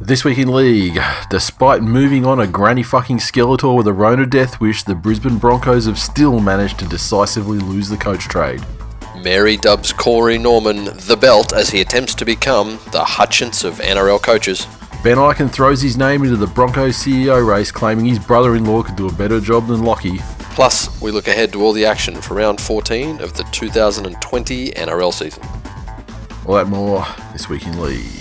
This week in league, despite moving on a granny fucking Skeletor with a Rona death wish, the Brisbane Broncos have still managed to decisively lose the coach trade. Mary dubs Corey Norman the belt as he attempts to become the Hutchins of NRL coaches. Ben Ikin throws his name into the Broncos CEO race, claiming his brother-in-law could do a better job than Lockie. Plus, we look ahead to all the action for round 14 of the 2020 NRL season. All that more this week in league.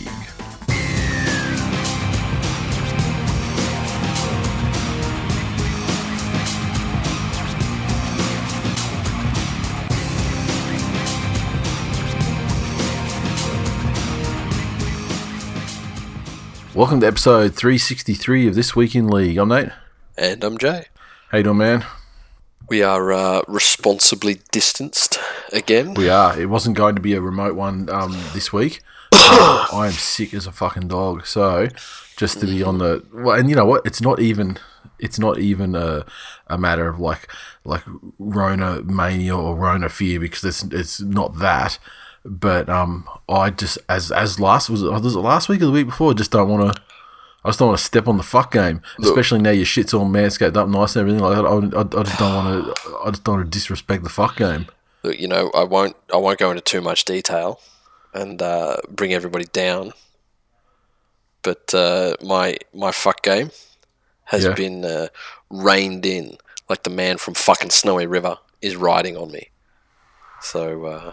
Welcome to episode 363 of This Week in League. I'm Nate. And I'm Jay. How you doing, man? We are uh, responsibly distanced again. We are. It wasn't going to be a remote one um, this week. I am sick as a fucking dog. So just to be on the well, and you know what? It's not even. It's not even a, a matter of like like Rona mania or Rona fear because it's it's not that. But um, I just as as last was it, was it last week or the week before? I just don't want to. I just don't want to step on the fuck game, especially now your shit's all manscaped up nice and everything. Like I, I, I just don't want to. I just don't want to disrespect the fuck game. Look, you know, I won't. I won't go into too much detail and uh, bring everybody down. But uh, my my fuck game has Yeah. been uh, reined in, like the man from fucking Snowy River is riding on me. So, uh,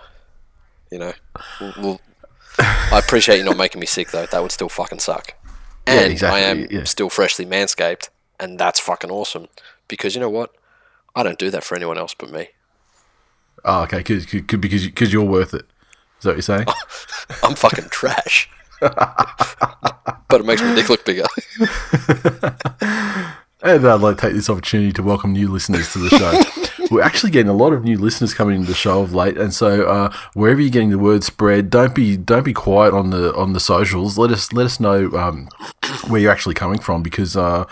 you know, we'll, we'll, I appreciate you not making me sick though. That would still fucking suck. Yeah, And exactly, I am yeah. still freshly manscaped, and that's fucking awesome. Because you know what? I don't do that for anyone else but me. Oh, okay, cause, cause, because because you're worth it. Is that what you're saying? I'm fucking trash. but it makes my dick look bigger. And I'd like to take this opportunity to welcome new listeners to the show. We're actually getting a lot of new listeners coming into the show of late, and so uh, wherever you're getting the word spread, don't be don't be quiet on the on the socials. Let us let us know um, where you're actually coming from because uh,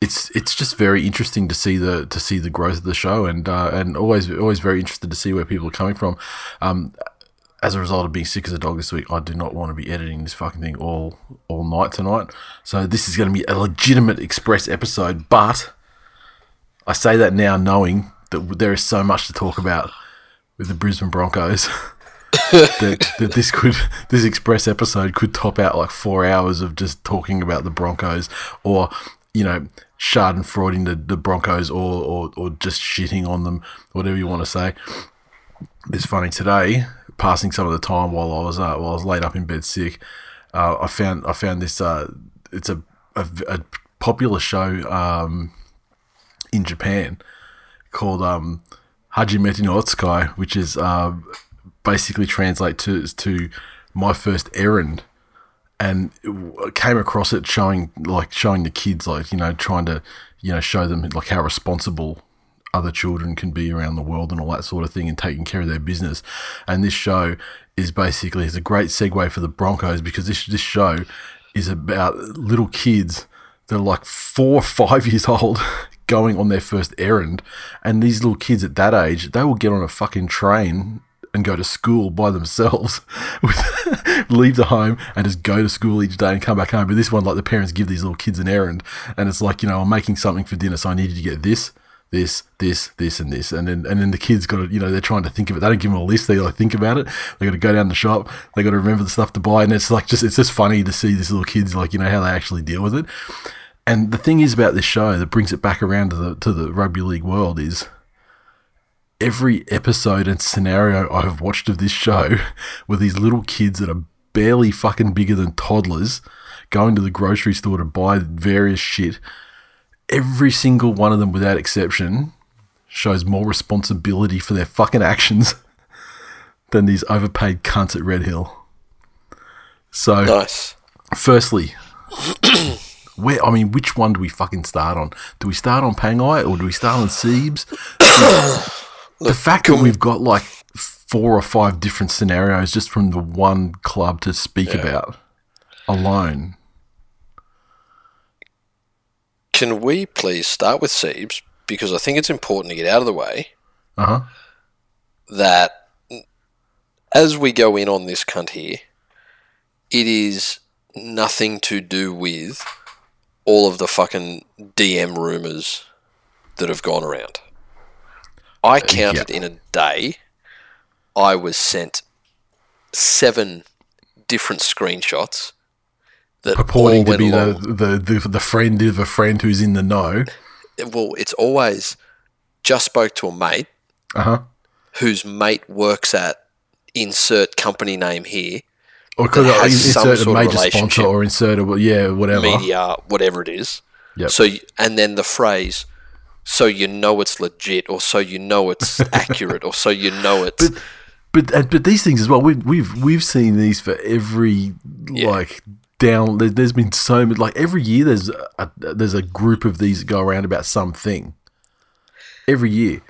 it's it's just very interesting to see the to see the growth of the show, and uh, and always always very interested to see where people are coming from. Um, as a result of being sick as a dog this week, I do not want to be editing this fucking thing all all night tonight. So this is going to be a legitimate express episode, but I say that now knowing that there is so much to talk about with the Brisbane Broncos that, that this could this express episode could top out like four hours of just talking about the Broncos or you know Schadenfreude the, the Broncos or, or or just shitting on them, whatever you want to say. It's funny today, passing some of the time while I was uh, while I was laid up in bed sick. Uh, I found I found this. Uh, it's a, a, a popular show um, in Japan called um, Hajime no Otsukai, which is uh, basically translate to to my first errand. And came across it showing like showing the kids like you know trying to you know show them like how responsible other children can be around the world and all that sort of thing and taking care of their business. And this show is basically is a great segue for the Broncos because this this show is about little kids that are like four or five years old going on their first errand. And these little kids at that age, they will get on a fucking train and go to school by themselves, with, leave the home and just go to school each day and come back home. But this one, like the parents give these little kids an errand, and it's like you know I'm making something for dinner, so I need you to get this, this, this, this, and this, and then and then the kids got to you know they're trying to think of it. They don't give them a list; they to think about it. They got to go down the shop. They got to remember the stuff to buy, and it's like just it's just funny to see these little kids like you know how they actually deal with it. And the thing is about this show that brings it back around to the to the rugby league world is every episode and scenario I have watched of this show with these little kids that are barely fucking bigger than toddlers going to the grocery store to buy various shit. Every single one of them, without exception, shows more responsibility for their fucking actions than these overpaid cunts at Red Hill. So, Nice. firstly, where I mean, which one do we fucking start on? Do we start on Pangai or do we start on Siebes? the fact that we've got like four or five different scenarios just from the one club to speak about alone. Can we please start with Siebes? Because I think it's important to get out of the way Uh huh. that as we go in on this cunt here, it is nothing to do with all of the fucking DM rumors that have gone around. I counted in a day, I was sent seven different screenshots that Purporting to be the, the, the, the friend of a friend who's in the know. Well, it's always just spoke to a mate Uh huh. whose mate works at insert company name here, Or could That has some insert a major sponsor or insert a, yeah, whatever. media, whatever it is. Yep. So, and then the phrase, so you know it's legit, or so you know it's accurate, or so you know it's. But but uh, but these things as well. We've we've we've seen these for every Yeah. like down. There, there's been so many. Like every year, there's a, there's a group of these that go around about something. Every year,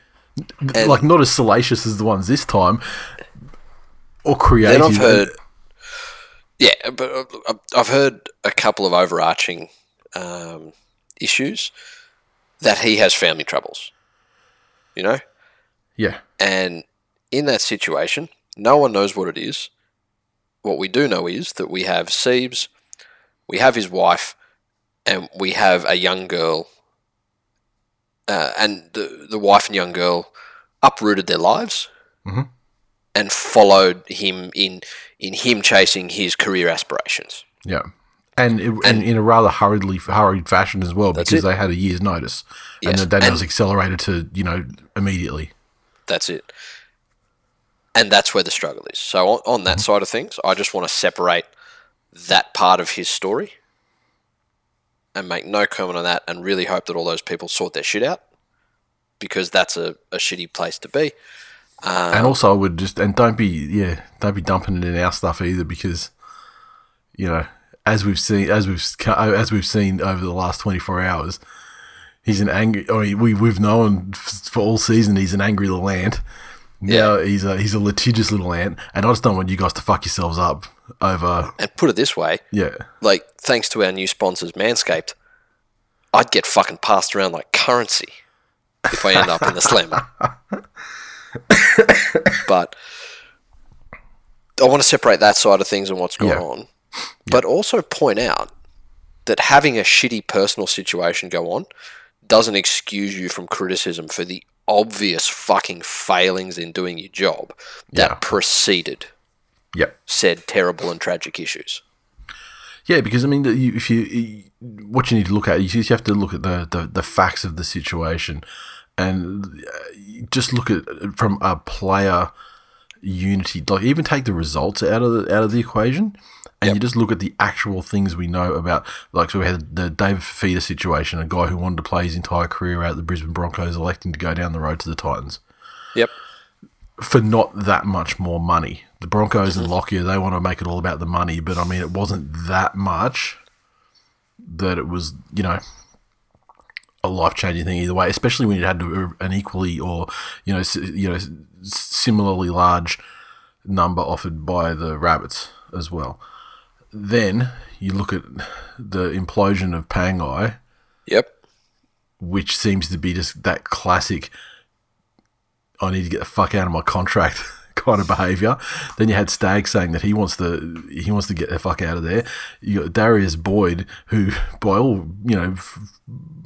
And- like not as salacious as the ones this time, or then creative. I've heard, yeah, but uh, I've heard a couple of overarching um, issues that he has family troubles. You know, yeah, And in that situation, no one knows what it is. What we do know is that we have Siebes, we have his wife, and we have a young girl. Uh, and the, the wife and young girl uprooted their lives Mhm. and followed him in in him chasing his career aspirations. yeah. And, it, and And- in a rather hurriedly hurried fashion as well, because it. they had a year's notice, and Yes. then that And- was accelerated to you know immediately. That's it. And that's where the struggle is. So on, on that side of things, I just want to separate that part of his story and make no comment on that and really hope that all those people sort their shit out because that's a, a shitty place to be. Um, and also, I would just and don't be yeah, don't be dumping it in our stuff either because you know as we've seen as we've as we've seen over the last twenty four hours, he's an angry. I mean, we we've known for all season he's an angry little ant. Now he's a he's a litigious little ant, and I just don't want you guys to fuck yourselves up over and put it this way, yeah. like thanks to our new sponsors, Manscaped, I'd get fucking passed around like currency if I end up in the slammer. but I want to separate that side of things and what's going Yeah. on, but also point out that having a shitty personal situation go on doesn't excuse you from criticism for the obvious fucking failings in doing your job that Yeah. preceded Yep. said terrible and tragic issues. Yeah, because I mean, you, if you, what you need to look at, you just have to look at the, the, the facts of the situation, and uh, just look at it from a player unity. Like even take the results out of the out of the equation, and you just look at the actual things we know about. Like so, we had the David Fifita situation, a guy who wanted to play his entire career out at the Brisbane Broncos, electing to go down the road to the Titans Yep. for not that much more money. The Broncos and Lockyer, they want to make it all about the money, but I mean, it wasn't that much that it was, you know, a life changing thing either way. Especially when you had an equally or you know, you know, similarly large number offered by the Rabbits as well. Then you look at the implosion of Pangai, Yep. which seems to be just that classic I need to get the fuck out of my contract kind of behaviour. Then you had Stag saying that he wants to he wants to get the fuck out of there. You got Darius Boyd, who by all you know, f-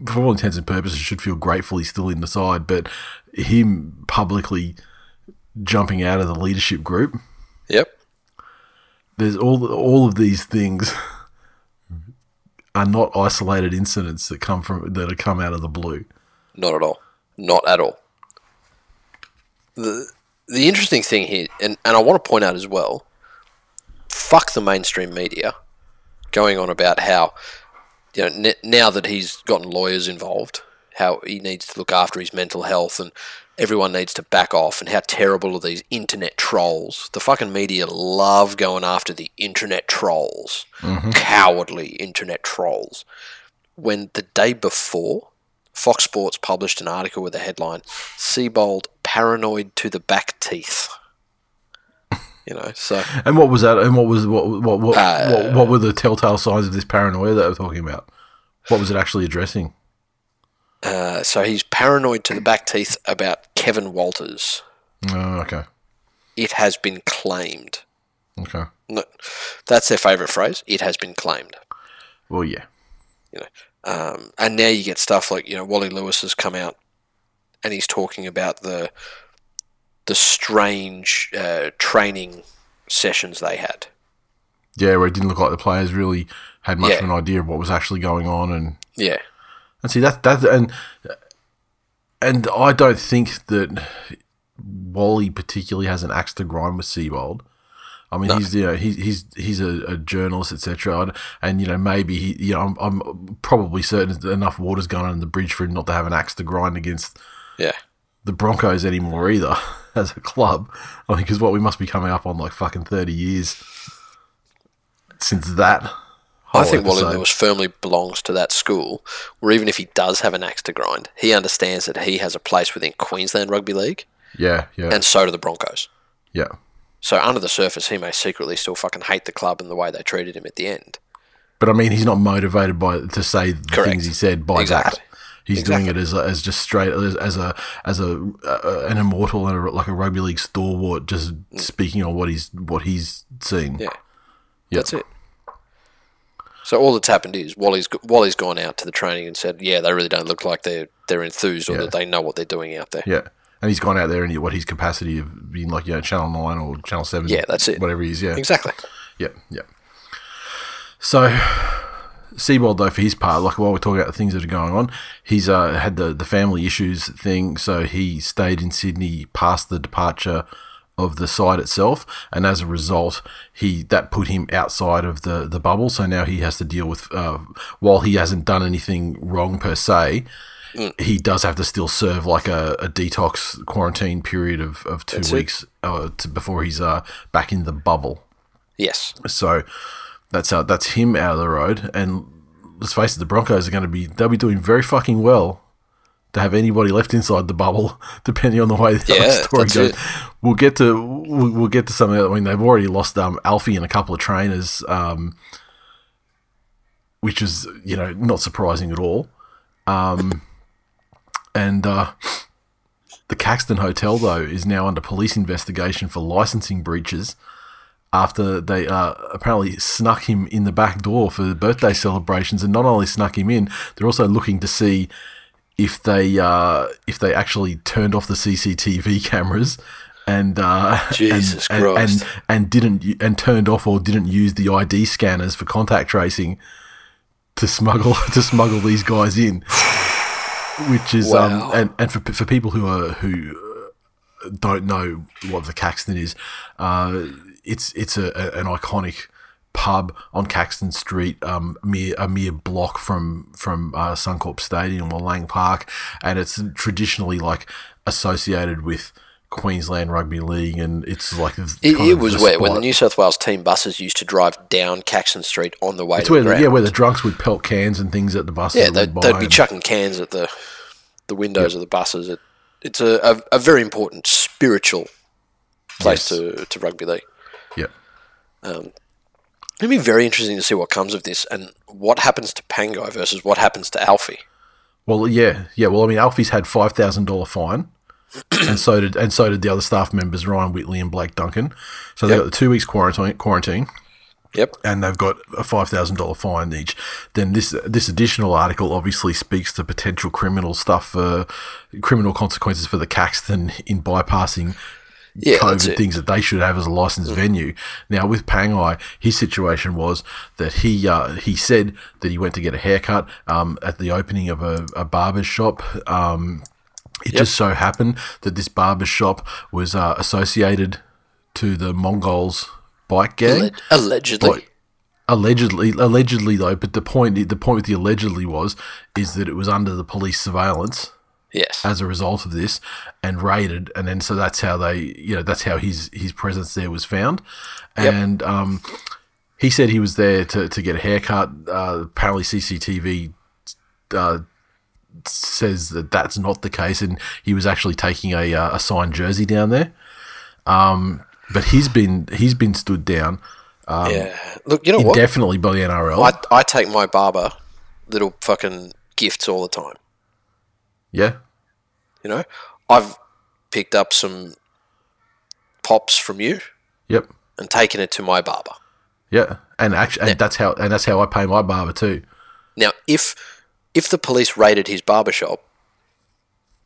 for all intents and purposes, should feel grateful he's still in the side, but him publicly jumping out of the leadership group. Yep. There's all all of these things are not isolated incidents that come from that have come out of the blue. Not at all. Not at all. The the interesting thing here, and, and I want to point out as well, fuck the mainstream media going on about how, you know, n- now that he's gotten lawyers involved, how he needs to look after his mental health and everyone needs to back off and how terrible are these internet trolls. The fucking media love going after the internet trolls, mm-hmm. cowardly internet trolls. When the day before, Fox Sports published an article with the headline Seibold paranoid to the back teeth. You know, so And what was that? And what was what what what, Uh, what, what were the telltale signs of this paranoia that we're talking about? What was it actually addressing? uh, so he's paranoid to the back teeth about Kevin Walters. Oh, okay, It has been claimed. okay. No, that's their favourite phrase. It has been claimed. Well, yeah. You know, um, and now you get stuff like you know Wally Lewis has come out and he's talking about the the strange uh, training sessions they had. Yeah, where it didn't look like the players really had much Yeah. of an idea of what was actually going on, and Yeah, and see that that and and I don't think that Wally particularly has an axe to grind with Seibold. I mean, he's you know he's he's he's a, a journalist, etc. And you know maybe he you know I'm, I'm probably certain enough water's gone under the bridge for him not to have an axe to grind against yeah, the Broncos anymore either as a club. I mean, because what we must be coming up on like fucking thirty years since that. I think Wally episode. Lewis firmly belongs to that school. Where even if he does have an axe to grind, he understands that he has a place within Queensland Rugby League, Yeah, yeah, and so do the Broncos. yeah, So under the surface, he may secretly still fucking hate the club and the way they treated him at the end. but I mean, he's not motivated by to say the Correct. things he said by Exactly. that. He's doing it as a, as just straight as, as a as a uh, an immortal and a, like a rugby league stalwart, just speaking on what he's what he's seen. Yeah. Yeah. That's it. So all that's happened is Wally's Wally's gone out to the training and said, "Yeah, they really don't look like they're they're enthused or Yeah. that they know what they're doing out there." Yeah. And he's gone out there and what his capacity of being like, you know, Channel 9 or Channel 7. Yeah, that's it. Whatever he is, yeah. Exactly. Yeah, yeah. So, Seibold, though, for his part, like while we're talking about the things that are going on, he's uh, had the, the family issues thing, so he stayed in Sydney past the departure of the site itself, and as a result, he that put him outside of the, the bubble. So now he has to deal with, uh, while he hasn't done anything wrong per se, he does have to still serve like a, a detox quarantine period of, of two That's weeks uh, to, before he's uh, back in the bubble. Yes. So that's uh, that's him out of the road. And let's face it, the Broncos are going to be they'll be doing very fucking well to have anybody left inside the bubble, depending on the way the Yeah, story goes. it. We'll get to we'll, we'll get to something. I mean, they've already lost um, Alfie and a couple of trainers, um, which is you know not surprising at all. Um, and uh, the Caxton Hotel though is now under police investigation for licensing breaches after they uh, apparently snuck him in the back door for the birthday celebrations, and not only snuck him in, they're also looking to see if they uh, if they actually turned off the CCTV cameras and uh, Jesus and, and, Christ. and and didn't and turned off or didn't use the ID scanners for contact tracing to smuggle to smuggle these guys in, which is um and and for for people who are who don't know what the Caxton is, uh, it's it's a, a- an iconic pub on Caxton Street, um, mere a mere block from from uh, Suncorp Stadium or Lang Park, and it's traditionally like associated with Queensland Rugby League, and it's like It, it was where when the. New South Wales team buses used to drive down Caxton Street on the way It's to where the yeah, where the drunks would pelt cans and things at the buses. Yeah, they'd, they'd be chucking cans at the the windows of the buses. It, it's a, a, a very important spiritual place Yes. to, to rugby league. Yeah. Um, It'll be very interesting to see what comes of this and what happens to Pango versus what happens to Alfie. Well, yeah, yeah. Well, I mean, Alfie's had five thousand dollar fine, and so did and so did the other staff members, Ryan Whitley and Blake Duncan. So they Yep. got the two weeks quarantine, quarantine, Yep. and they've got a five thousand dollar fine each. Then this this additional article obviously speaks to potential criminal stuff for criminal consequences for the Caxton in bypassing Yeah, COVID things that they should have as a licensed venue. Now with Pangai, his situation was that he uh, he said that he went to get a haircut um, at the opening of a, a barber's shop. Um, it just so happened that this barber shop was uh, associated to the Mongols bike gang. Allegedly. But allegedly, allegedly though, but the point the point with the allegedly was is that it was under the police surveillance yes. as a result of this and raided and then so that's how they you know that's how his his presence there was found Yep. and um he said he was there to, to get a haircut uh apparently cctv uh says that that's not the case and he was actually taking a uh, a signed jersey down there um but he's been he's been stood down yeah. Look, you know what? indefinitely by the nrl I, I take my barber little fucking gifts all the time. Yeah You know, I've picked up some pops from you. yep and taken it to my barber. Yeah, and actually, and that's how and that's how I pay my barber too. Now, if if the police raided his barber shop,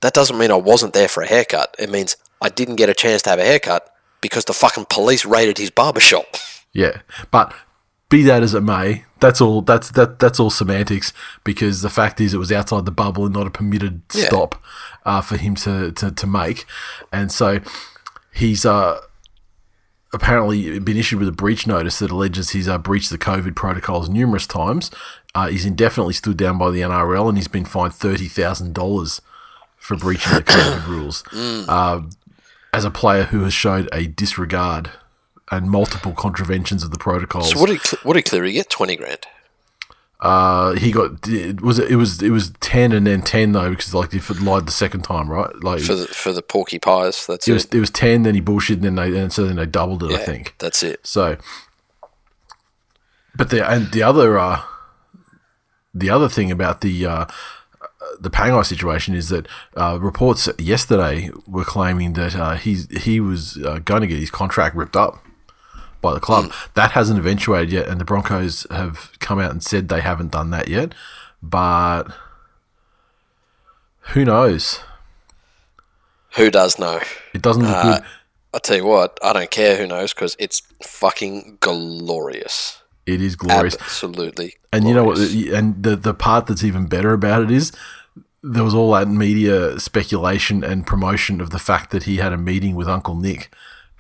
that doesn't mean I wasn't there for a haircut. It means I didn't get a chance to have a haircut because the fucking police raided his barber shop. Yeah, but be that as it may, that's all. That's that. That's all semantics because the fact is, it was outside the bubble and not a permitted Yeah. stop uh, for him to, to to make, and so he's uh apparently been issued with a breach notice that alleges he's uh, breached the COVID protocols numerous times. Uh, he's indefinitely stood down by the NRL and he's been fined thirty thousand dollars for breaching the COVID rules. Uh, as a player who has showed a disregard and multiple contraventions of the protocols. So what did what did Cleary get? Twenty grand. Uh, he got it was it was it was ten and then ten though because like if it lied the second time right like for the for the porky pies. That's it it. was it was ten then he bullshit and then they and so then they doubled it I think that's it. so. But the and the other uh, the other thing about the uh, the Pangai situation is that uh, reports yesterday were claiming that uh, he's he was uh, going to get his contract ripped up by the club. That hasn't eventuated yet, and the Broncos have come out and said they haven't done that yet. But who knows? Who does know? It doesn't look Uh, good. I tell you what, I don't care who knows because it's fucking glorious. It is glorious. Absolutely. And you know what? And the the part that's even better about it is there was all that media speculation and promotion of the fact that he had a meeting with Uncle Nick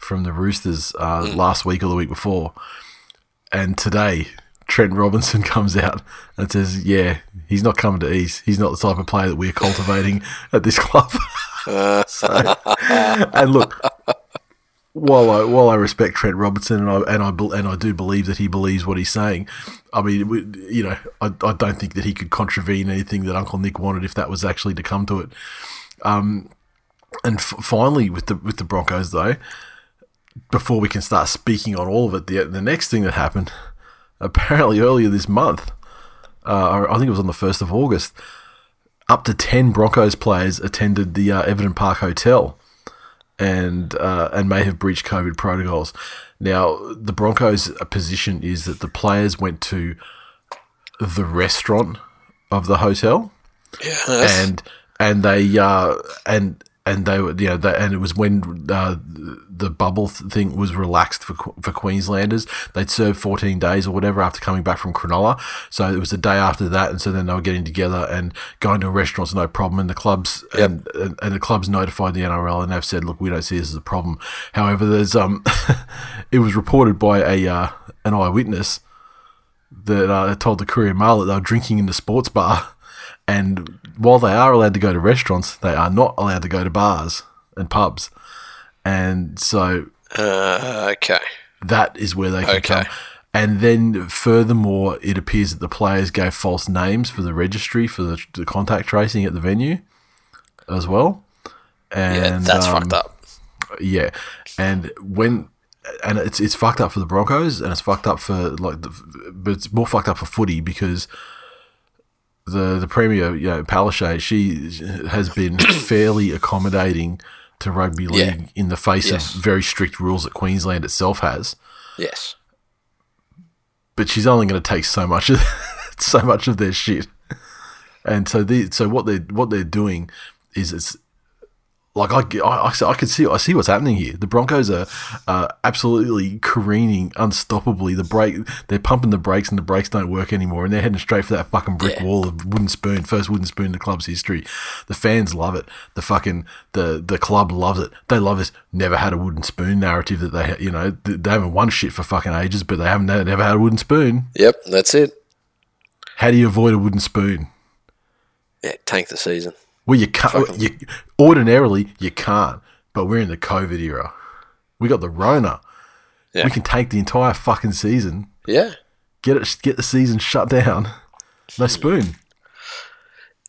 from the Roosters uh, last week or the week before, and today Trent Robinson comes out and says, "Yeah, he's not coming to East. He's not the type of player that we're cultivating at this club." so, and look, while I while I respect Trent Robinson and I and I and I do believe that he believes what he's saying, I mean, we- you know, I, I don't think that he could contravene anything that Uncle Nick wanted if that was actually to come to it. Um, and f- finally, with the with the Broncos though, before we can start speaking on all of it, the the next thing that happened, apparently earlier this month, uh, I think it was on the first of August, up to ten Broncos players attended the uh, Everton Park Hotel and uh, and may have breached COVID protocols. Now, the Broncos' position is that the players went to the restaurant of the hotel, Yes. and and they uh, and and they were you know they, and it was when uh, the bubble thing was relaxed for for Queenslanders. They'd served 14 days or whatever after coming back from Cronulla, so it was the day after that, and so then they were getting together and going to restaurants no problem. And the clubs and, and and the clubs notified the NRL and they've said, look, we don't see this as a problem. However, there's um, it was reported by a uh, an eyewitness that uh, told the Courier Mail that they were drinking in the sports bar. And while they are allowed to go to restaurants, they are not allowed to go to bars and pubs. And so Uh, okay. that is where they can Okay. come. And then, furthermore, it appears that the players gave false names for the registry for the, the contact tracing at the venue as well. And Yeah, that's um, fucked up. yeah, and when and it's it's fucked up for the Broncos and it's fucked up for like, the, but it's more fucked up for footy because the the premier, you know, Palaszczuk, she has been fairly accommodating to rugby league Yeah. in the face Yes. of very strict rules that Queensland itself has. Yes. But she's only going to take so much of so much of their shit, and so the so what they what they're doing is it's like I, I, I, I can see I see what's happening here. The Broncos are uh, absolutely careening unstoppably. The brake they're pumping the brakes and the brakes don't work anymore, and they're heading straight for that fucking brick Yeah. wall of wooden spoon, first wooden spoon in the club's history. The fans love it. The fucking the the club loves it. They love this never had a wooden spoon narrative that they you know th- they haven't won shit for fucking ages, but they haven't never had a wooden spoon. Yep, that's it. How do you avoid a wooden spoon? Yeah, tank the season. Well, you can't. You, ordinarily, you can't. But we're in the COVID era. We got the Rona. Yeah. We can take the entire fucking season, Yeah. get it, get the season shut down. No spoon.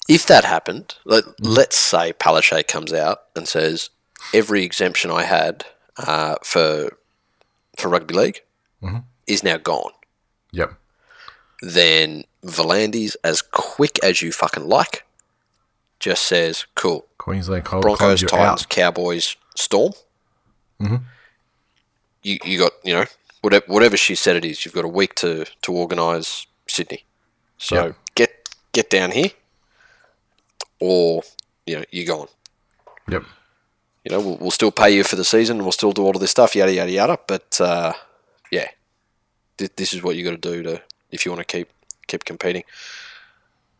If that happened, let, let's say Palaszczuk comes out and says every exemption I had uh, for for rugby league is now gone. Yep. Then V'landys, as quick as you fucking like, just says, "Cool, Queensland Cold Broncos, Titans, out. Cowboys, Storm. you you got you know whatever whatever she said it is. You've got a week to to organise Sydney. So Yep. get get down here, or you know you're gone. Yep. You know we'll, we'll still pay you for the season. We'll still do all of this stuff. Yada yada yada. But uh, yeah, th- this is what you got to do to if you want to keep keep competing.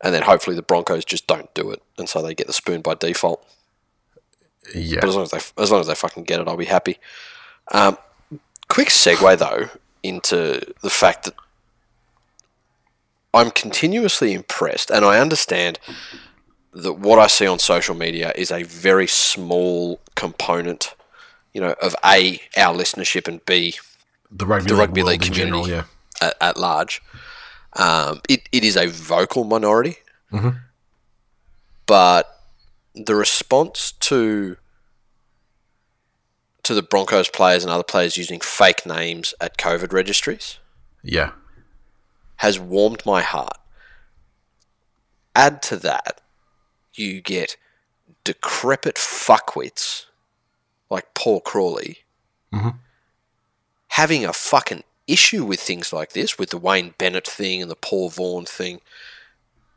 And then hopefully the Broncos just don't do it, and so they get the spoon by default. Yeah. But as long as they as long as they fucking get it, I'll be happy. Um, quick segue though into the fact that I'm continuously impressed, and I understand that what I see on social media is a very small component, you know, of a our listenership and b The rugby, the league, rugby world league in general, yeah. community. at, at large. Um, it, it is a vocal minority, Mhm. but the response to to the Broncos players and other players using fake names at COVID registries Yeah. has warmed my heart. Add to that, you get decrepit fuckwits like Paul Crawley Mhm. having a fucking issue with things like this, with the Wayne Bennett thing and the Paul Vaughan thing,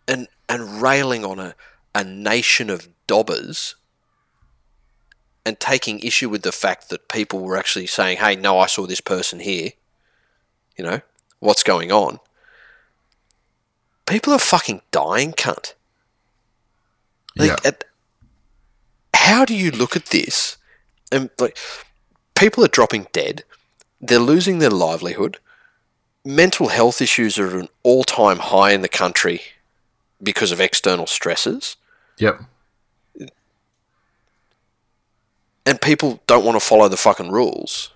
and and railing on a, a nation of dobbers and taking issue with the fact that people were actually saying, hey, no, I saw this person here. You know, what's going on? People are fucking dying, cunt. Like, yeah. at, how do you look at this? And like, people are dropping dead. They're losing their livelihood. Mental health issues are at an all-time high in the country because of external stresses, Yep. and people don't want to follow the fucking rules.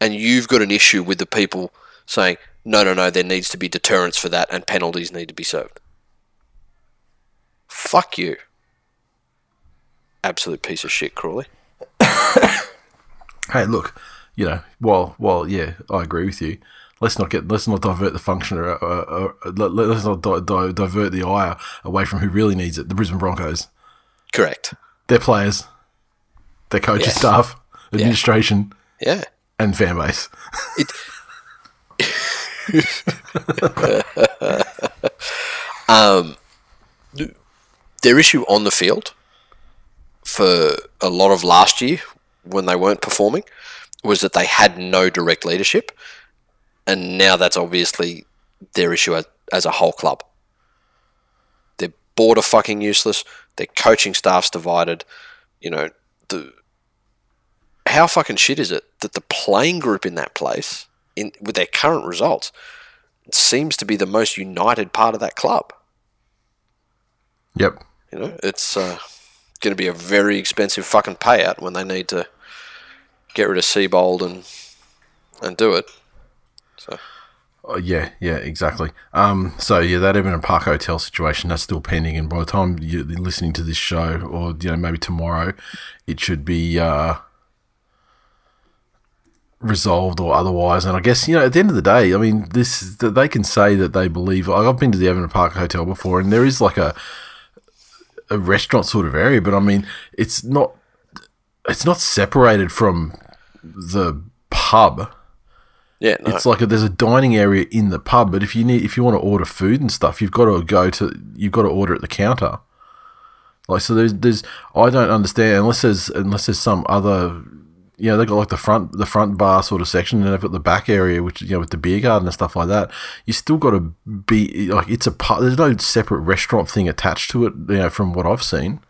And you've got an issue with the people saying, "No, no, no, there needs to be deterrence for that, and penalties need to be served." Fuck you. Absolute piece of shit, Crawley. Hey, look, you know, while while yeah, I agree with you. Let's not get let's not divert the function or, uh, uh, uh, or, or let, let's not di- di- divert the ire away from who really needs it. The Brisbane Broncos, Correct. their players, their coaching Yes. staff, administration, Yeah. and fan base. It. um, their issue on the field for a lot of last year when they weren't performing was that they had no direct leadership, and now that's obviously their issue as, as a whole club. They're border fucking useless. Their coaching staff's divided. You know the how fucking shit is it that the playing group in that place, in with their current results, seems to be the most united part of that club. Yep. You know, it's uh, going to be a very expensive fucking payout when they need to get rid of Seibold and and do it. So Oh, yeah, yeah, exactly. Um, so yeah, that Everton Park Hotel situation that's still pending, and by the time you're listening to this show, or you know maybe tomorrow, it should be uh, resolved or otherwise. And I guess you know at the end of the day, I mean, this they can say that they believe. like, I've been to the Everton Park Hotel before, and there is like a a restaurant sort of area, but I mean, it's not it's not separated from the pub yeah, no, it's like a, there's a dining area in the pub, but if you need if you want to order food and stuff, you've got to go to you've got to order at the counter. Like so, there's there's I don't understand unless there's unless there's some other you know they've got like the front the front bar sort of section and they've got the back area which you know with the beer garden and stuff like that. You still got to be like it's a pub. There's no separate restaurant thing attached to it. You know from what I've seen.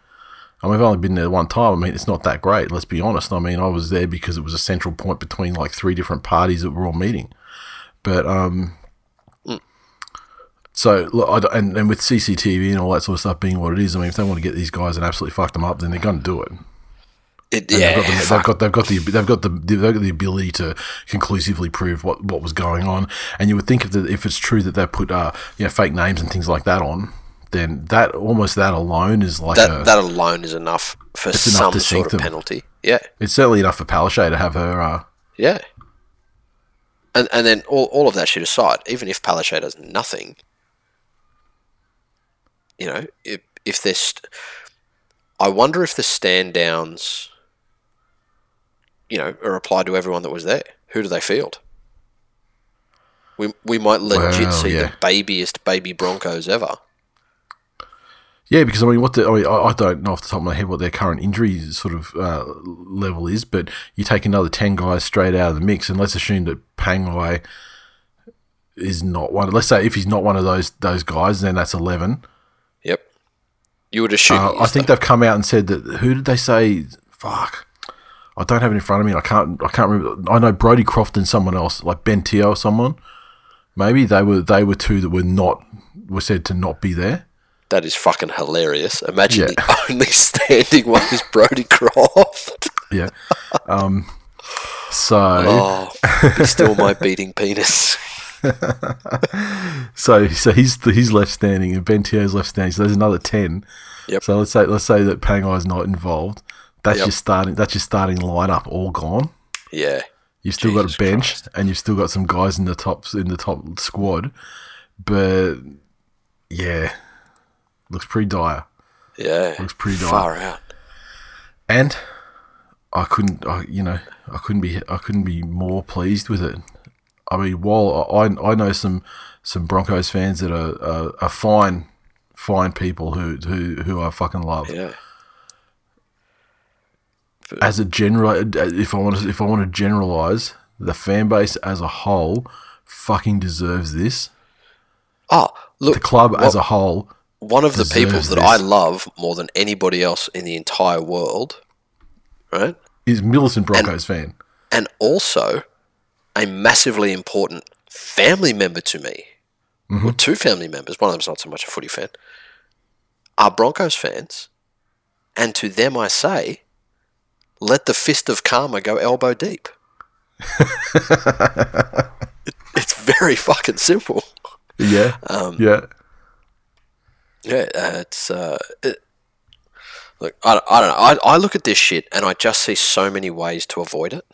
I mean, I've only been there one time. I mean, it's not that great. Let's be honest. I mean, I was there because it was a central point between like three different parties that were all meeting. But um, so look, I don't- and and with CCTV and all that sort of stuff being what it is, I mean, if they want to get these guys and absolutely fuck them up, then they're going to do it. it, yeah, they've got, the, they've got they've got the they've got the they've got the ability to conclusively prove what, what was going on. And you would think if the, if it's true that they put uh you know fake names and things like that on, then that almost that alone is like that a that alone is enough for enough some to sort of them. penalty. Yeah, it's certainly enough for Palaszczuk to have her. Uh, yeah. And and then all, all of that shit aside, even if Palaszczuk does nothing, you know, if if there's, I wonder if the stand downs you know, a reply to everyone that was there. Who do they field? We we might legit Well, see yeah. the babiest baby Broncos ever. Yeah, because I mean, what the, I, mean, I don't know off the top of my head what their current injury sort of uh, level is, but you take another ten guys straight out of the mix, and let's assume that Pangai is not one. Let's say if he's not one of those those guys, then that's eleven. Yep. You would assume. Uh, I think though. they've come out and said that. Who did they say? Fuck, I don't have it in front of me. I can't. I can't remember. I know Brodie Croft and someone else, like Ben Teo or someone. Maybe they were they were two that were not were said to not be there. That is fucking hilarious. Imagine Yeah. the only standing one is Brodie Croft. Yeah. Um. So Oh, be still my beating penis. so so he's he's left standing and Ben Teo's left standing. So there's another ten. Yep. So let's say let's say that Pangai's not involved. That's Yep. your starting. That's your starting lineup all gone. Yeah. You've still got a bench, Christ. and you've still got some guys in the top in the top squad, but yeah, looks pretty dire. Yeah. Looks pretty dire. far out. And I couldn't, I, you know, I couldn't be, I couldn't be more pleased with it. I mean, while I, I know some some Broncos fans that are, are, are fine, fine people who who who I fucking love. Yeah. As a general, if I want to, if I want to generalize, the fan base as a whole fucking deserves this. Oh, look. The club as a whole one of the people that this. I love more than anybody else in the entire world, right? is Millicent Broncos fan. And also a massively important family member to me, or two family members, one of them's not so much a footy fan, are Broncos fans. And to them I say, let the fist of karma go elbow deep. It- it's very fucking simple. Yeah, Um, yeah. Yeah, uh, it's uh, it, look. I, I don't know. I, I look at this shit and I just see so many ways to avoid it.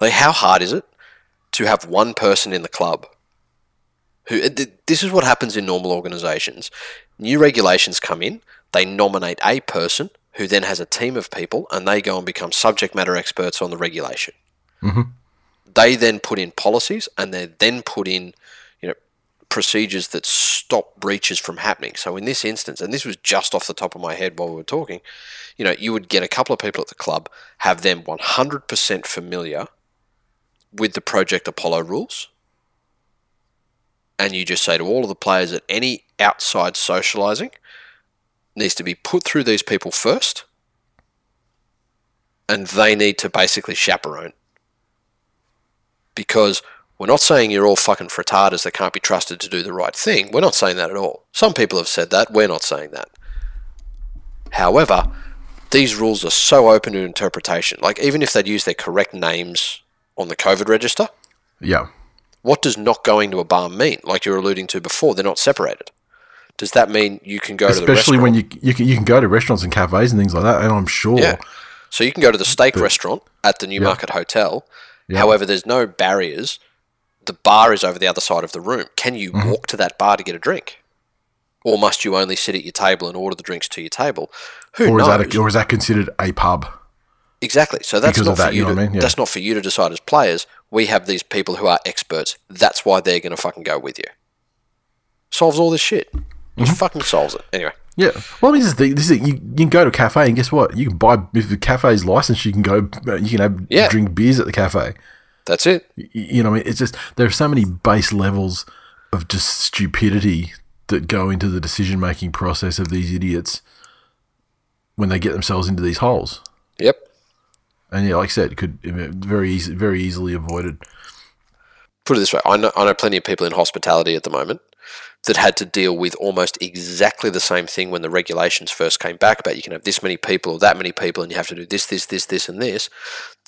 Like, how hard is it to have one person in the club who? This is what happens in normal organisations. New regulations come in. They nominate a person who then has a team of people, and they go and become subject matter experts on the regulation. They then put in policies, and they then put in, procedures that stop breaches from happening. So in this instance, and this was just off the top of my head while we were talking, you know, you would get a couple of people at the club, have them 100% familiar with the Project Apollo rules, and you just say to all of the players that any outside socializing needs to be put through these people first, and they need to basically chaperone. Because we're not saying you're all fucking frittatas that can't be trusted to do the right thing. We're not saying that at all. Some people have said that. We're not saying that. However, these rules are so open to interpretation. Like, even if they'd use their correct names on the COVID register, Yeah. what does not going to a bar mean? Like you were alluding to before, they're not separated. Does that mean you can go to the Especially restaurant? when you you can you can go to restaurants and cafes and things like that, and I'm sure Yeah. So you can go to the steak restaurant at the Newmarket Hotel. However, there's no barriers. The bar is over the other side of the room. Can you Mm-hmm. walk to that bar to get a drink? Or must you only sit at your table and order the drinks to your table? Who or is knows? that a, or is that considered a pub? exactly. So that's because not of for that, you you know to, I mean? Yeah. that's not for you to decide as players. We have these people who are experts. That's why they're going to fucking go with you. Solves all this shit. Mm-hmm. Just fucking solves it. Anyway. Yeah. Well, I mean, this is the, this is it. You, you can go to a cafe and guess what? You can buy if the cafe's licensed. You can go. You can have Yeah. drink beers at the cafe. That's it. You know, I mean, it's just there are so many base levels of just stupidity that go into the decision making process of these idiots when they get themselves into these holes. Yep. And yeah, like I said, it could very easy, very easily avoided. put it this way I know, I know plenty of people in hospitality at the moment that had to deal with almost exactly the same thing when the regulations first came back about you can have this many people or that many people and you have to do this, this, this, this, and this.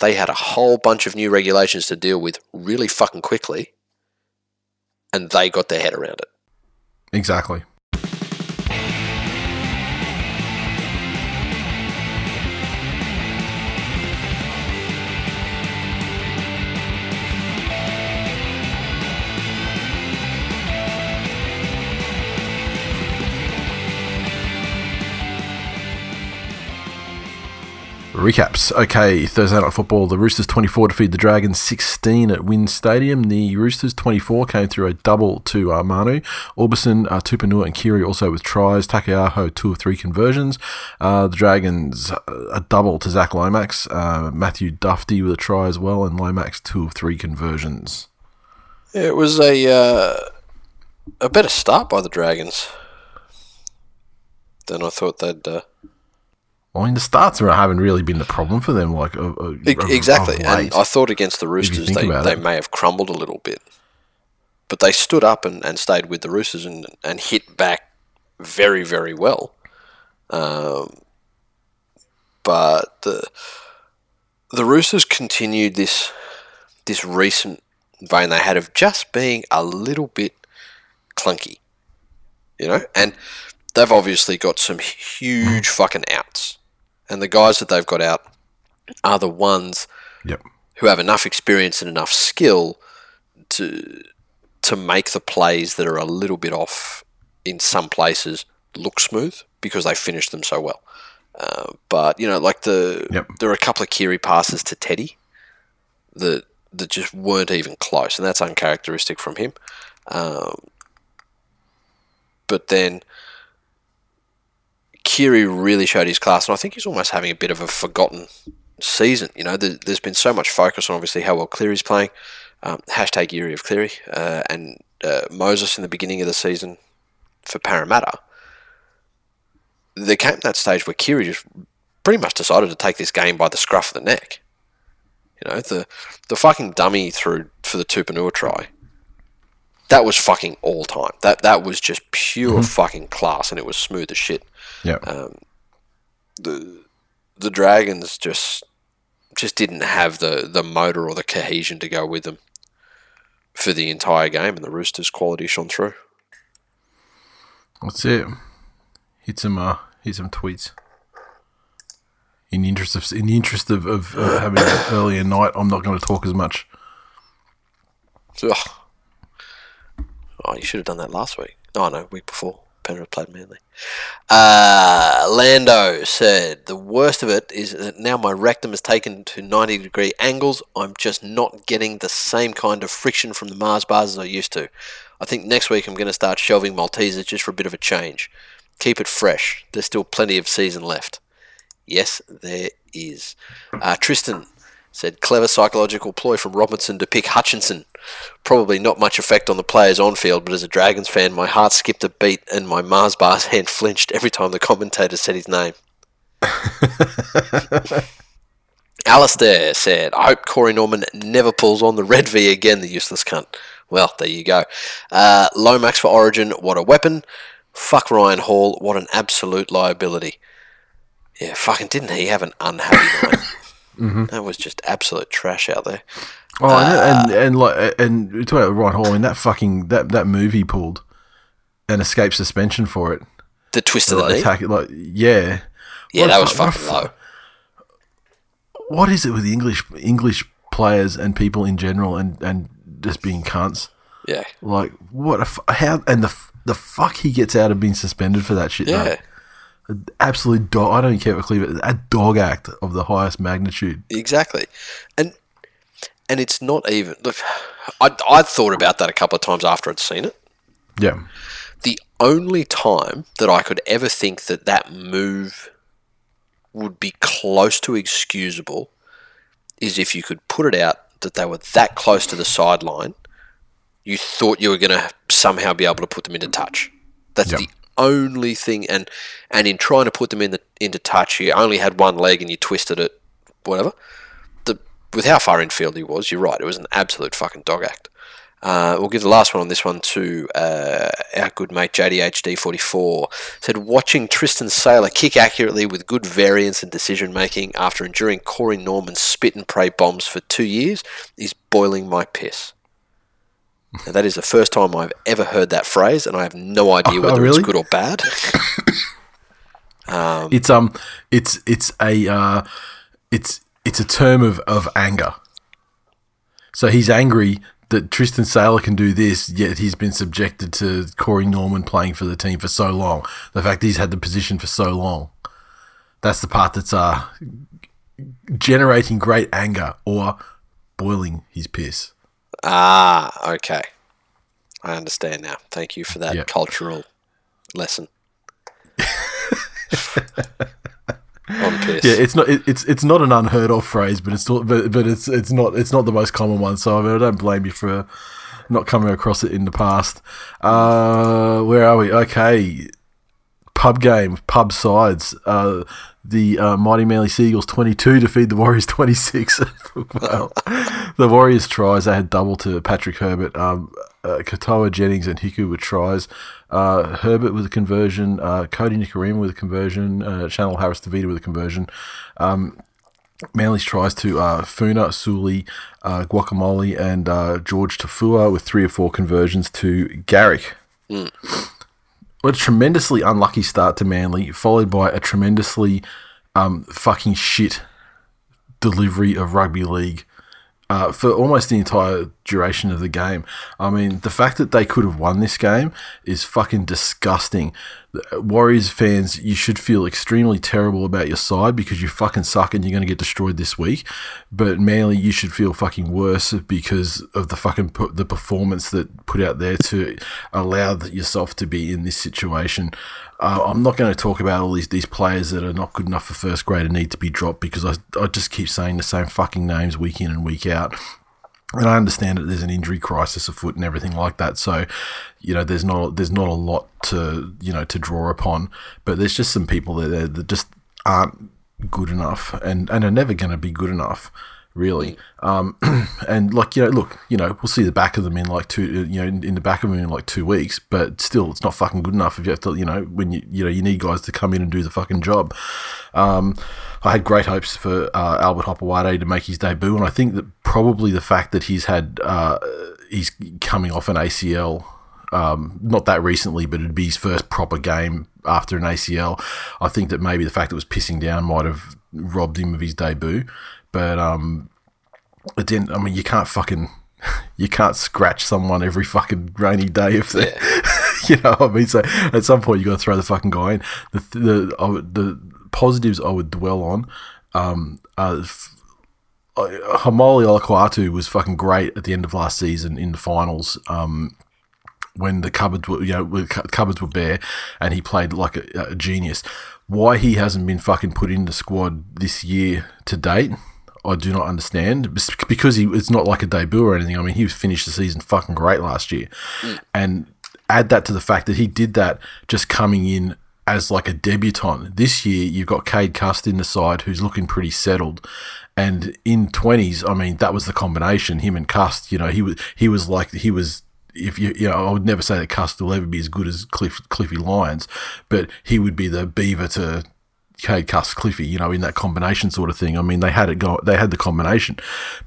They had a whole bunch of new regulations to deal with really fucking quickly, and they got their head around it. Exactly. Recaps. Okay, Thursday night football. The Roosters 24 defeated the Dragons 16 at WIN Stadium. The Roosters 24 came through a double to uh, Manu. Aubusson, uh, Tupanua, and Keary also with tries. Takeaho, two of three conversions. Uh, the Dragons, uh, a double to Zach Lomax. Uh, Matthew Dufty with a try as well. And Lomax, two of three conversions. It was a uh, a better start by the Dragons than I thought they'd. I mean, the starts haven't really been the problem for them. Like uh, uh, exactly, and. I thought against the Roosters they, they it. may have crumbled a little bit, but they stood up and, and stayed with the Roosters and, and hit back very very well. Um, but the the Roosters continued this this recent vein they had of just being a little bit clunky, you know, and they've obviously got some huge fucking outs, and the guys that they've got out are the ones yep. who have enough experience and enough skill to to make the plays that are a little bit off in some places look smooth because they finish them so well. Uh, but you know, like the Yep. there are a couple of Keary passes to Teddy that that just weren't even close, and that's uncharacteristic from him. Um, but then Keary really showed his class, and I think he's almost having a bit of a forgotten season. You know, there, there's been so much focus on obviously how well Cleary's playing. Um, hashtag Yuri of Cleary uh, and uh, Moses in the beginning of the season for Parramatta. There came that stage where Keary just pretty much decided to take this game by the scruff of the neck. You know, the the fucking dummy through for the Tupouniua try. That was fucking all time. That that was just pure fucking class, and it was smooth as shit Yep. the the dragons just just didn't have the the motor or the cohesion to go with them for the entire game, and the Roosters' quality shone through. That's it. Hit some uh, hit some tweets. In the interest of in the interest of, of uh, having an earlier night, I'm not going to talk as much. Ugh. Oh, you should have done that last week. Oh no, week before. Penrith played Manly. Uh, Lando said the worst of it is that now my rectum is taken to 90 degree angles. I'm just not getting the same kind of friction from the Mars bars as I used to. I think next week I'm going to start shelving Maltesers just for a bit of a change. Keep it fresh. There's still plenty of season left. Yes, there is. Uh, Tristan said clever psychological ploy from Robinson to pick Hutchinson. Probably not much effect on the players on field, but as a Dragons fan, my heart skipped a beat and my Mars bar's hand flinched every time the commentator said his name. Alistair said, I hope Corey Norman never pulls on the red V again, the useless cunt. Well, there you go. Uh, Lomax for Origin, what a weapon. Fuck Ryan Hall, what an absolute liability. Yeah, fucking didn't he have an unhappy night? Mm-hmm. That was just absolute trash out there. Oh, and, uh, and and like and talking about Ryan Hall, I mean that fucking that that move he pulled and escaped suspension for it. The twist of the Like, knee. attack, like yeah, Yeah, What that was what fucking fu- low. What is it with the English English players and people in general, and and just being cunts? Yeah. Like what a f- how and the f- the fuck he gets out of being suspended for that shit. Yeah. mate. Absolute dog. I don't care what Cleveland. A dog act of the highest magnitude. Exactly, and and it's not even. Look, I I thought about that a couple of times after I'd seen it. Yeah, The only time that I could ever think that that move would be close to excusable is if you could put it out that they were that close to the sideline, you thought you were going to somehow be able to put them into touch. That's Yep. the only thing, and and in trying to put them in the into touch, you only had one leg and you twisted it, whatever. The with how far infield he was, you're right. It was an absolute fucking dog act. Uh, we'll give the last one on this one to uh, our good mate JDHD44. Said watching Tristan Sailor kick accurately with good variance and decision making after enduring Corey Norman's spit and pray bombs for two years is boiling my piss. Now, that is the first time I've ever heard that phrase, and I have no idea Oh, whether really? it's good or bad. it's um, it's it's a uh, it's it's a term of of anger. So he's angry that Tristan Sailor can do this, yet he's been subjected to Corey Norman playing for the team for so long. The fact that he's had the position for so long. That's the part that's uh generating great anger or boiling his piss. Ah, okay. I understand now. Thank you for that Yep. cultural lesson. Yeah, it's not it, it's it's not an unheard of phrase, but it's not, but, but it's it's not it's not the most common one. So I, mean, I don't blame you for not coming across it in the past. Uh, where are we? Okay, pub game, pub sides. Uh, the uh, Mighty Manly Seagulls 22 defeat the Warriors 26. well, the Warriors tries, they had double to Patrick Herbert. Um, uh, Katoa, Jennings, and Hiku with tries. Uh, Herbert with a conversion. Uh, Kodi Nikorima with a conversion. Uh, Chanel Harris Tavita with a conversion. Um, Manly's tries to uh, Funa, Sully, uh, Guacamole, and uh, George Taufua with three or four conversions to Garrick. A tremendously unlucky start to Manly, followed by a tremendously um, fucking shit delivery of rugby league uh, for almost the entire duration of the game. I mean, the fact that they could have won this game is fucking disgusting. Warriors fans, you should feel extremely terrible about your side because you fucking suck and you're going to get destroyed this week. But Manly, you should feel fucking worse because of the fucking pu- the performance that put out there to allow yourself to be in this situation. Uh, I'm not going to talk about all these, these players that are not good enough for first grade and need to be dropped because I, I just keep saying the same fucking names week in and week out. And I understand that there's an injury crisis afoot and everything like that. So, you know, there's not there's not a lot to you know to draw upon. But there's just some people that that just aren't good enough and and are never going to be good enough really um and like you know look you know we'll see the back of them in like two you know in, in the back of them in like two weeks but still it's not fucking good enough if you have to you know when you you know you need guys to come in and do the fucking job um I had great hopes for uh, Albert Hopoate to make his debut, and I think that probably the fact that he's had uh, he's coming off an ACL, um, not that recently, but it'd be his first proper game after an ACL. I think that maybe the fact it was pissing down might have robbed him of his debut, but um, it didn't. I mean, you can't fucking you can't scratch someone every fucking rainy day if they. You know, what I mean, so at some point you got to throw the fucking guy in. The the I would- the positives I would dwell on, um, uh, Haumole Olakau'atu was fucking great at the end of last season in the finals. Um, when the cupboards were, you know, the cupboards were bare, and he played like a, a genius. Why he hasn't been fucking put in the squad this year to date, I do not understand. Because he, it's not like a debut or anything. I mean, he finished the season fucking great last year, mm. and add that to the fact that he did that just coming in as like a debutant. This year, you've got Cade Cust in the side who's looking pretty settled. And in twenties, I mean, that was the combination. Him and Cust, you know, he was he was like he was. If you, you know, I would never say that Cust will ever be as good as Cliff, Cliffy Lyons, but he would be the beaver to Cade Cust Cliffy, you know, in that combination sort of thing. I mean, they had it go, they had the combination,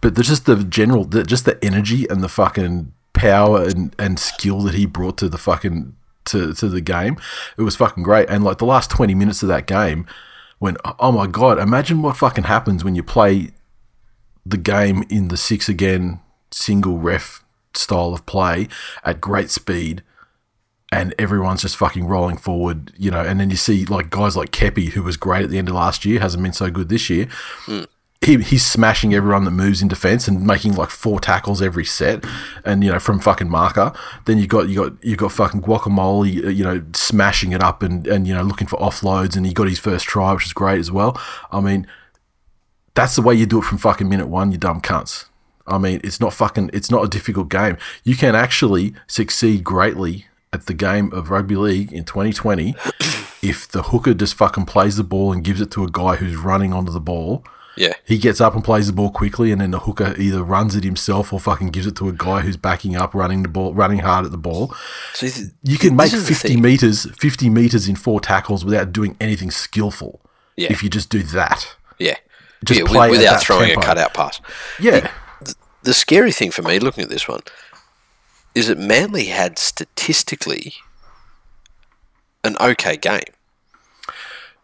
but just the general, the, just the energy and the fucking power and, and skill that he brought to the fucking to, to the game, it was fucking great. And like the last twenty minutes of that game, when oh my god, imagine what fucking happens when you play the game in the six again single ref style of play at great speed and everyone's just fucking rolling forward, you know, and then you see like guys like Keppie, who was great at the end of last year, hasn't been so good this year. He, he's smashing everyone that moves in defense and making like four tackles every set, and you know from fucking marker. Then you got you got you got fucking guacamole, uh, you know, smashing it up and and you know looking for offloads, and he got his first try, which is great as well. I mean, that's the way you do it from fucking minute one, you dumb cunts. I mean, it's not fucking, it's not a difficult game. You can actually succeed greatly at the game of rugby league in 2020 if the hooker just fucking plays the ball and gives it to a guy who's running onto the ball. Yeah. He gets up and plays the ball quickly, and then the hooker either runs it himself or fucking gives it to a guy who's backing up, running the ball, running hard at the ball. So th- You can make 50 meters, 50 meters in four tackles without doing anything skillful. Yeah. If you just do that. Yeah. Just yeah, play without throwing tempo. a cutout pass. Yeah. The scary thing for me looking at this one is that Manly had statistically an okay game.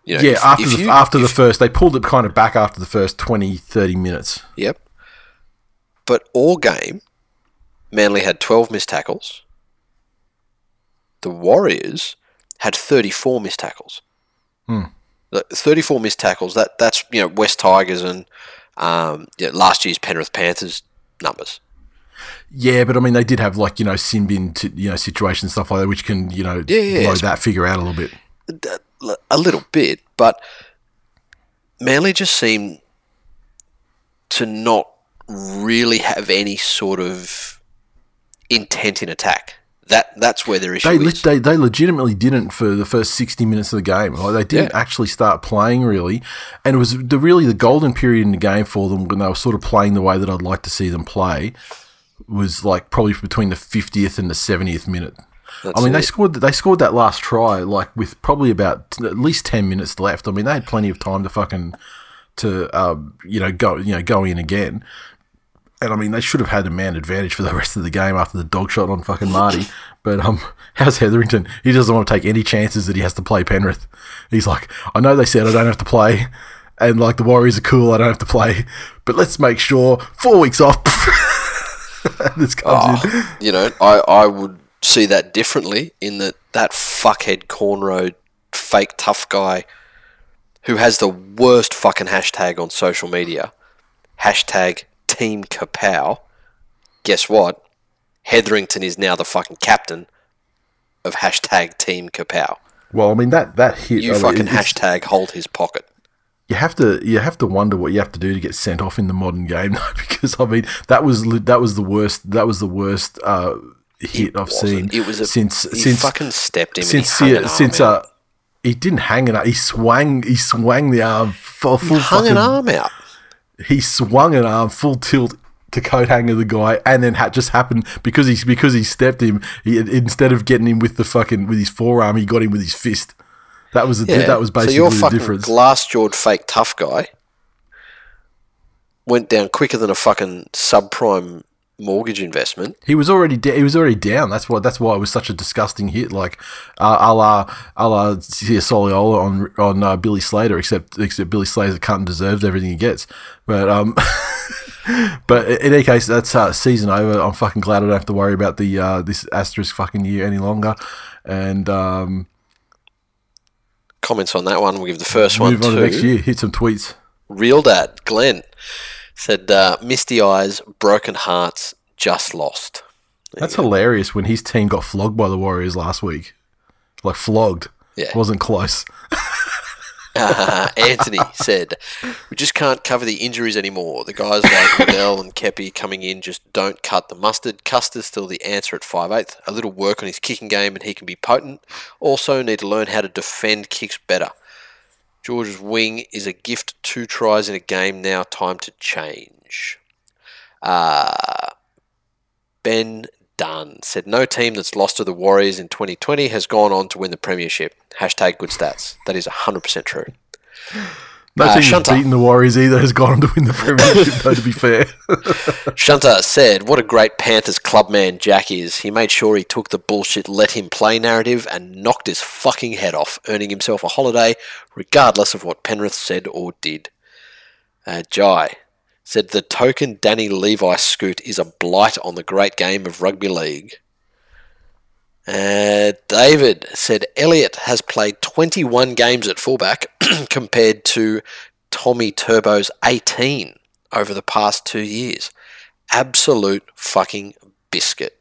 You know, Yeah, if- after if the you- after the first, they pulled it kind of back after the first 20, 30 minutes. Yep. But all game, Manly had 12 missed tackles. The Warriors had 34 missed tackles. The 34 missed tackles. That that's you know West Tigers and um, yeah, last year's Penrith Panthers numbers. Yeah, but I mean, they did have like you know sin bin, t- you know, situations stuff like that, which can you know Yeah, yeah, blow that figure out a little bit. a little bit, but Manly just seemed to not really have any sort of intent in attack. That that's where their issue They, is. they they legitimately didn't for the first sixty minutes of the game. Like they didn't Yeah. actually start playing really, and it was the really the golden period in the game for them when they were sort of playing the way that I'd like to see them play. Was like probably between the fiftieth and the seventieth minute. That's I mean, they scored. They scored that last try like with probably about t- at least ten minutes left. I mean, they had plenty of time to fucking to um, you know go you know go in again. And I mean, they should have had a man advantage for the rest of the game after the dog shot on fucking Marty. But um, how's Hetherington? He doesn't want to take any chances that he has to play Penrith. He's like, I know they said I don't have to play, and like the Warriors are cool, I don't have to play, but let's make sure four weeks off. this comes ah, in. Oh, you know, I, I would see that differently in that that fuckhead cornrow fake tough guy who has the worst fucking hashtag on social media. Hashtag Team Kapow. Guess what? Hetherington is now the fucking captain of hashtag Team Kapow. Well, I mean that that hit. You I mean, fucking hashtag hold his pocket. You have to you have to wonder what you have to do to get sent off in the modern game though, because I mean that was that was the worst that was the worst uh, hit I've seen It was a, since he since fucking stepped him since he hung yeah, an since uh he didn't hang it up he swung he swung the arm full, full hung fucking, an arm out. he swung an arm full tilt to coat hanger the guy and then had just happened because he's because he stepped him he, instead of getting him with the fucking with his forearm he got him with his fist that was the, Yeah. that was basically so your the fucking difference glass jawed fake tough guy went down quicker than a fucking subprime mortgage investment. He was already da- he was already down. That's why that's why it was such a disgusting hit, like uh, a la a la Soliola on on uh, Billy Slater, except except Billy Slater can't and deserves everything he gets. But um, but in any case, that's uh, season over. I'm fucking glad I don't have to worry about the uh, this asterisk fucking year any longer. And um, Comments on that one. We'll give the first one move on to next year. Hit some tweets. Real Dad Glenn said, uh, "Misty eyes, broken hearts, just lost." That's hilarious. When his team got flogged by the Warriors last week, like flogged. Yeah. wasn't close. Anthony said, "We just can't cover the injuries anymore. The guys like Liddell and Keppie coming in just don't cut the mustard. Custer's still the answer at 5'8". A little work on his kicking game and he can be potent. Also need to learn how to defend kicks better. George's wing is a gift. Two tries in a game now. Time to change." Uh, Ben Dunn said, "No team that's lost to the Warriors in 2020 has gone on to win the premiership." Hashtag good stats. That is 100% true. No Uh, team Shunter. beaten the Warriors either has gone on to win the premiership, though, to be fair. Shunter said, What a great Panthers clubman Jack is. He made sure he took the bullshit let him play narrative and knocked his fucking head off, earning himself a holiday regardless of what Penrith said or did. Uh, Jai said, The token Danny Levi scoot is a blight on the great game of rugby league. Uh, David said Elliot has played 21 games at fullback compared to Tommy Turbo's 18 over the past two years. Absolute fucking biscuit.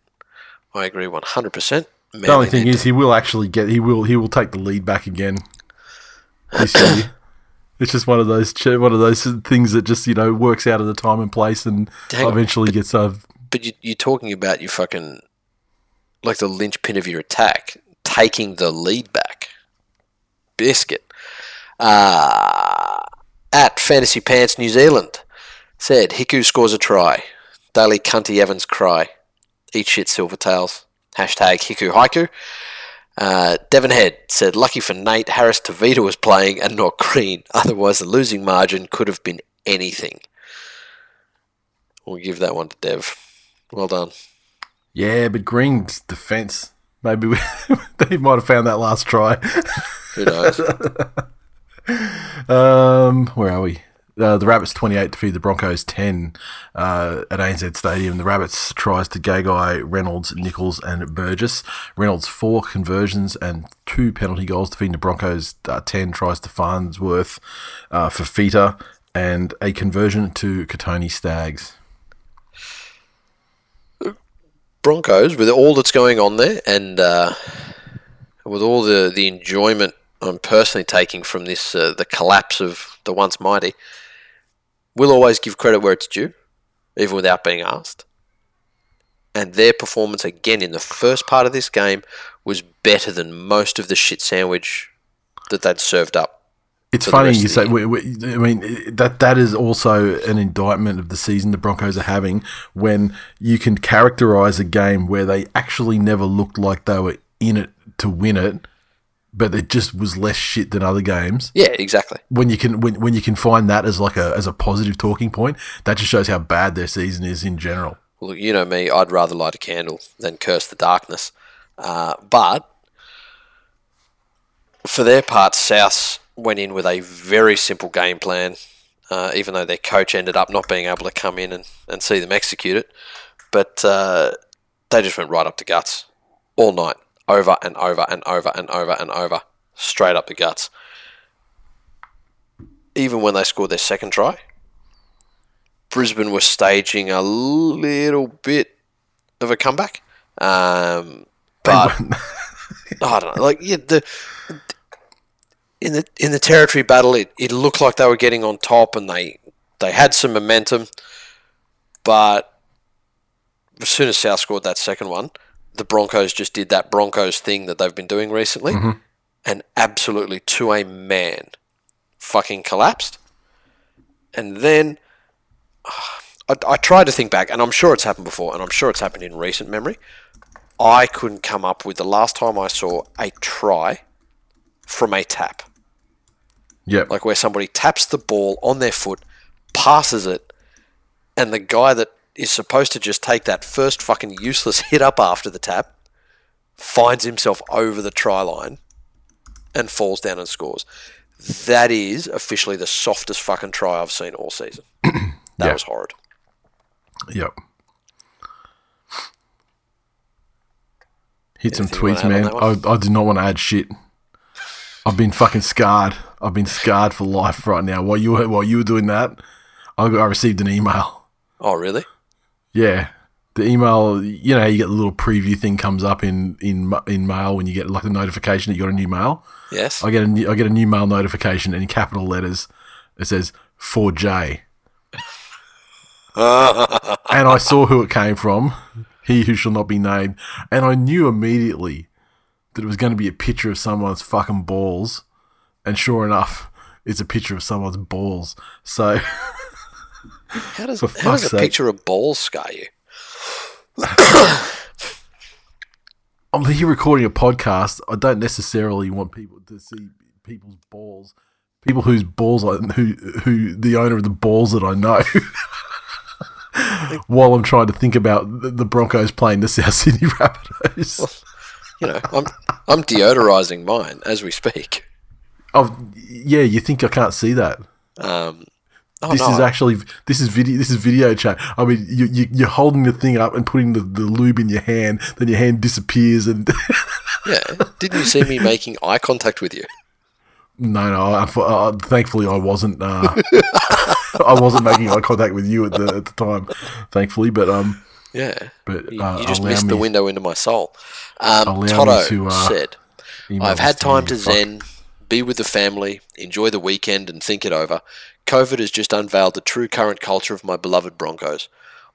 I agree 100%. the only thing is, he will actually get. He will. He will take the lead back again this year. It's just one of those ch- one of those things that just you know works out at the time and place, and Hang on. eventually gets. Uh, But you, you're talking about your fucking, like the linchpin of your attack, taking the lead back. Biscuit. Uh, at Fantasy Pants New Zealand said Hiku scores a try. Daily Cunty Evans cry. Eat shit Silvertails. Hashtag Hiku Haiku. Uh, Devon Head said, lucky for Nate, Harris Tavita was playing and not Green. Otherwise, the losing margin could have been anything. We'll give that one to Dev. Well done. yeah, but Green's defense. Maybe we, they might have found that last try. Who knows? Um, where are we? Uh, the Rabbits 28 defeat the Broncos 10 uh, at ANZ Stadium. The Rabbits tries to Gagai, Reynolds, Nichols, and Burgess. Reynolds four conversions and two penalty goals defeating the Broncos uh, 10 tries to Farnworth, uh, Fifita, and a conversion to Kotoni Staggs. Broncos, with all that's going on there, and uh, with all the, the enjoyment I'm personally taking from this, uh, the collapse of the once mighty, will always give credit where it's due, even without being asked. And their performance again in the first part of this game was better than most of the shit sandwich that they'd served up. It's funny you say. We, we, I mean, that that is also an indictment of the season the Broncos are having when you can characterize a game where they actually never looked like they were in it to win it, but it just was less shit than other games. Yeah, exactly. When you can when, when you can find that as like a as a positive talking point, that just shows how bad their season is in general. Look, you know me, I'd rather light a candle than curse the darkness. Uh, but for their part, South went in with a very simple game plan, uh, even though their coach ended up not being able to come in and, and see them execute it. But uh, they just went right up the guts all night, over and over and over and over and over, straight up the guts. Even when they scored their second try, Brisbane was staging a little bit of a comeback. Um, but I don't know, like yeah, the in the in the territory battle, it, it looked like they were getting on top, and they they had some momentum. But as soon as South scored that second one, the Broncos just did that Broncos thing that they've been doing recently, mm-hmm. and absolutely to a man, fucking collapsed. And then I, I tried to think back, and I'm sure it's happened before, and I'm sure it's happened in recent memory. I couldn't come up with the last time I saw a try from a tap, Yep. like where somebody taps the ball on their foot, passes it, and the guy that is supposed to just take that first fucking useless hit up after the tap finds himself over the try line and falls down and scores. That is officially the softest fucking try I've seen all season. That was horrid. Yep. Hit some Anything tweets, man. I, I do not want to add shit. I've been fucking scarred. I've been scarred for life right now. While you were while you were doing that, I, I received an email. Oh, really? Yeah, the email. You know, you get the little preview thing comes up in in in mail when you get like a notification that you got a new mail. Yes. I get a new, I get a new mail notification in capital letters it says for J. and I saw who it came from, he who shall not be named, and I knew immediately that it was going to be a picture of someone's fucking balls, and sure enough, it's a picture of someone's balls. So How does, how does a sake. picture of balls scar you? I'm here recording a podcast. I don't necessarily want people to see people's balls, people whose balls I who who the owner of the balls that I know. While I'm trying to think about the, the Broncos playing the South Sydney Rabbitohs. You know, I'm I'm deodorizing mine as we speak. Oh, yeah, you think I can't see that? Um, oh, This no, is actually this is video. This is video chat. I mean, you, you you're holding the thing up and putting the, the lube in your hand. Then your hand disappears, and yeah. Didn't you see me making eye contact with you? no, no. unfo- Uh, thankfully, I wasn't. Uh, I wasn't making eye contact with you at the at the time. Thankfully, but um, Yeah. but You, uh, you just missed the window into my soul. Um, me Toto to, uh, said, I've had time to fuck. zen, be with the family, enjoy the weekend, and think it over. COVID has just unveiled the true current culture of my beloved Broncos.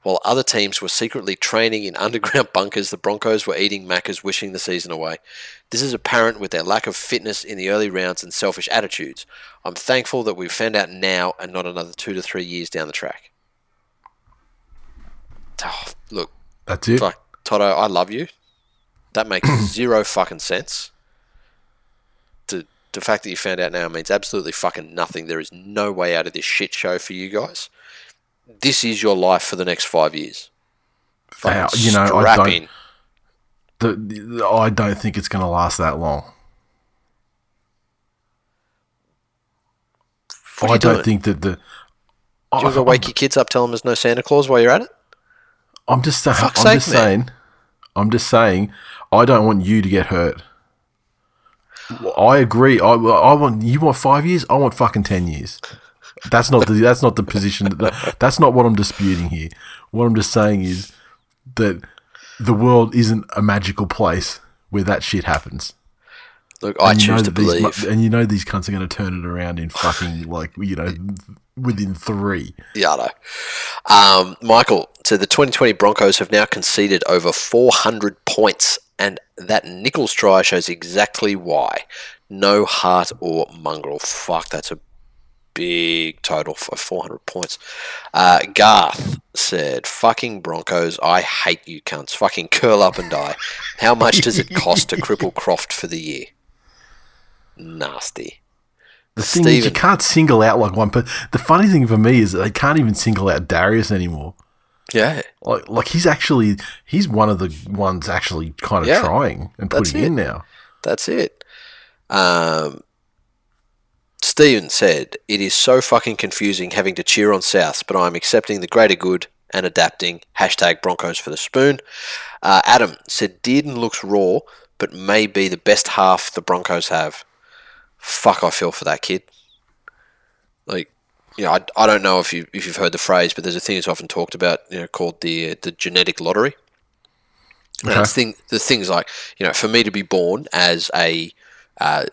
While other teams were secretly training in underground bunkers, the Broncos were eating Maccas, wishing the season away. This is apparent with their lack of fitness in the early rounds and selfish attitudes. I'm thankful that we've found out now and not another two to three years down the track. Oh, look, That's it. fuck, Toto, I love you. That makes zero fucking sense. The the fact that you found out now means absolutely fucking nothing. There is no way out of this shit show for you guys. This is your life for the next five years. Fucking you know, I don't- in. The, the- I don't think it's going to last that long. What are I you don't doing? think that the Do you want to I'm, wake your kids up, tell them there's no Santa Claus while you're at it? I'm just saying. I'm sake, just man. saying. I'm just saying. I don't want you to get hurt. I agree. I, I want you want five years. I want fucking ten years. That's not the that's not the position. That, that's not what I'm disputing here. What I'm just saying is that the world isn't a magical place where that shit happens. Look, I choose to that these believe. and you know these cunts are going to turn it around in fucking like you know within three. Yeah, I know. Um, Michael, so the 2020 Broncos have now conceded over 400 points, and that Nichols try shows exactly why. No heart or mongrel. Fuck, that's a big total for 400 points. Uh, Garth said, "Fucking Broncos, I hate you cunts. Fucking curl up and die. How much does it cost to cripple Croft for the year? Nasty." The thing is, you can't single out like one. But the funny thing for me is that they can't even single out Darius anymore. Yeah, Like, like he's actually he's one of the ones actually kind of Yeah, trying and that's putting in it. now. That's it. Um, Steven said, It is so fucking confusing having to cheer on Souths, but I'm accepting the greater good and adapting. Hashtag Broncos for the spoon. Uh, Adam said, Dearden looks raw, but may be the best half the Broncos have. Fuck, I feel for that kid. Like, you know, I, I don't know if you if you've heard the phrase, but there's a thing that's often talked about, you know, called the uh, the genetic lottery. And Okay. it's thing, the things like, you know, for me to be born as a uh,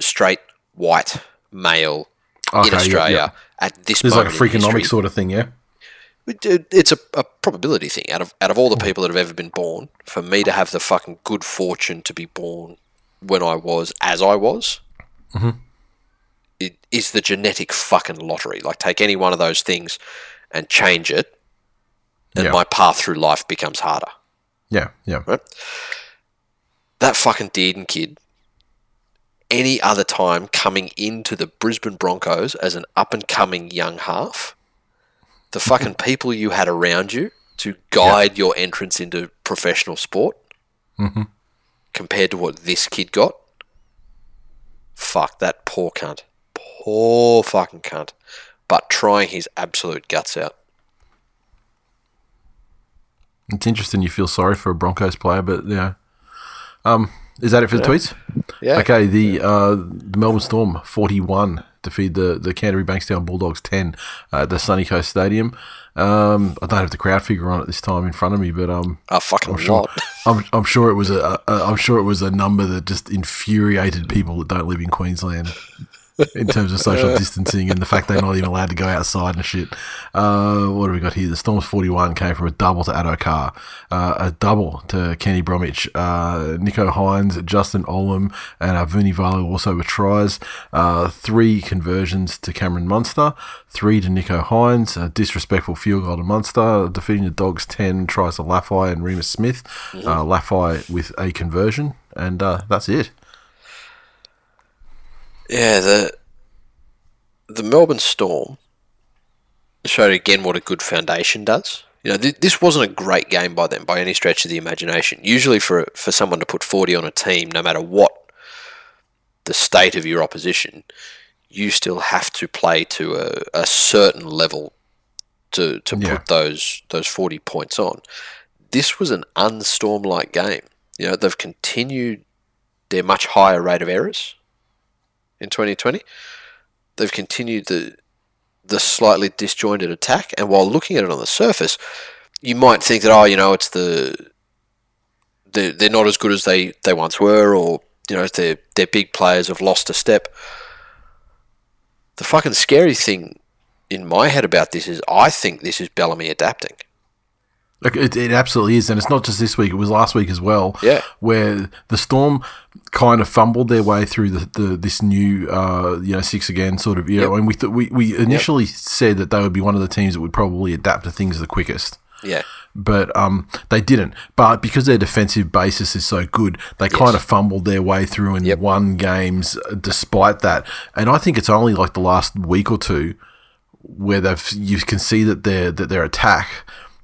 straight white male Okay, in Australia yeah. at this point. There's like a moment in history, freakonomic sort of thing, yeah. it- it- it's a, a probability thing. Out of out of all the people that have ever been born, for me to have the fucking good fortune to be born when I was as I was, it is the genetic fucking lottery. Like take any one of those things and change it, and Yeah. my path through life becomes harder. Yeah, yeah. Right? That fucking Dearden kid. Any other time coming into the Brisbane Broncos as an up and coming young half, the fucking people you had around you to guide your entrance into professional sport, Mhm. compared to what this kid got, fuck that poor cunt, poor fucking cunt, but trying his absolute guts out. It's interesting. You feel sorry for a Broncos player, but yeah. Um, is that it for the tweets? Yeah. Okay. The uh, the Melbourne Storm forty one defeat the the Canterbury Bankstown Bulldogs ten at the Sunny Coast Stadium. Um, I don't have the crowd figure on it this time in front of me, but um, A fucking sure. lot. I'm, I'm sure it was a, a I'm sure it was a number that just infuriated people that don't live in Queensland in terms of social distancing and the fact they're not even allowed to go outside and shit. Uh, what have we got here? The Storms 41 came from a double to Addo Carr, uh, a double to Kenny Bromwich, uh, Nicho Hynes, Justin Olam, and Avuni Valo also with tries. Uh, three conversions to Cameron Munster, three to Nicho Hynes, a disrespectful field goal to Munster, defeating the Dogs 10 tries to Laffey and Reimis Smith. Uh, Laffey with a conversion, and uh, that's it. Yeah, the the Melbourne Storm showed again what a good foundation does. You know, th- this wasn't a great game by them by any stretch of the imagination. Usually, for for someone to put forty on a team, no matter what the state of your opposition, you still have to play to a, a certain level to to Yeah. put those those forty points on. This was an unstorm like game. You know, they've continued their much higher rate of errors in 2020. They've continued the the slightly disjointed attack, and while looking at it on the surface, you might think that oh, you know, it's the they're, they're not as good as they, they once were, or you know, their their big players have lost a step. The fucking scary thing in my head about this is I think this is Bellamy adapting. Like it, it absolutely is, and it's not just this week; it was last week as well. Yeah. where the Storm kind of fumbled their way through the, the this new uh, you know six again sort of you know, Yep. and we th- we we initially said that they would be one of the teams that would probably adapt to things the quickest. Yeah, But um, they didn't. But because their defensive basis is so good, they kind of fumbled their way through and Yep. won games uh, despite that. And I think it's only like the last week or two where they've you can see that their that their attack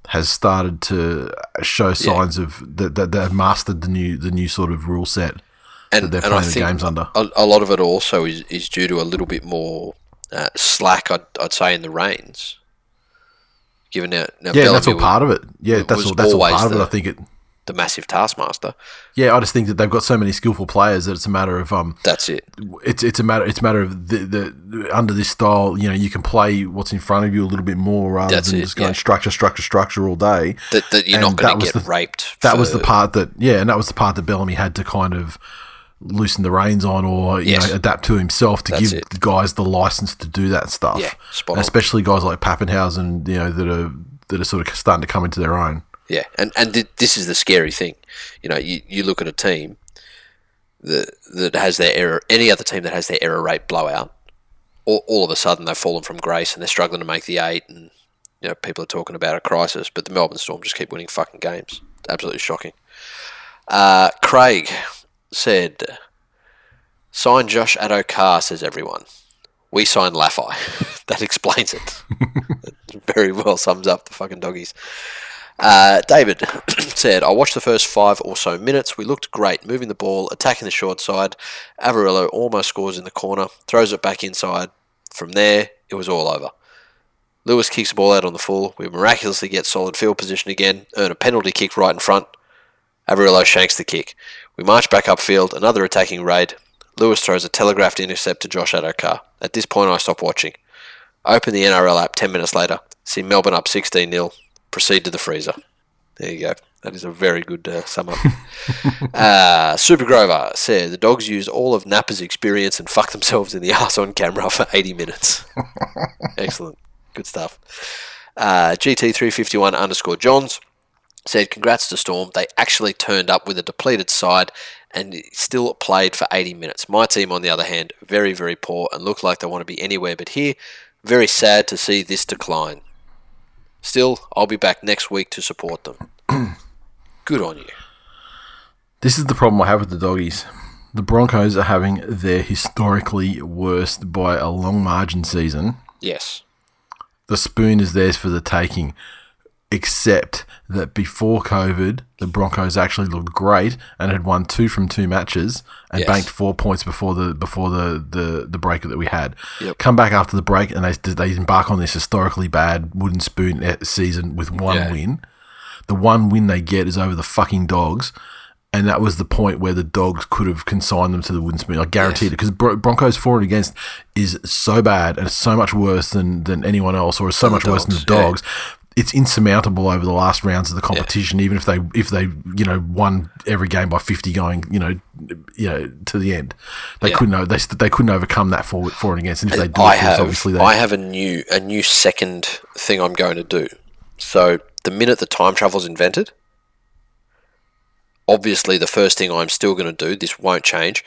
has started to show signs of that, that they've mastered the new the new sort of rule set and, that they're and I playing the games under. a, a lot of it also is, is due to a little bit more uh, slack, I'd, I'd say, in the reins. Given now Yeah, that's all Bellamy part of it. Yeah, that's all. That's all part of it. I think it. The massive taskmaster. Yeah, I just think that they've got so many skillful players that it's a matter of um, That's it. it's it's a matter it's a matter of the, the under this style. You know, you can play what's in front of you a little bit more rather That's than it, just going yeah. structure, structure, structure all day. That, that you're And not going to get the- raped. That was the part that yeah, and that was the part that Bellamy had to kind of loosen the reins on or you Yes. know adapt to himself to That's give it. the guys the license to do that stuff. Yeah, especially guys like Papenhuyzen, you know, that are that are sort of starting to come into their own. Yeah, and and th- this is the scary thing. You know, you, you look at a team that that has their error. Any other team that has their error rate blowout, all, all of a sudden they've fallen from grace and they're struggling to make the eight, and you know people are talking about a crisis. But the Melbourne Storm just keep winning fucking games. Absolutely shocking. Uh, Craig said, "Sign Josh Addo-Carr," says everyone. We signed Laffy. that explains it. Very well sums up the fucking doggies. Uh, David said, I watched the first five or so minutes. We looked great, moving the ball, attacking the short side. Averillo almost scores in the corner, throws it back inside. From there, it was all over. Lewis kicks the ball out on the full. We miraculously get solid field position again, earn a penalty kick right in front. Averillo shanks the kick. We march back upfield, another attacking raid. Lewis throws a telegraphed intercept to Josh Addo-Carr. At this point, I stop watching. Open the NRL app 10 minutes later, see Melbourne up 16 0, proceed to the freezer. There you go. That is a very good uh, sum up. uh, Super Grover said the dogs used all of Napa's experience and fucked themselves in the ass on camera for 80 minutes. Excellent. Good stuff. Uh, GT351 underscore Johns said, Congrats to Storm. They actually turned up with a depleted side and still played for 80 minutes. My team, on the other hand, very, very poor and look like they want to be anywhere but here. Very sad to see this decline. Still, I'll be back next week to support them. Good on you. This is the problem I have with the doggies. The Broncos are having their historically worst by a long margin season. Yes. The spoon is theirs for the taking, except that before COVID, the Broncos actually looked great and had won two from two matches and Yes. banked four points before the before the, the, the break that we had. Yep. Come back after the break and they they embark on this historically bad wooden spoon season with one Yeah. win. The one win they get is over the fucking dogs. And that was the point where the dogs could have consigned them to the wooden spoon. I guarantee Yes. it because Bro- Broncos for and against is so bad and so much worse than, than anyone else, or so the much worse than the dogs, yeah. It's insurmountable over the last rounds of the competition, even if they if they you know won every game by fifty going you know you know to the end. They Yeah. couldn't they they couldn't overcome that for for and against. And if they do, I have obviously they I have a new a new second thing I'm going to do. So the minute the time travel's invented, obviously the first thing I'm still going to do, this won't change,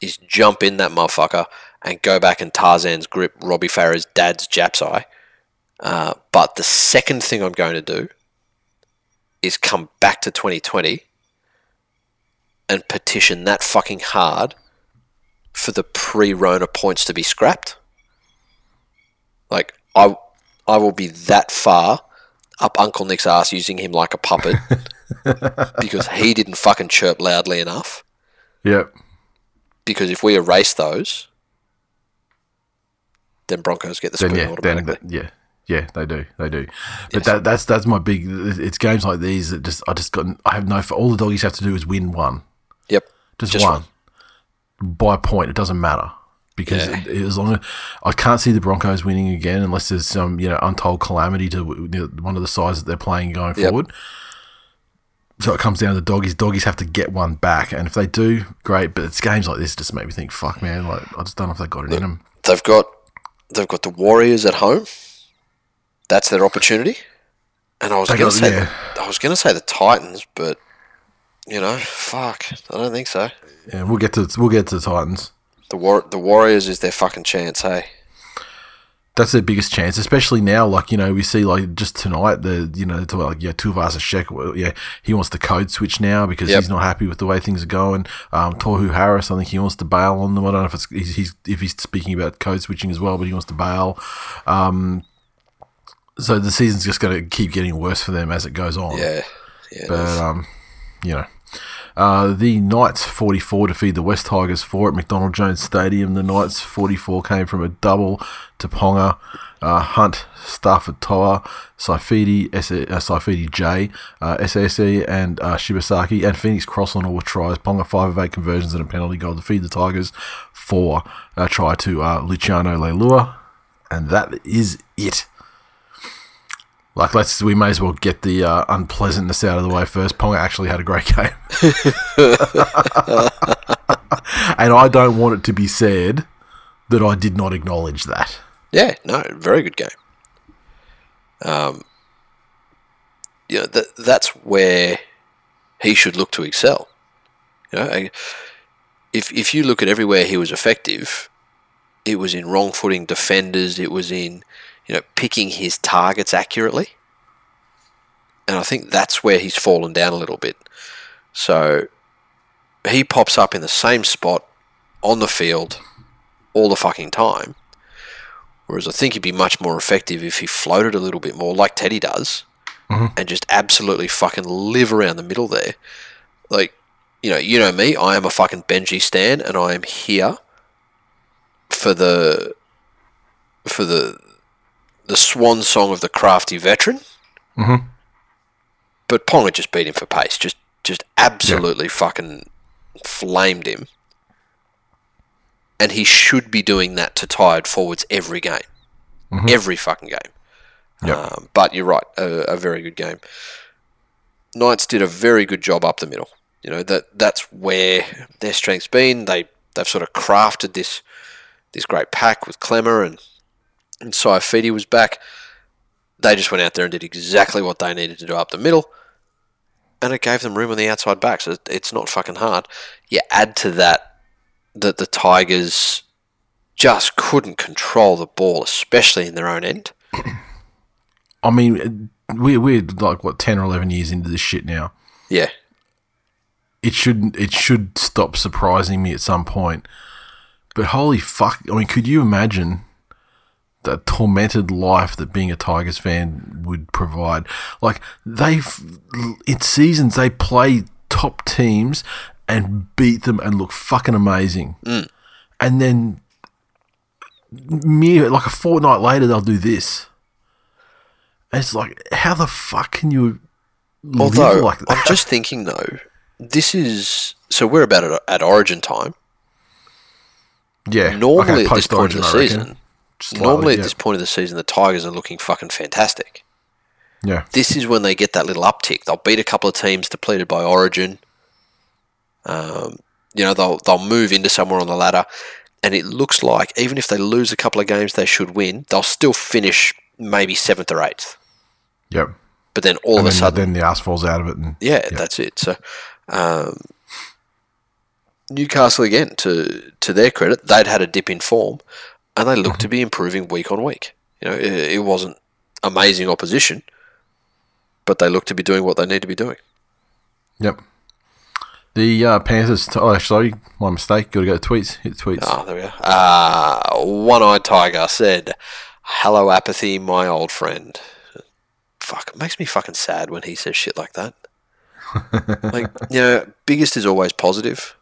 is jump in that motherfucker and go back and Tarzan's grip Robbie Farah's dad's Jap's eye. Uh, but the second thing I'm going to do is come back to 2020 and petition that fucking hard for the pre-Rona points to be scrapped. Like I, I will be that far up Uncle Nick's ass using him like a puppet because he didn't fucking chirp loudly enough. Yep. Because if we erase those, then Broncos get the Then spoon yeah, then automatically. that, yeah. Yeah, they do. They do. But that, that's that's my big. It's games like these that just I just got. I have no. For all the doggies have to do is win one. Yep. Just, Just one. By a point, it doesn't matter because Yeah. it- as long as I can't see the Broncos winning again, unless there's some you know untold calamity to you know, one of the sides that they're playing going Yep. forward. So it comes down to the doggies. Doggies have to get one back, and if they do, great. But it's games like this just make me think, fuck, man. Like I just don't know if they got it in them. They've got they've got the Warriors at home. That's their opportunity. And I was going to say yeah. the, I was going to say the Titans, but you know, fuck, I don't think so. Yeah, we'll get to we'll get to the Titans. The War the Warriors is their fucking chance, hey. That's their biggest chance, especially now. Like you know, we see like just tonight the you know to like yeah, Tuivasa-Sheck, well, yeah, he wants to code switch now because Yep. he's not happy with the way things are going. Um, Tohu Harris, I think he wants to bail on them. I don't know if it's he's, he's if he's speaking about code switching as well, but he wants to bail. Um, so the season's just going to keep getting worse for them as it goes on. Yeah. Yeah. But um, you know, uh, the Knights 44 defeat the West Tigers 4 at McDonald Jones Stadium. The Knights 44 came from a double to Ponga. uh, Hunt, Starford To'a, Saifiti, S- uh, Saifiti J, uh, SASE, and uh, Shibasaki, and Phoenix Crossland all with tries. Ponga 5 of 8 conversions and a penalty goal to feed the Tigers. 4 uh, try to uh, Luciano Leilua. And that is it. Like, let's we may as well get the uh, unpleasantness out of the way first. Ponga actually had a great game, and I don't want it to be said that I did not acknowledge that. Yeah, no, very good game. Um, you know, that that's where he should look to excel. You know, if if you look at everywhere he was effective, it was in wrong footing defenders. It was in you know picking his targets accurately, and I think that's where he's fallen down a little bit. So he pops up in the same spot on the field all the fucking time. Whereas I think he'd be much more effective if he floated a little bit more, like Teddy does, mm-hmm. and just absolutely fucking live around the middle there. Like, you know, you know me, I am a fucking Benji stan, and I am here for the for the the swan song of the crafty veteran. Mhm. But Ponga just beat him for pace, just just absolutely fucking flamed him and he should be doing that to tired forwards every game, every fucking game. Yep. Um, but you're right, a, a very good game. Knights did a very good job up the middle. You know that that's where their strength's been. They they've sort of crafted this this great pack with Klemmer and and Saifiti was back. They just went out there and did exactly what they needed to do up the middle, and it gave them room on the outside back. So it's not fucking hard. You add to that that the Tigers just couldn't control the ball, especially in their own end. I mean, we're we're like what ten or eleven years into this shit now. Yeah, It shouldn't. it should stop surprising me at some point. But holy fuck! I mean, could you imagine the tormented life that being a Tigers fan would provide? Like they, in seasons, they play top teams and beat them and look fucking amazing, mm. and then mere like a fortnight later they'll do this. And it's like, how the fuck can you Although like I'm just thinking though, this is so we're about at, at Origin time. yeah? Normally at this point of Origin, the season, Slightly, normally at yeah. this point of the season, the Tigers are looking fucking fantastic. yeah, This is when they get that little uptick. They'll beat a couple of teams depleted by Origin. Um, you know they'll they'll move into somewhere on the ladder, and it looks like even if they lose a couple of games they should win, they'll still finish maybe seventh or eighth. yep. But then all and of a sudden, then the ass falls out of it, and Yeah, that's it. So, um, Newcastle again, to to their credit, they'd had a dip in form, and they looked to be improving week on week. You know, it, it wasn't amazing opposition, but they looked to be doing what they need to be doing. yep. The uh, Panthers. T- oh, sorry, my mistake. Got to go to tweets. Hit tweets. Ah, there we are. Uh, One-eyed tiger said, "Hello, apathy, my old friend." Fuck, it makes me fucking sad when he says shit like that. like, you know, biggest is always positive.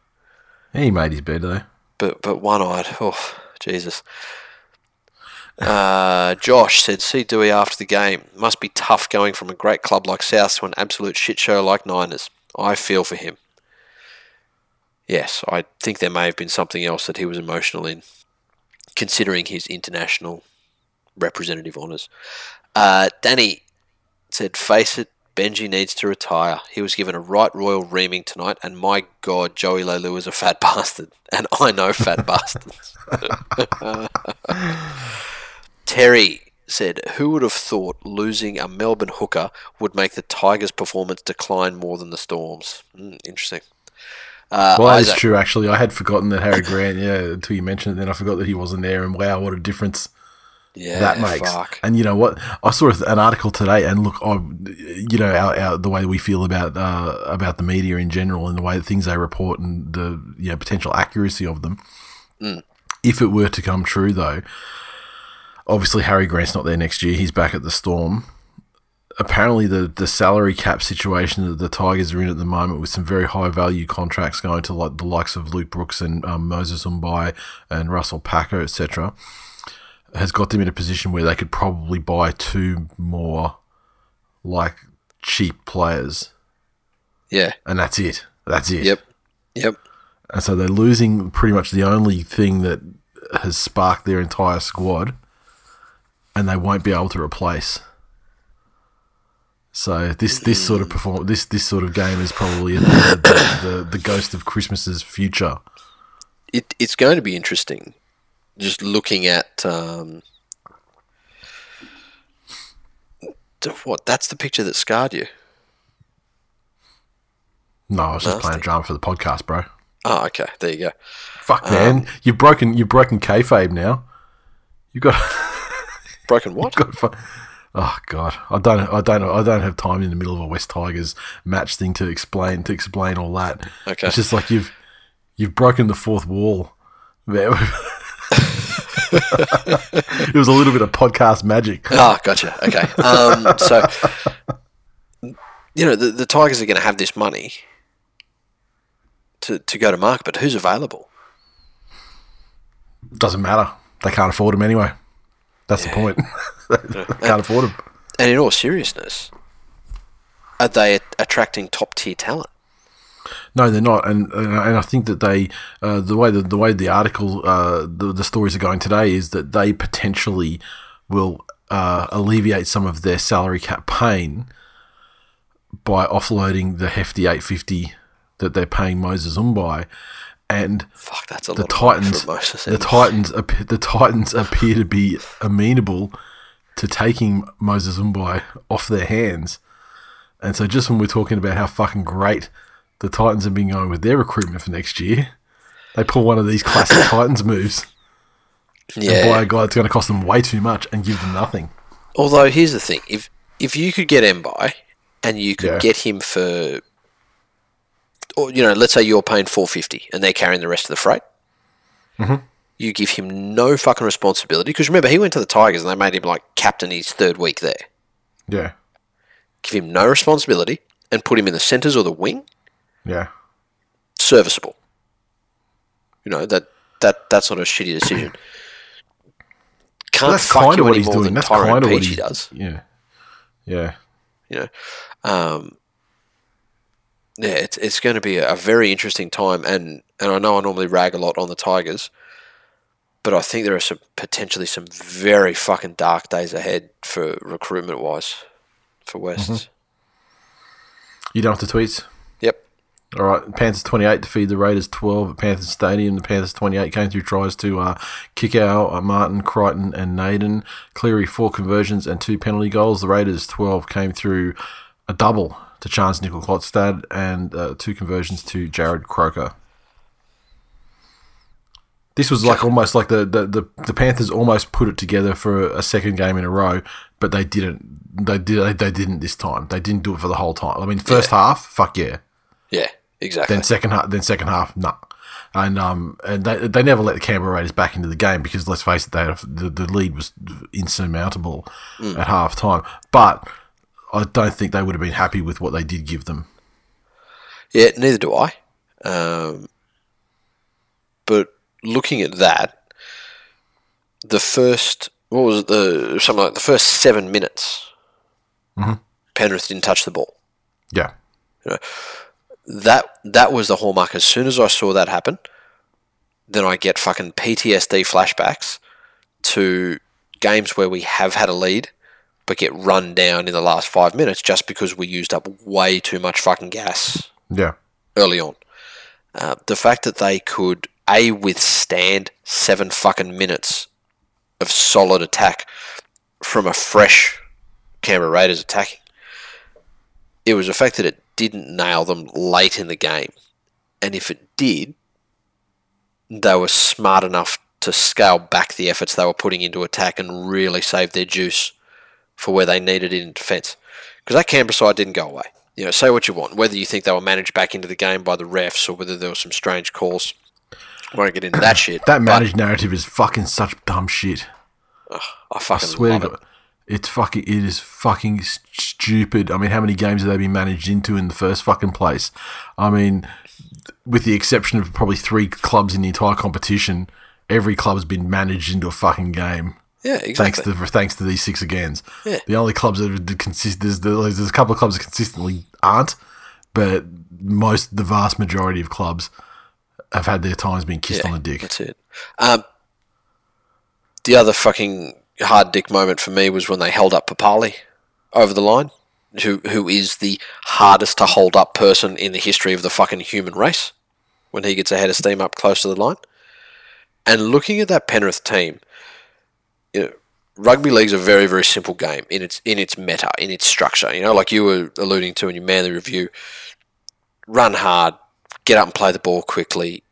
He made his bed though. but but one eyed. Oh, Jesus. Uh, Josh said, "See Dewey after the game. Must be tough going from a great club like South to an absolute shit show like Niners. I feel for him." Yes, I think there may have been something else that he was emotional in, considering his international representative honours. Uh, Danny said, "Face it, Benji needs to retire. He was given a right royal reaming tonight, and my God, Joey Leilua is a fat bastard, and I know fat bastards." Terry said, "Who would have thought losing a Melbourne hooker would make the Tigers' performance decline more than the Storms?" Mm, interesting. Uh, Well, that's Isaac- true. Actually, I had forgotten that Harry Grant. Yeah, until you mentioned it, then I forgot that he wasn't there. And wow, what a difference yeah, that makes. Fuck. And you know what? I saw an article today, and look, I, you know, our, our, the way we feel about uh, about the media in general, and the way that things they report, and the you know, potential accuracy of them. If it were to come true, though, obviously Harry Grant's not there next year. He's back at the Storm. Apparently, the, the salary cap situation that the Tigers are in at the moment, with some very high value contracts going to like the likes of Luke Brooks and um, Moses Mbye and Russell Packer, etc has got them in a position where they could probably buy two more like cheap players, Yeah. and that's it. That's it. Yep. Yep. And so they're losing pretty much the only thing that has sparked their entire squad, and they won't be able to replace. So this this sort of perform this this sort of game is probably the, the, the, the ghost of Christmas's future. It, it's going to be interesting just looking at um, what that's the picture that scarred you. No, I was just Nasty. playing drama for the podcast, bro. Oh, okay. There you go. Fuck, man, you've broken you've broken kayfabe now. You got Broken what? got. fu- Oh God, I don't, I don't, I don't have time in the middle of a West Tigers match thing to explain to explain all that. Okay. It's just like you've you've broken the fourth wall. It was a little bit of podcast magic. Ah, gotcha. Okay. Um, so, you know, the, the Tigers are going to have this money to, to go to market, but who's available? Doesn't matter. They can't afford them anyway. That's the point. they can't afford them. And in all seriousness, are they attracting top tier talent? No, they're not, and and I think that they uh, the way the, the way the article uh, the the stories are going today is that they potentially will uh, alleviate some of their salary cap pain by offloading the hefty eight fifty that they're paying Moses Mbye, and Fuck, that's a the lot Titans the Titans the Titans appear to be amenable to taking Moses Mbye off their hands. And so just when we're talking about how fucking great the Titans have been going with their recruitment for next year, they pull one of these classic Titans moves and buy yeah. a guy that's going to cost them way too much and give them nothing. Although, here's the thing. If if you could get Mbye and you could Yeah. get him for, or, you know, let's say you're paying 450 and they're carrying the rest of the freight, Mm-hmm. you give him no fucking responsibility. Because remember, he went to the Tigers and they made him like captain his third week there. Yeah, Give him no responsibility and put him in the centres or the wing, yeah, serviceable. You know, that, that that's not a shitty decision. Can't that's fuck kind of what he's more doing. than That's Tyrone kind of what he does. Yeah, yeah. you know. Um, yeah, it's it's going to be a, very interesting time, and and I know I normally rag a lot on the Tigers, but I think there are some potentially some very fucking dark days ahead for recruitment wise for Wests. You don't have the tweets? All right, Panthers 28 defeated the Raiders 12 at Panthers Stadium. The Panthers 28 came through tries to uh, Kikau uh, Martin, Crichton, and Naden. Cleary, four conversions and two penalty goals. The Raiders 12 came through a double to Chance Nickel Klotstad and uh, two conversions to Jarrod Croker. This was like almost like the, the, the, the Panthers almost put it together for a second game in a row, but they didn't. They did. They didn't this time. They didn't do it for the whole time. I mean, first half, fuck yeah. Yeah, exactly. Then second half, then second half, no. And um, and they, they never let the Canberra Raiders back into the game because let's face it, they the the lead was insurmountable at half time. But I don't think they would have been happy with what they did give them. Yeah, neither do I. Um, but looking at that, the first what was it, the something like the first seven minutes, Penrith didn't touch the ball. Yeah, That that was the hallmark. As soon as I saw that happen, then I get fucking PTSD flashbacks to games where we have had a lead, but get run down in the last five minutes just because we used up way too much fucking gas yeah, early on. Uh, the fact that they could a withstand seven fucking minutes of solid attack from a fresh Canberra Raiders attacking, it was the fact that it didn't nail them late in the game, and if it did, they were smart enough to scale back the efforts they were putting into attack and really save their juice for where they needed it in defence. Because that Canberra side didn't go away. You know, say what you want, whether you think they were managed back into the game by the refs or whether there were some strange calls. I won't get into that shit. that managed narrative is fucking such dumb shit. I fucking swear love to it. It's fucking it is fucking stupid. I mean, how many games have they been managed into in the first fucking place? I mean, with the exception of probably three clubs in the entire competition, every club's been managed into a fucking game. Yeah, exactly. Thanks to thanks to these six agains. Yeah. The only clubs that consist there's, there's a couple of clubs that consistently aren't, but most the vast majority of clubs have had their times being kissed Yeah, on the dick. That's it. Um, the other fucking hard dick moment for me was when they held up Papalii over the line, who who is the hardest to hold up person in the history of the fucking human race. When he gets ahead of steam up close to the line, and looking at that Penrith team, you know, rugby league's a very very simple game in its in its meta in its structure. You know, like you were alluding to in your manly review, run hard, get up and play the ball quickly,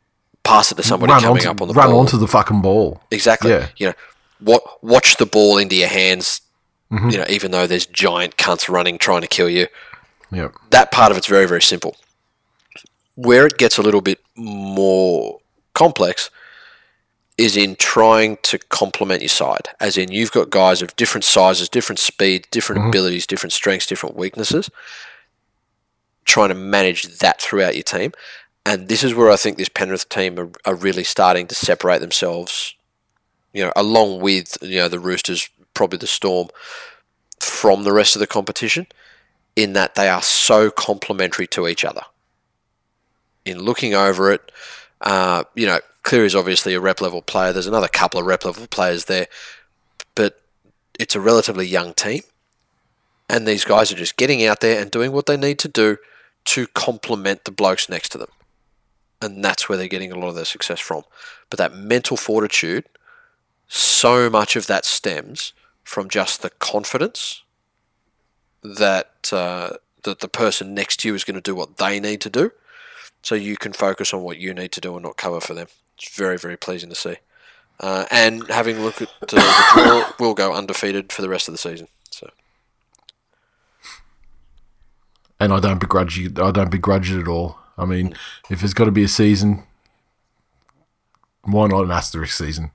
pass it to somebody run coming onto, up on the run ball. onto the fucking ball. Exactly. Yeah. You know, what watch the ball into your hands. Mm-hmm. You know, even though there's giant cunts running trying to kill you, Yep. that part of it's very very simple. Where it gets a little bit more complex is in trying to complement your side. As in, you've got guys of different sizes, different speed, different abilities, different strengths, different weaknesses. Trying to manage that throughout your team, and this is where I think this Penrith team are, are really starting to separate themselves. You know, along with you know the Roosters, probably the Storm, from the rest of the competition, in that they are so complementary to each other. In looking over it, uh, you know, Clear is obviously a rep level player. There's another couple of rep level players there, but it's a relatively young team, and these guys are just getting out there and doing what they need to do to complement the blokes next to them, and that's where they're getting a lot of their success from. But that mental fortitude, so much of that stems from just the confidence that uh, that the person next to you is going to do what they need to do, so you can focus on what you need to do and not cover for them. It's very very pleasing to see. Uh, and having a look at uh, the draw, we'll go undefeated for the rest of the season. So And I don't begrudge you. I don't begrudge it at all. I mean, if there's got to be a season, why not an asterisk season?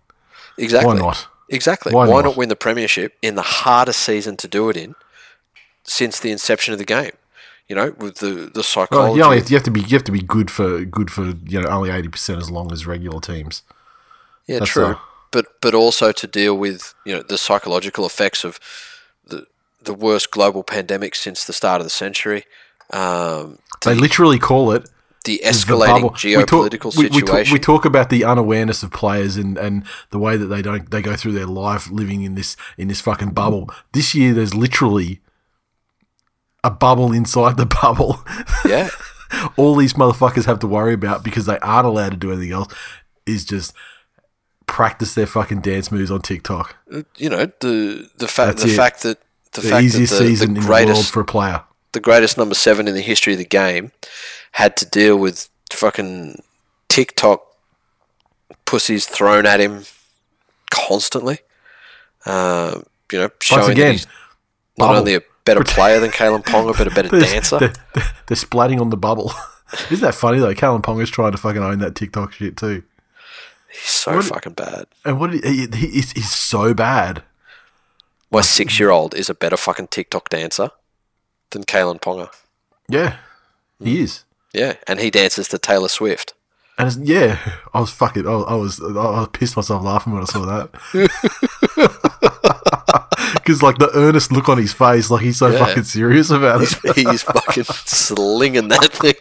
Exactly, Why not? Exactly. Why Why, not? not? win the premiership in the hardest season to do it in since the inception of the game? You know, with the the Well, psychology. you, only have to, you have to be you have to be good for good for you know only eighty percent as long as regular teams. Yeah, That's true. a- But but also to deal with you know the psychological effects of the the worst global pandemic since the start of the century, um, They literally call it the the escalating bubble. geopolitical we talk, we, we, talk, situation. we talk about the unawareness of players and, and the way that they don't they go through their life living in this in this fucking bubble. This year, there's literally a bubble inside the bubble. yeah, All these motherfuckers have to worry about because they aren't allowed to do anything else is just practice their fucking dance moves on TikTok. Uh, you know the the fact the it. fact that the, The fact easiest that the, season the in the world for a player. The greatest number seven in the history of the game had to deal with fucking TikTok pussies thrown at him constantly. Uh, you know, showing that again, he's not bubble. only a better player than Kalyn Ponga, but a better dancer. They're, they're, they're splatting on the bubble. Isn't that funny though? Kalyn Ponga's trying to fucking own that TikTok shit too. He's so What- fucking bad. And what he, he, he's, he's so bad. My six-year-old is a better fucking TikTok dancer than Kalyn Ponga. Yeah, he mm. is. Yeah, and he dances to Taylor Swift. And it's, yeah, I was fucking, I, I was, I was pissed myself laughing when I saw that. Because like the earnest look on his face, like he's so Yeah. fucking serious about it. He's fucking slinging that thing.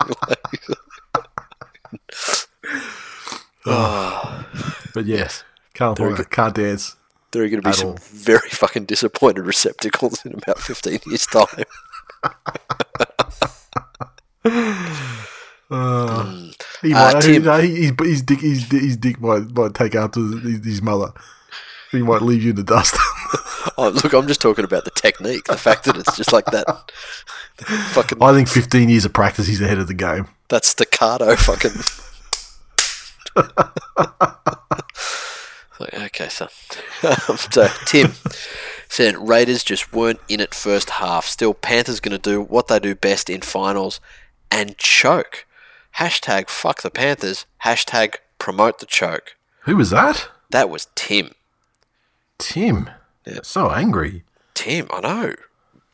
Oh. But yes, Kalyn Very Ponga good. can't dance. There are going to be some all. very fucking disappointed receptacles in about 15 years' time. He Uh, might, Tim. no, he, his, dick, his, his dick might, might take after his, his mother. He might leave you in the dust. Oh, look, I'm just talking about the technique. The fact that it's just like that. fucking. I think 15 years of practice, he's ahead of the game. That staccato fucking. Okay, so. so, Tim said Raiders just weren't in it first half. Still, Panthers going to do what they do best in finals and choke. Hashtag fuck the Panthers. Hashtag promote the choke. Who was that? That was Tim. Tim. Yeah. So angry. Tim, I know.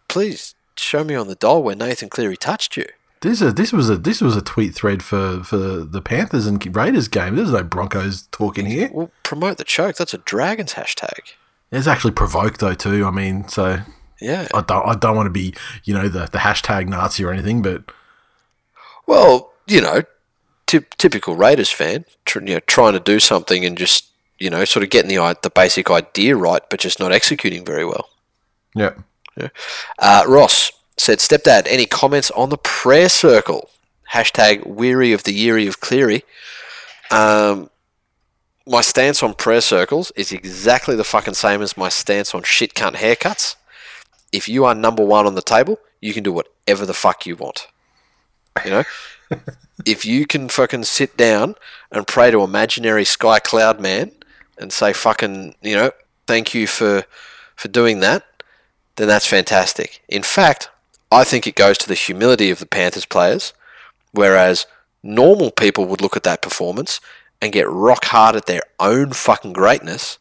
Please show me on the doll where Nathan Cleary touched you. This a this was a this was a tweet thread for for the Panthers and Raiders game. There's no Broncos talking here. Well, promote the choke. That's a Dragons hashtag. It's actually provoked though too. I mean, so Yeah. I don't I don't want to be you know the the hashtag Nazi or anything, but Well, you know, ty- typical Raiders fan, tr- you know, trying to do something and just you know, sort of getting the the basic idea right, but just not executing very well. yeah. Uh, Ross said, "Stepdad, any comments on the prayer circle? Hashtag weary of the yeary of Cleary." Um, my stance on prayer circles is exactly the fucking same as my stance on shit cunt haircuts. If you are number one on the table, you can do whatever the fuck you want. You know, if you can fucking sit down and pray to imaginary sky cloud man and say fucking, you know, thank you for for doing that, then that's fantastic. In fact, I think it goes to the humility of the Panthers players, whereas normal people would look at that performance and get rock hard at their own fucking greatness.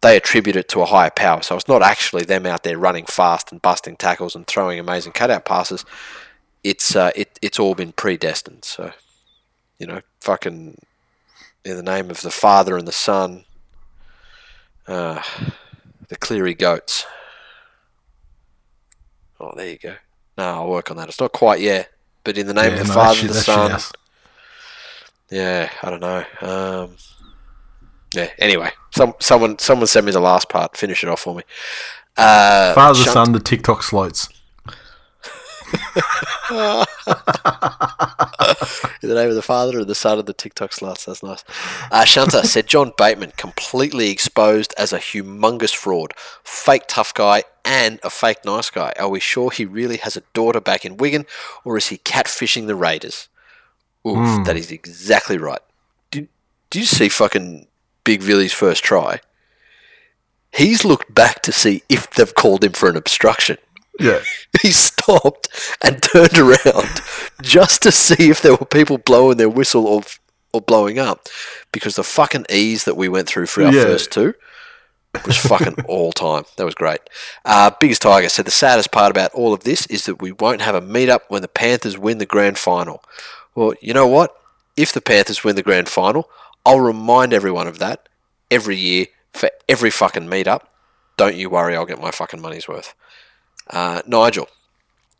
They attribute it to a higher power. So it's not actually them out there running fast and busting tackles and throwing amazing cutout passes. It's uh, it, it's all been predestined. So, you know, fucking in the name of the Father and the Son, uh, the Cleary goats. Oh, there you go. No, I'll work on that. It's not quite yet, but in the name Yeah, of the no, Father, and the Son. Yeah, I don't know. Um, yeah. Anyway, some someone someone send me the last part. Finish it off for me. Uh, Father, Shunt- son, the TikTok sloats. In the name of the Father and the Son and the TikTok sluts. That's nice. Uh, Shanta said John Bateman completely exposed as a humongous fraud, fake tough guy, and a fake nice guy. Are we sure he really has a daughter back in Wigan, or is he catfishing the Raiders? Oof, that is exactly right. Did, did you see fucking Big Villy's first try? He's looked back to see if they've called him for an obstruction Yeah. he stopped and turned around just to see if there were people blowing their whistle or or blowing up, because the fucking ease that we went through for our Yeah. first two was fucking all time. That was great. Uh, Biggest Tiger said the saddest part about all of this is that we won't have a meetup when the Panthers win the grand final. Well, you know what? If the Panthers win the grand final, I'll remind everyone of that every year for every fucking meetup. Don't you worry, I'll get my fucking money's worth. Uh, Nigel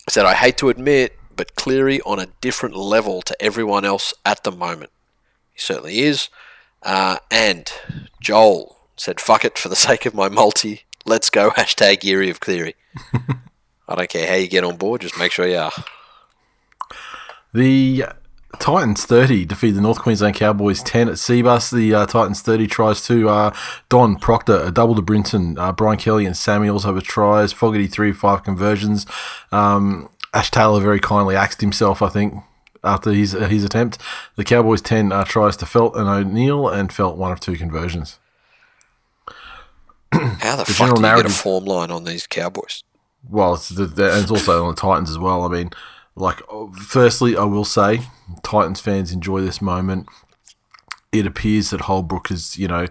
said, I hate to admit, but Cleary on a different level to everyone else at the moment. He certainly is. Uh, and Joel said, fuck it, for the sake of my multi, let's go, hashtag Geary of Cleary. I don't care how you get on board, just make sure you are. The Titans 30 defeat the North Queensland Cowboys 10 at Cbus. The uh, Titans 30 tries to uh, Don Proctor, a double to Brimson. Uh, Brian Kelly and Sammy also have tries. Fogarty 3 5 conversions. Um, Ash Taylor very kindly axed himself, I think, after his his attempt. The Cowboys 10 uh, tries to Feldt and O'Neill, and Feldt one of two conversions. How the, fuck general do you get a narrative- form line on these Cowboys? Well, it's, the, the, and it's also on the Titans as well. I mean, like, oh, firstly, I will say, Titans fans enjoy this moment. It appears that Holbrook is, you know,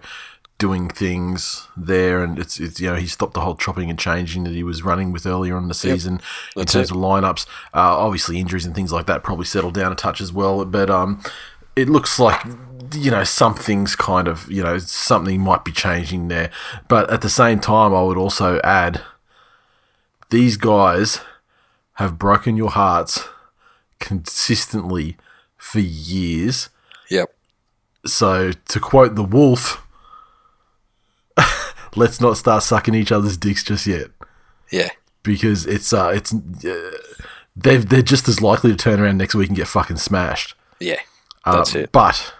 doing things there, and it's, it's you know, he stopped the whole chopping and changing that he was running with earlier in the season in terms it. of lineups. Uh, obviously, injuries and things like that probably settled down a touch as well, but um, it looks like you know something's kind of you know something might be changing there. But at the same time, I would also add these guys have broken your hearts consistently for years. Yep. So to quote the wolf, let's not start sucking each other's dicks just yet Yeah. because it's uh it's uh, they they're just as likely to turn around next week and get fucking smashed. Yeah. Uh, That's it. But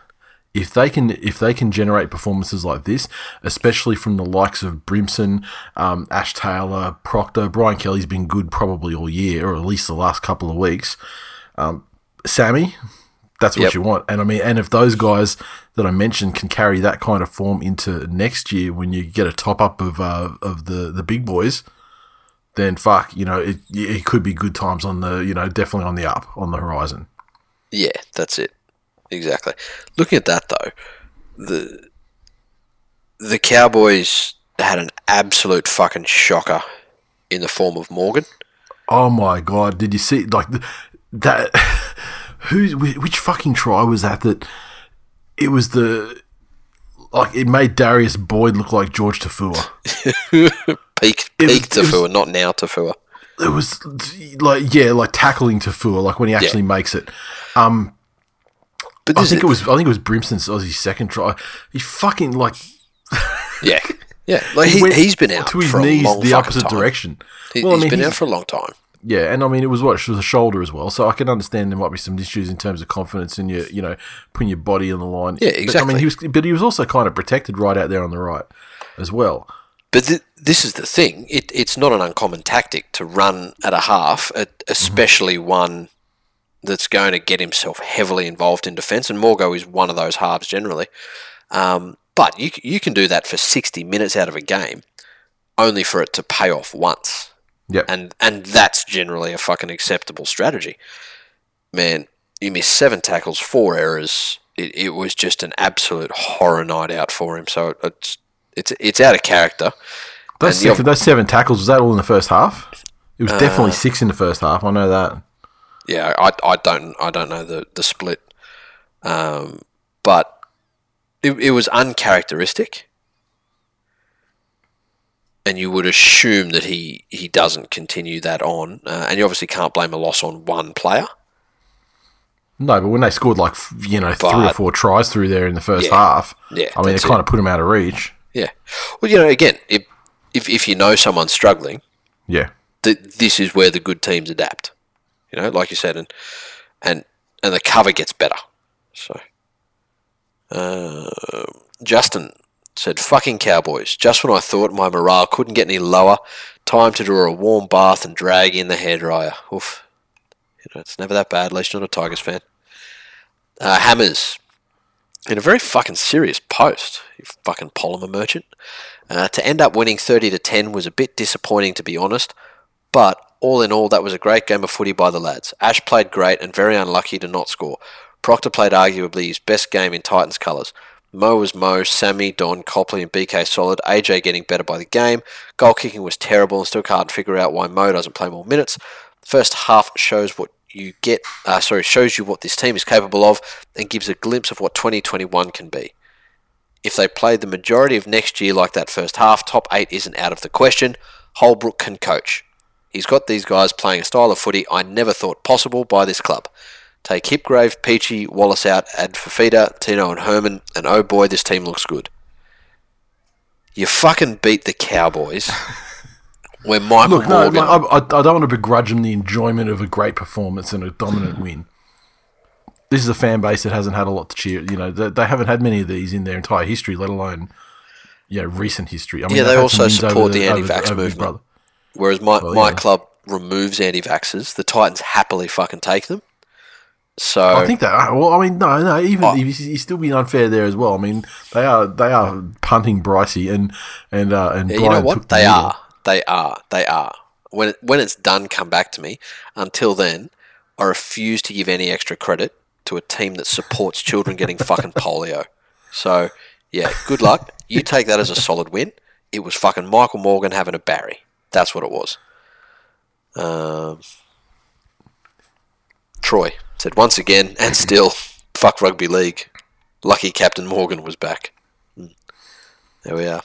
if they can if they can generate performances like this, especially from the likes of Brimson, um, Ash Taylor, Proctor, Brian Kelly's been good probably all year, or at least the last couple of weeks. Um, Sammy, that's what Yep. you want. And I mean, and if those guys that I mentioned can carry that kind of form into next year, when you get a top up of uh, of the the big boys, then fuck, you know, it it could be good times on the you know definitely on the up on the horizon. Yeah, that's it. Exactly. Looking at that though, the the Cowboys had an absolute fucking shocker in the form of Morgan. Oh my god! Did you see like that? Who? Which fucking try was that? That it was the like it made Darius Boyd look like George Taufua. Peak, It peak it was- Taufua, not now Taufua. It was like yeah, like tackling Taufua, like when he actually makes it. Um, But I think is, it was I think it was Brimson's Aussie's second try. He fucking like yeah, yeah. Like he, he has been out to his knees the opposite time. direction. He, Well, I has mean, been out for a long time. Yeah, and I mean it was what it was a shoulder as well, so I can understand there might be some issues in terms of confidence in your, you know, putting your body on the line. Yeah, But, I mean, he was, but he was also kind of protected right out there on the right as well. But th- this is the thing. It, it's not an uncommon tactic to run at a half, e- especially one that's going to get himself heavily involved in defence. And Morgo is one of those halves generally. Um, but you, you can do that for 60 minutes out of a game, only for it to pay off once. Yep. And, and that's generally a fucking acceptable strategy. Man, you missed seven tackles, four errors. It, it was just an absolute horror night out for him. So it's it's it's out of character. Those, six, those seven tackles was that all in the first half? It was Uh, definitely six in the first half. I know that. Yeah, I, I don't I don't know the the split, um, but it, it was uncharacteristic, and you would assume that he he doesn't continue that on, uh, and you obviously can't blame a loss on one player. No, but when they scored like you know three or four tries through there in the first Yeah. half, Yeah, I mean it kind of put him out of reach. Yeah, well, you know, again, if if, if you know someone's struggling, Yeah, th- this is where the good teams adapt. You know, like you said, and and and the cover gets better. So, uh, Justin said, "Fucking Cowboys! Just when I thought my morale couldn't get any lower, time to draw a warm bath and drag in the hairdryer. Oof, you know, it's never that bad. At least you're not a Tigers fan." Uh, Hammers, in a very fucking serious post, you fucking polymer merchant. Uh, to end up winning 30 to 10 was a bit disappointing, to be honest. But all in all, that was a great game of footy by the lads. Ash played great and very unlucky to not score. Proctor played arguably his best game in Titans colours. Mo was Mo, Sammy, Don, Copley, and BK solid. AJ getting better by the game. Goal kicking was terrible and still can't figure out why Mo doesn't play more minutes. First half shows what you get. Uh, sorry, shows you what this team is capable of and gives a glimpse of what 2021 can be. If they play the majority of next year like that first half, top eight isn't out of the question. Holbrook can coach. He's got these guys playing a style of footy I never thought possible by this club. Take Hipgrave, Peachey, Wallace out, add Fifita, Tino, and Herman, and oh boy, this team looks good. You fucking beat the Cowboys. where Michael look, no, Morgan. like, I, I don't want to begrudge him the enjoyment of a great performance and a dominant win. This is a fan base that hasn't had a lot to cheer. You know, they, they haven't had many of these in their entire history, let alone you know recent history. I mean, Yeah, they also support the over- anti-vax movement. Whereas my, Well, my yeah. club removes anti vaxxers, the Titans happily fucking take them. So I think that. Well, I mean, no, no. Even Oh. he's, still being unfair there as well. I mean, they are they are punting Brycey and and uh, and Brian you know what? the They middle. are. They are. They are. When it, when it's done, come back to me. Until then, I refuse to give any extra credit to a team that supports children getting fucking polio. So, yeah, good luck. You take that as a solid win. It was fucking Michael Morgan having a Barry. That's what it was. Um, Troy said once again and still, fuck rugby league. Lucky Captain Morgan was back. Hmm. There we are.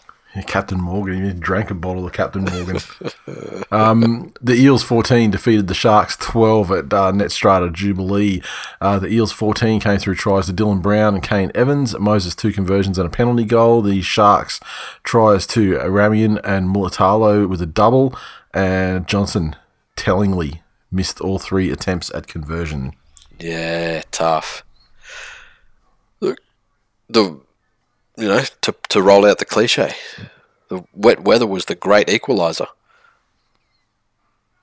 Captain Morgan. He drank a bottle of Captain Morgan. um, the Eels 14 defeated the Sharks 12 at uh, Netstrata Jubilee. Uh, the Eels 14 came through tries to Dylan Brown and Kane Evans. Moses two conversions and a penalty goal. The Sharks tries to Ramien and Mulitalo with a double. And Johnson tellingly missed all three attempts at conversion. Yeah, tough. Look, the you know to to roll out the cliche, the wet weather was the great equaliser.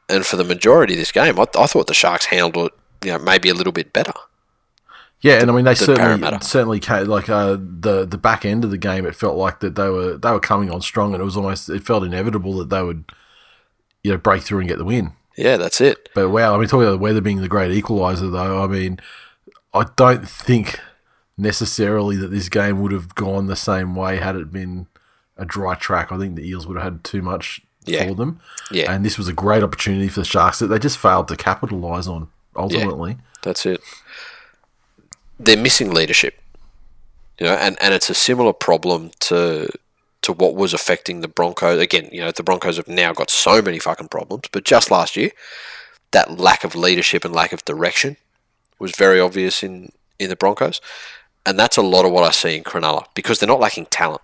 And for the majority of this game, I, I thought the Sharks handled it, you know, maybe a little bit better. Yeah, and I mean they certainly Parramatta. certainly came, like uh, the the back end of the game. It felt like that they were they were coming on strong, and it was almost it felt inevitable that they would you know break through and get the win. Yeah, that's it. But wow, I mean talking about the weather being the great equaliser, though. I mean, I don't think necessarily that this game would have gone the same way had it been a dry track. I think the Eels would have had too much Yeah. for them, Yeah, and this was a great opportunity for the Sharks that they just failed to capitalise on. Ultimately, that's it. They're missing leadership. You know, and, and it's a similar problem to to what was affecting the Broncos. Again, you know, the Broncos have now got so many fucking problems, but just last year, that lack of leadership and lack of direction was very obvious in, in the Broncos. And that's a lot of what I see in Cronulla because they're not lacking talent.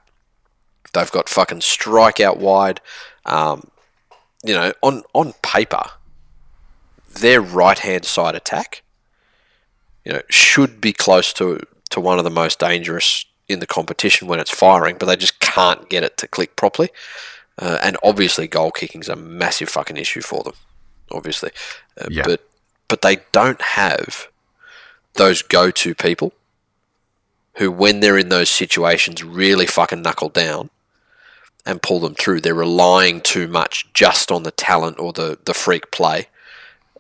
They've got fucking strike out wide. Um, you know, on, on paper, their right hand side attack, you know, should be close to to one of the most dangerous in the competition when it's firing, but they just can't get it to click properly. Uh, and obviously, goal kicking is a massive fucking issue for them. Obviously, uh, Yeah. but but they don't have those go-to people who, when they're in those situations, really fucking knuckle down and pull them through. They're relying too much just on the talent or the, the freak play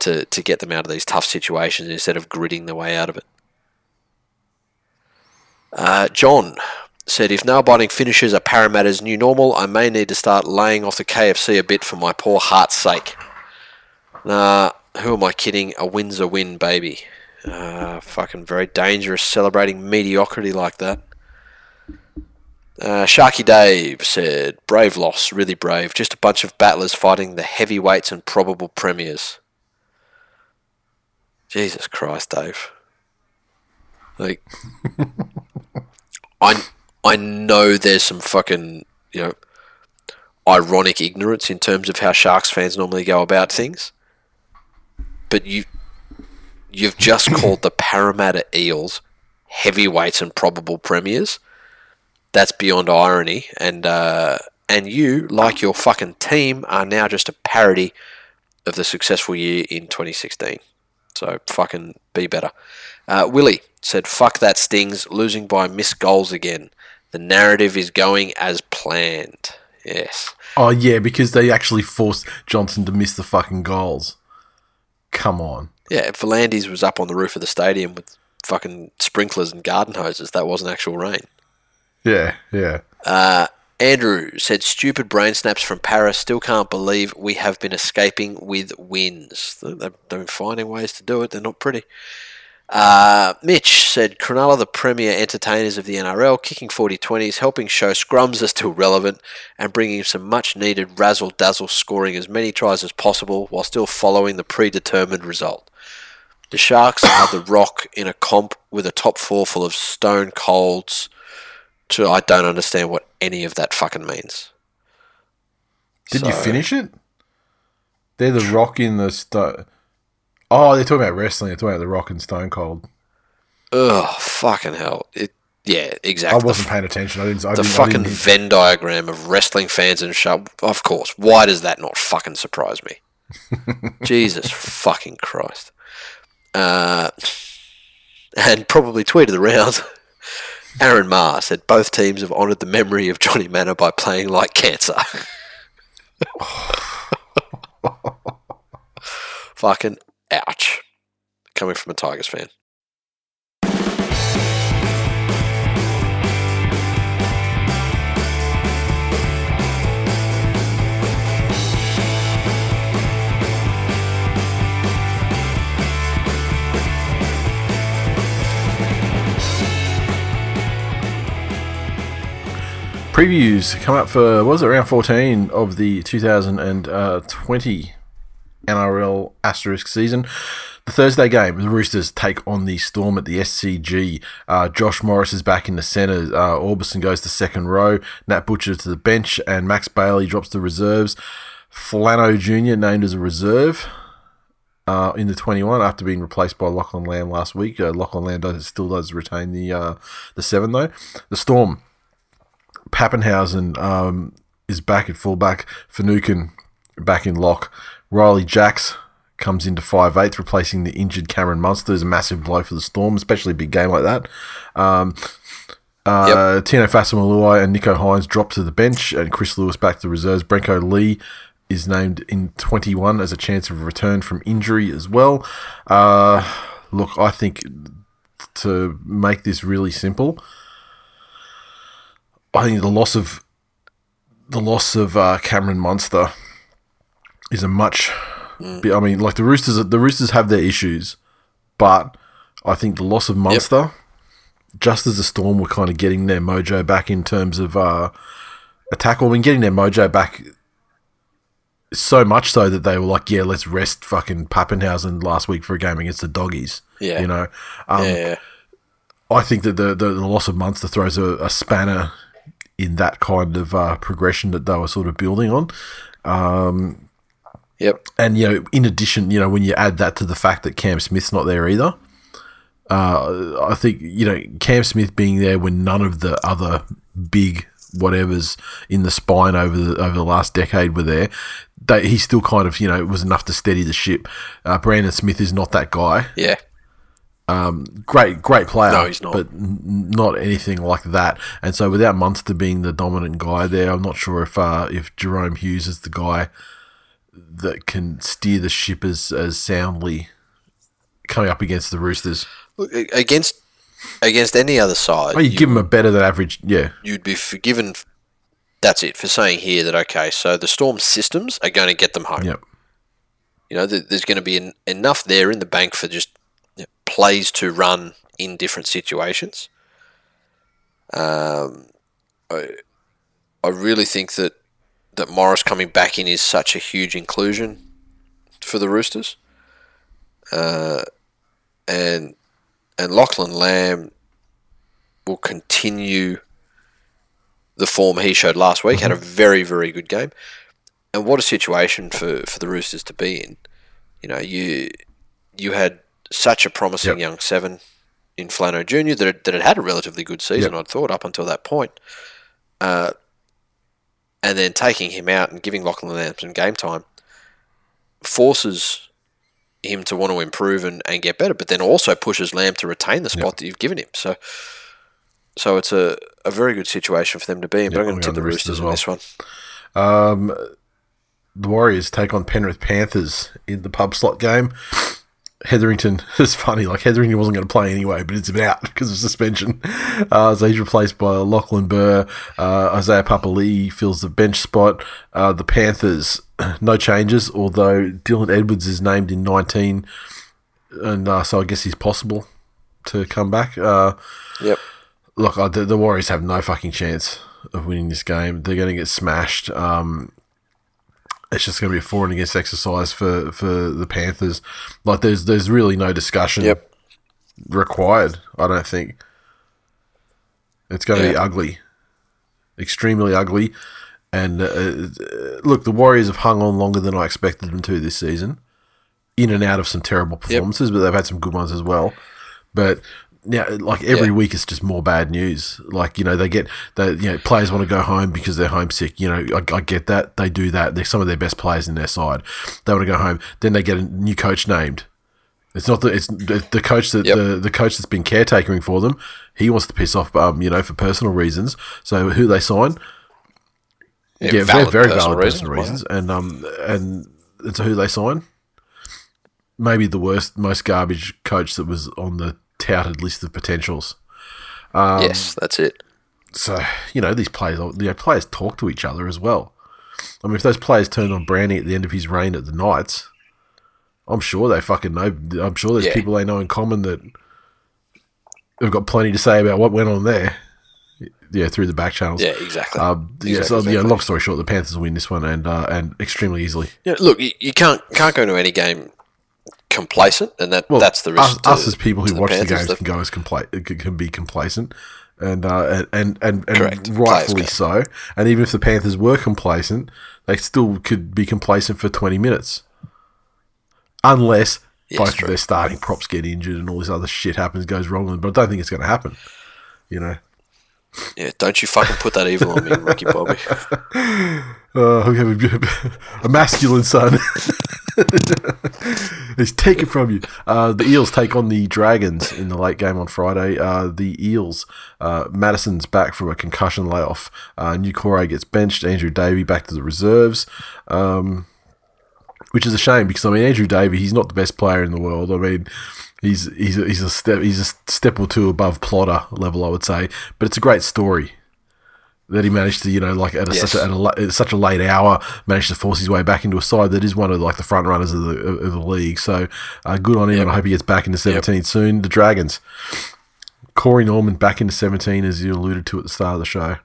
to, to get them out of these tough situations instead of gritting their way out of it. Uh, John said, if nail biting finishes are Parramatta's new normal, I may need to start laying off the KFC a bit for my poor heart's sake. Nah, who am I kidding? A win's a win, baby. Uh, fucking very dangerous celebrating mediocrity like that. Uh, Sharky Dave said, brave loss, really brave. Just a bunch of battlers fighting the heavyweights and probable premiers. Jesus Christ, Dave. Like, I I know there's some fucking you know ironic ignorance in terms of how Sharks fans normally go about things, but you you've just called the Parramatta Eels heavyweights and probable premiers. That's beyond irony, and uh, and you, like your fucking team, are now just a parody of the successful year in 2016. So fucking be better. Uh, Willie said, "Fuck that stings. Losing by missed goals again. The narrative is going as planned." Yes. Oh yeah, because they actually forced Johnson to miss the fucking goals. Come on. Yeah, if V'landys was up on the roof of the stadium with fucking sprinklers and garden hoses, that wasn't actual rain. Yeah, yeah. Uh, Andrew said, stupid brain snaps from Paris. Still can't believe we have been escaping with wins. They've been finding ways to do it. They're not pretty. Uh, Mitch said, Cronulla, the premier entertainers of the NRL, kicking 40 20s, helping show scrums are still relevant, and bringing some much needed razzle dazzle, scoring as many tries as possible while still following the predetermined result. The Sharks are the rock in a comp with a top four full of stone colds. So I don't understand what any of that fucking means. Did you finish it? They're the Rock in the Stone. Oh, they're talking about wrestling. They're talking about the Rock and Stone Cold. Ugh, fucking hell. It, yeah, exactly. I wasn't paying attention. I didn't. I the didn't, fucking didn't- Venn diagram of wrestling fans and shut. Of course. Why does that not fucking surprise me? Jesus fucking Christ. Uh, and probably tweeted around. Aaron Marr said both teams have honoured the memory of Johnny Mannah by playing like cancer. fucking ouch. Coming from a Tigers fan. Previews come up for what was it round 14 of the 2020 NRL asterisk season. The Thursday game, the Roosters take on the Storm at the SCG. Uh, Josh Morris is back in the centre. Uh, Aubusson goes to second row. Nat Butcher to the bench, and Max Bailey drops to reserves. Flano Jr. named as a reserve uh, in the 21 after being replaced by Lachlan Lamb last week. Uh, Lachlan Lamb does, still does retain the uh, the seven though. The Storm Papenhuyzen um, is back at fullback. Finucane back in lock. Ryley Jacks comes into 5'8", replacing the injured Cameron Munster. Is a massive blow for the Storm, especially a big game like that. Um, uh, Tino Fa'asuamaleaui and Nicho Hynes drop to the bench, and Chris Lewis back to reserves. Brenko Lee is named in 21 as a chance of return from injury as well. Uh, look, I think to make this really simple, I think the loss of the loss of uh, Cameron Munster is a much. I mean, like the Roosters, the Roosters have their issues, but I think the loss of Munster just as the Storm were kind of getting their mojo back in terms of uh, attack, or when getting their mojo back so much so that they were like, yeah, let's rest fucking Papenhuyzen last week for a game against the Doggies. Yeah. You know? Um, yeah, yeah. I think that the, the, the loss of Munster throws a, a spanner in that kind of uh, progression that they were sort of building on. Yep. And, you know, in addition, you know, when you add that to the fact that Cam Smith's not there either, uh, I think, you know, Cam Smith being there when none of the other big whatever's in the spine over the, over the last decade were there, they, he still kind of, you know, was enough to steady the ship. Uh, Brandon Smith is not that guy. Yeah. Great, great player. No, he's not. But n- not anything like that. And so, without Munster being the dominant guy there, I'm not sure if uh, if Jahrome Hughes is the guy that can steer the ship as, as soundly coming up against the Roosters. Look, against against any other side, Oh, you, you- give him a better than average, yeah, you'd be forgiven. f- That's it for saying here that okay, so the Storm systems are going to get them home. yep, You know, th- there's going to be en- enough there in the bank for just plays to run in different situations. Um, I, I really think that that Morris coming back in is such a huge inclusion for the Roosters. Uh, and and Lachlan Lam will continue the form he showed last week. Had a very very good game and what a situation for, for the Roosters to be in. You know, you you had such a promising Yep. young seven in Flano Junior that had, that had had a relatively good season. Yep. I'd thought up until that point, uh, and then taking him out and giving Lachlan Lam some game time forces him to want to improve and, and get better, but then also pushes Lam to retain the spot that you've given him. So. So it's a, a very good situation for them to be in. but I'm going to tip the the Roosters as well. this one. Um, the Warriors take on Penrith Panthers in the pub slot game. Hetherington is funny. Like Hetherington wasn't going to play anyway, but it's out because of suspension. Uh, so he's replaced by Lachlan Burr. Uh, Isaiah Papali fills the bench spot. Uh, the Panthers, no changes, although Dylan Edwards is named in 19, and uh, so I guess he's possible to come back. Uh, Yep. look, the, the Warriors have no fucking chance of winning this game. They're going to get smashed. Um, it's just going to be a for and against exercise for, for the Panthers. Like, there's there's really no discussion Yep. required. I don't think it's going to be ugly, extremely ugly. And uh, look, the Warriors have hung on longer than I expected them to this season, in and out of some terrible performances, but they've had some good ones as well. But now, like every Yeah. week, it's just more bad news. Like you know, they get they you know players want to go home because they're homesick. You know, I, I get that they do that. They're some of their best players in their side. They want to go home. Then they get a new coach named. It's not the it's the, coach that Yep. the, the coach that's been caretakering for them. He wants to piss off, um, you know, for personal reasons. So who they sign? Yeah, Yeah, valid very, very personal valid reasons, personal why reasons, and um, and it's who they sign. Maybe the worst, most garbage coach that was on the touted list of potentials. Um, yes, that's it. So you know these players, you know, players talk to each other as well. I mean, if those players turned on Brownie at the end of his reign at the Knights, I'm sure they fucking know. I'm sure there's Yeah. people they know in common that have got plenty to say about what went on there. Yeah, through the back channels. Yeah, exactly. Um, yeah, Exactly, so yeah, long story short, the Panthers win this one and uh, and extremely easily. Yeah, look, you, you can't can't go into any game complacent, and that Well, that's the us, to- us as people who watch the games can go as compla- can- be complacent, and uh, and and, and, Correct. and rightfully so. And even if the Panthers were complacent, they still could be complacent for twenty minutes, unless Yes, both true. of their starting props get injured and all this other shit happens goes wrong. But I don't think it's going to happen. You know, yeah, don't you fucking put that evil on me, Ricky Bobby. uh, we have a, a masculine son. He's taken from you. Uh, the Eels take on the Dragons in the late game on Friday. Uh, the Eels, uh, Matterson's back from a concussion layoff. Uh, Niukore gets benched. Andrew Davey back to the reserves. Um, which is a shame because I mean Andrew Davey, he's not the best player in the world. I mean, he's he's a, he's a step he's a step or two above plotter level, I would say. But it's a great story that he managed to, you know, like at, a, Yes. such, a, at, a, such a late hour, managed to force his way back into a side that is one of like the front runners of the of the league. So uh, good on him, and I hope he gets back into 17 soon. The Dragons Corey Norman back into 17, as you alluded to at the start of the show.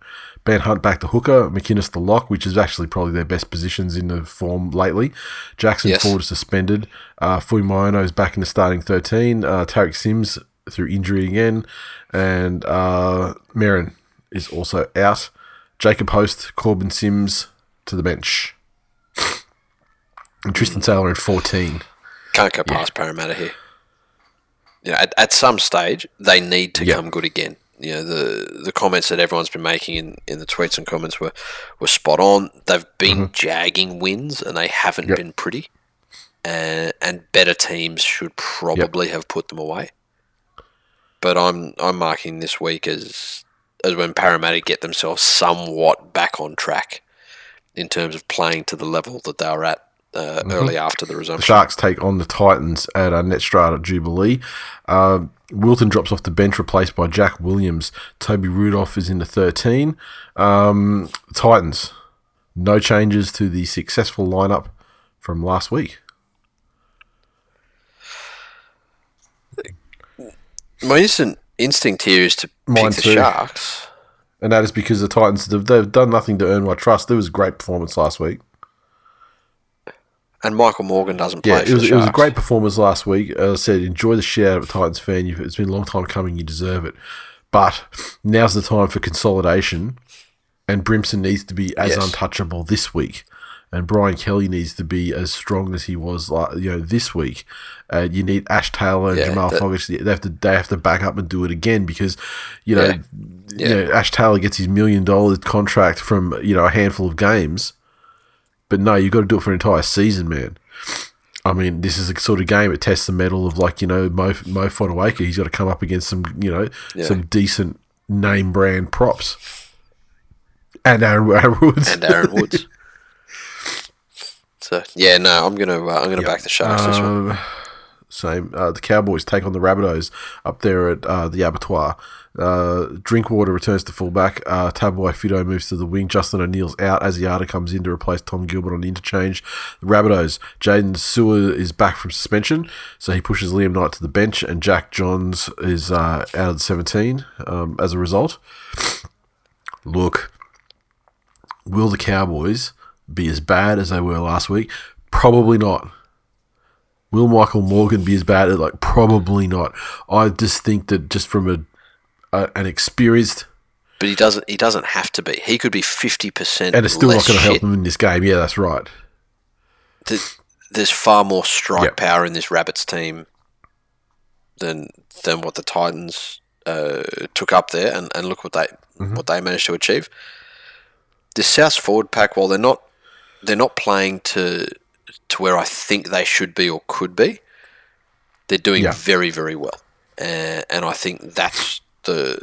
Ben Hunt back to hooker, McInnes the lock, which is actually probably their best positions in the form lately. Jackson Yes. Ford is suspended. Uh, Fui Maino is back in the starting 13. Uh, Tariq Sims through injury again. And uh, Merrin is also out. Jacob Host, Korbin Sims to the bench. And Tristan Taylor in 14. Can't go past Parramatta here. You know, at, at some stage, they need to Yeah. come good again. You know, the the comments that everyone's been making in, in the tweets and comments were, were spot on. They've been jagging wins and they haven't Mm-hmm. Yep. been pretty. And, and better teams should probably have put them away. But I'm I'm marking this week as as when Parramatta get themselves somewhat back on track in terms of playing to the level that they were at uh, early after the The resumption. Sharks take on the Titans at uh, Netstrata at Jubilee. Uh, Wilton drops off the bench, replaced by Jack Williams. Toby Rudolf is in the 13. Um, Titans, no changes to the successful lineup from last week. My instant instinct here is to Mine pick the too. Sharks. And that is because the Titans, they've, done nothing to earn my trust. There was a great performance last week. And Michael Morgan doesn't play Yeah, for it was, it was a great performance last week. As I said, enjoy the shit out of a Titans fan. You've, it's been a long time coming. You deserve it. But now's the time for consolidation, and Brimson needs to be as Yes. untouchable this week, and Brian Kelly needs to be as strong as he was, like you know, this week. Uh, you need Ash Taylor and Yeah, Jamal that- Foggich. They have to they have to back up and do it again because you know, Yeah. you know Ash Taylor gets his million dollar contract from you know a handful of games, but no, you've got to do it for an entire season, man. I mean, this is a sort of game. It tests the metal of like you know Mo Mo Fotuaika. He's got to come up against some you know Yeah. some decent name brand props. And Aaron, Aaron Woods. and Aaron Woods. so yeah, no, I'm gonna uh, I'm gonna back the Sharks this one. Um, same. Uh, the Cowboys take on the Rabbitohs up there at uh, the abattoir. Uh, Drinkwater returns to fullback. Uh, Fido moves to the wing. Justin O'Neill's out. as Asiata comes in to replace Tom Gilbert on the interchange. The Rabbitohs. Jaydn Su'A is back from suspension, so he pushes Liam Knight to the bench, and Jack Johns is uh, out of the 17 um, as a result. Look, will the Cowboys be as bad as they were last week? Probably not. Will Michael Morgan be as bad? As, Like probably not. I just think that just from a, a an experienced But he doesn't he doesn't have to be. He could be fifty percent. and it's still not going to help him in this game. Yeah, that's right. Th- There's far more strike Yep. power in this Rabbits team than than what the Titans uh, took up there, and, and look what they Mm-hmm. what they managed to achieve. This South forward pack, while they're not they're not playing to to where I think they should be or could be, they're doing Yeah. very very well, uh, and I think that's the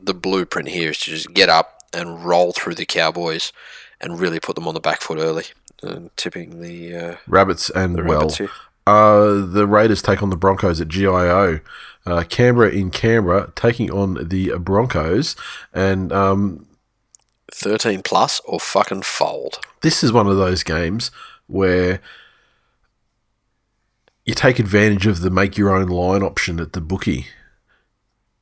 the blueprint here is to just get up and roll through the Cowboys and really put them on the back foot early, and tipping the uh, Rabbits and the well. Rabbits here. Uh, the Raiders take on the Broncos at GIO. Uh, Canberra in Canberra taking on the Broncos, and um, 13 plus or fucking fold. this is one of those games where you take advantage of the make your own line option at the bookie.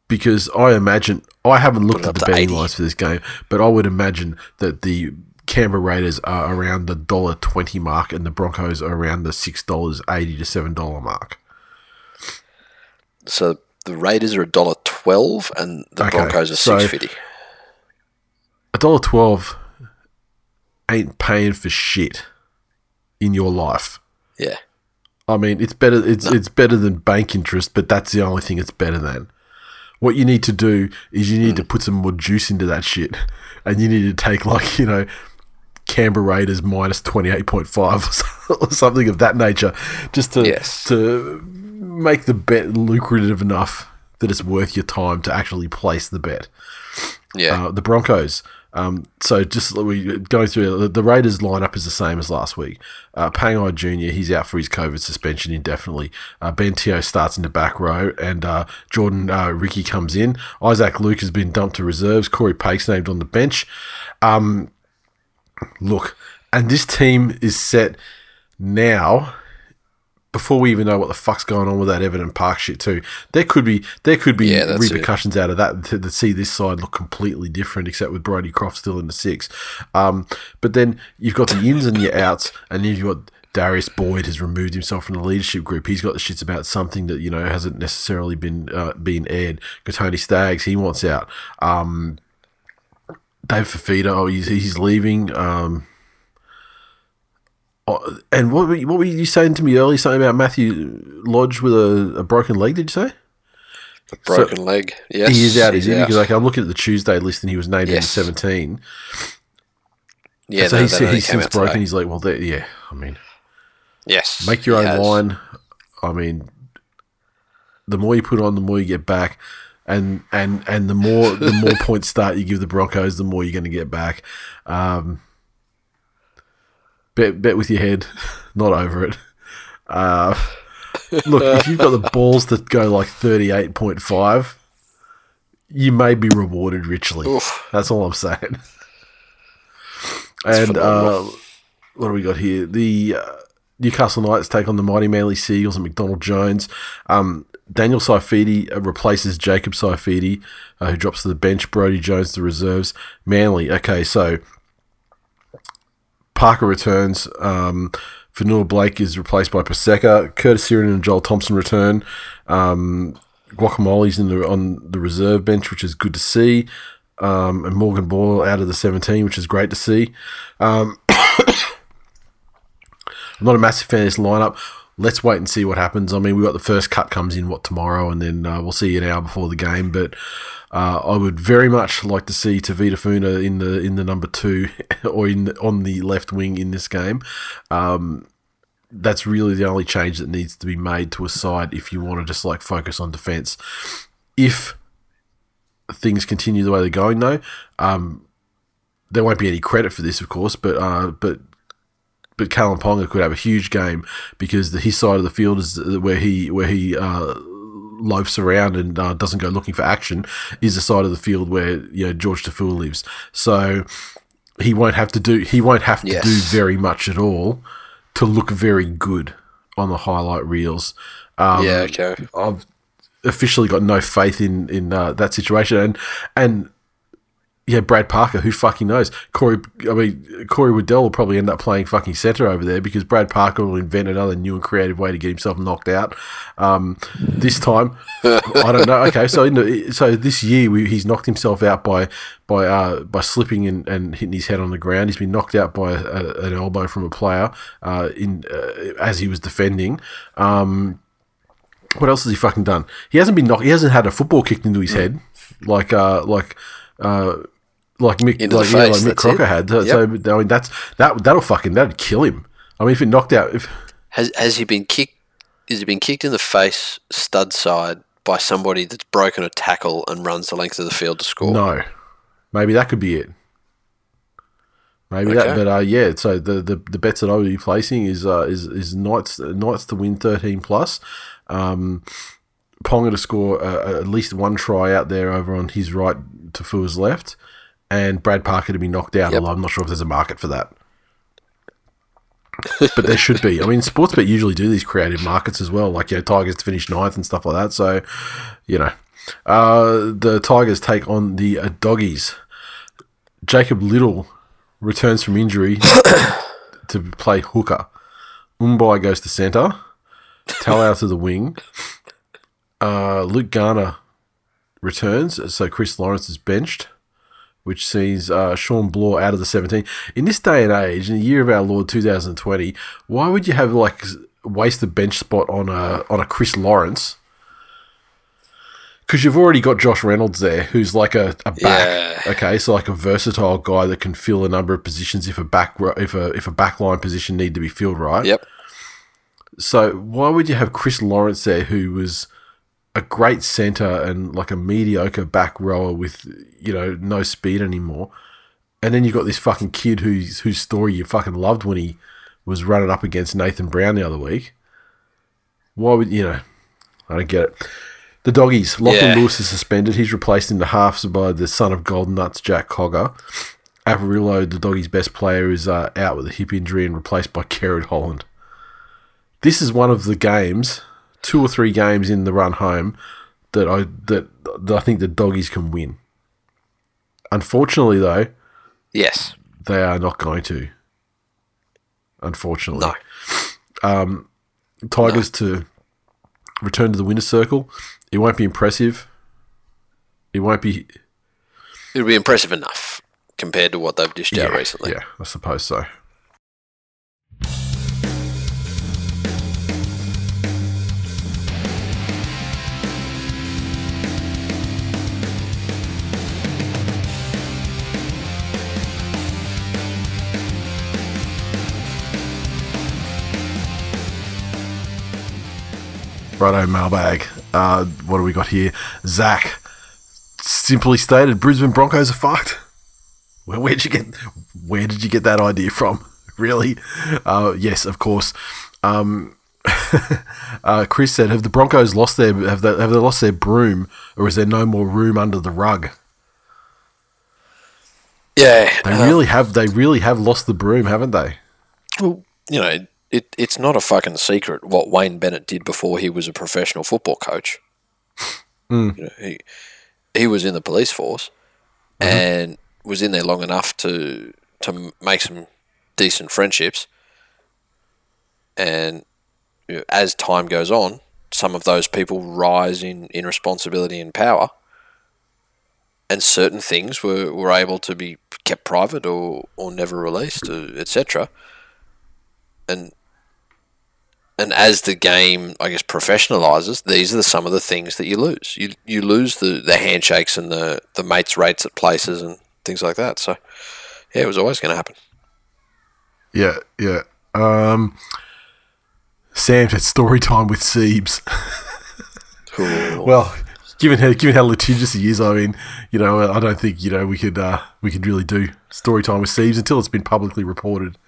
Because I imagine I haven't looked at the betting 80. lines for this game, but I would imagine that the Canberra Raiders are around the dollar twenty mark, and the Broncos are around the six dollars eighty to seven dollar mark. So the Raiders are a dollar twelve and the Okay, Broncos are so- six fifty. A dollar twelve ain't paying for shit in your life. Yeah. I mean, it's better. It's it's better than bank interest, but that's the only thing it's better than. What you need to do is you need to put some more juice into that shit, and you need to take like you know, Canberra Raiders minus twenty eight point five or something of that nature, just to Yes. to make the bet lucrative enough that it's worth your time to actually place the bet. Yeah. Uh, the Broncos. Um, so just we going through the, the Raiders lineup is the same as last week. Uh, Pangai Jr. He's out for his COVID suspension indefinitely. Uh, ben Teo starts in the back row, and uh, Jordan uh, Riki comes in. Isaac Luke has been dumped to reserves. Corey Pake's named on the bench. Um, look, and this team is set now before we even know what the fuck's going on with that Everton Park shit too. There could be there could be Yeah, that's it. repercussions out of that to, to see this side look completely different, except with Brodie Croft still in the six. Um, but then you've got the ins and your outs, and then you've got Darius Boyd has removed himself from the leadership group. He's got the shits about something that you know hasn't necessarily been uh, been aired. Tony Staggs he wants out. Um, Dave Fifita, oh, he's, he's leaving. Um, oh, and what were, you, what were you saying to me earlier? Something about Matthew Lodge with a, a broken leg, did you say? A broken leg. Yes, he is out, he's is he? Because like, I'm looking at the Tuesday list and he was named in Yes. 17. yeah, so no, he's, he's since broken. today. He's like, well, there- yeah, I mean, Yes, make your own has. line. I mean, the more you put on, the more you get back. And, and and the more the more points start you give the Broncos, the more you're going to get back. Um, bet bet with your head, not over it. Uh, look, if you've got the balls to go like thirty eight point five, you may be rewarded richly. Oof. That's all I'm saying. and uh, what do we got here? The uh, Newcastle Knights take on the mighty Manly Seagulls and McDonald Jones. Um, Daniel Saifiti uh, replaces Jacob Saifiti, uh, who drops to the bench. Brodie Jones to the reserves. Manly. Okay, so Parker returns. Um, Fonua Blake is replaced by Paseka. Curtis Siren and Joel Thompson return. Um, Guacamole's in the on the reserve bench, which is good to see. Um, and Morgan Ball out of the 17, which is great to see. Um, I'm not a massive fan of this lineup. Let's wait and see what happens. I mean, we got the first cut comes in what tomorrow, and then uh, we'll see an hour before the game. But uh, I would very much like to see Tevita Funa in the in the number two or in the, on the left wing in this game. Um, that's really the only change that needs to be made to a side if you want to just like focus on defense. If things continue the way they're going, though, um, there won't be any credit for this, of course, but uh, but but Kalyn Ponga could have a huge game because the, his side of the field is where he where he uh, loafs around and uh, doesn't go looking for action is the side of the field where you know George Taufua lives. So he won't have to do he won't have to Yes. do very much at all to look very good on the highlight reels. Um, yeah, okay. I've officially got no faith in in uh, that situation, and and yeah, Brad Parker, who fucking knows? Corey, I mean, Corey Waddell will probably end up playing fucking centre over there because Brad Parker will invent another new and creative way to get himself knocked out. Um, this time, I don't know. Okay, so in the, so this year we, he's knocked himself out by by uh, by slipping and, and hitting his head on the ground. He's been knocked out by a, an elbow from a player uh, in uh, as he was defending. Um, what else has he fucking done? He hasn't been knocked. He hasn't had a football kicked into his head like uh like uh like Mick Into like, yeah, like Mick Crocker it. had. So, so, I mean that's that that'll fucking that'd kill him. I mean if it knocked out if Has has he been kicked? Has he been kicked in the face, stud side, by somebody that's broken a tackle and runs the length of the field to score? no, maybe that could be it. Maybe that, but uh, yeah. So the, the, the bets that I would be placing is uh, is is Knights Knights to win thirteen plus, um, Ponga to score uh, at least one try out there over on his right to Fua's left, and Brad Parker to be knocked out. Yep. Although I'm not sure if there's a market for that. but there should be. I mean, Sportsbet usually do these creative markets as well, like you know, Tigers to finish ninth and stuff like that. So, you know, uh, the Tigers take on the uh, Doggies. Jacob Liddle returns from injury to play hooker. Mbye goes to centre. Talau to the wing. Uh, Luke Garner returns, so Chris Lawrence is benched, which sees uh, Shawn Blore out of the 17. In this day and age, in the year of our Lord 2020, why would you have like waste a bench spot on a on a Chris Lawrence? Because you've already got Josh Reynolds there, who's like a, a back. Yeah. Okay, so like a versatile guy that can fill a number of positions if a back if a if a backline position need to be filled right. Yep. So why would you have Chris Lawrence there, who was a great center and like a mediocre back rower with you know no speed anymore, and then you've got this fucking kid whose whose story you fucking loved when he was running up against Nathan Brown the other week. Why would you know? I don't get it. The doggies. Lachlan Yeah. Lewis is suspended. He's replaced in the halves by the son of Golden Nuts, Jack Cogger. Averillo, the doggies' best player, is uh, out with a hip injury and replaced by Kerrod Holland. this is one of the games, two or three games in the run home that I that, that I think the doggies can win. Unfortunately, though, Yes. they are not going to. Unfortunately, No. Um, Tigers to return to the winner's circle. It won't be impressive. It won't be. It'll be impressive enough compared to what they've dished out recently. Yeah, I suppose so. Righto, mailbag. Uh, what do we got here? Zach, simply stated, Brisbane Broncos are fucked. Where, where'd you get? Where did you get that idea from? Really? Uh, yes, of course. Um, uh, Chris said, "Have the Broncos lost their have they, have they lost their broom, or is there no more room under the rug?" Yeah. They uh, really have. They really have lost the broom, haven't they? well, you know, it, it's not a fucking secret what Wayne Bennett did before he was a professional football coach. Hmm. You know, he, he was in the police force uh-huh. and was in there long enough to to make some decent friendships. And you know, as time goes on, some of those people rise in, in responsibility and power. And certain things were, were able to be kept private or, or never released, uh, etc. And and as the game, I guess, professionalizes, these are the, some of the things that you lose. You you lose the, the handshakes and the, the mates rates at places and things like that. So, yeah, it was always going to happen. Yeah, yeah. Um, Sam had story time with Siebes. Cool. Well, given how given how litigious he is, I mean, you know, I don't think you know we could uh, we could really do story time with Siebes until it's been publicly reported.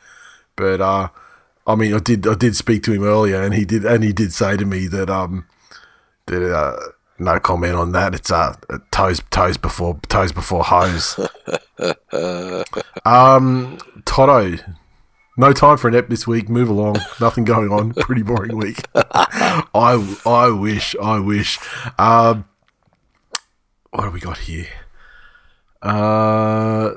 But uh, I mean, I did I did speak to him earlier, and he did and he did say to me that um that uh, no comment on that. It's uh toes toes before toes before hose. um, Toto. No time for an ep this week. Move along. Nothing going on. Pretty boring week. I, I wish. I wish. Um, what have we got here? Uh,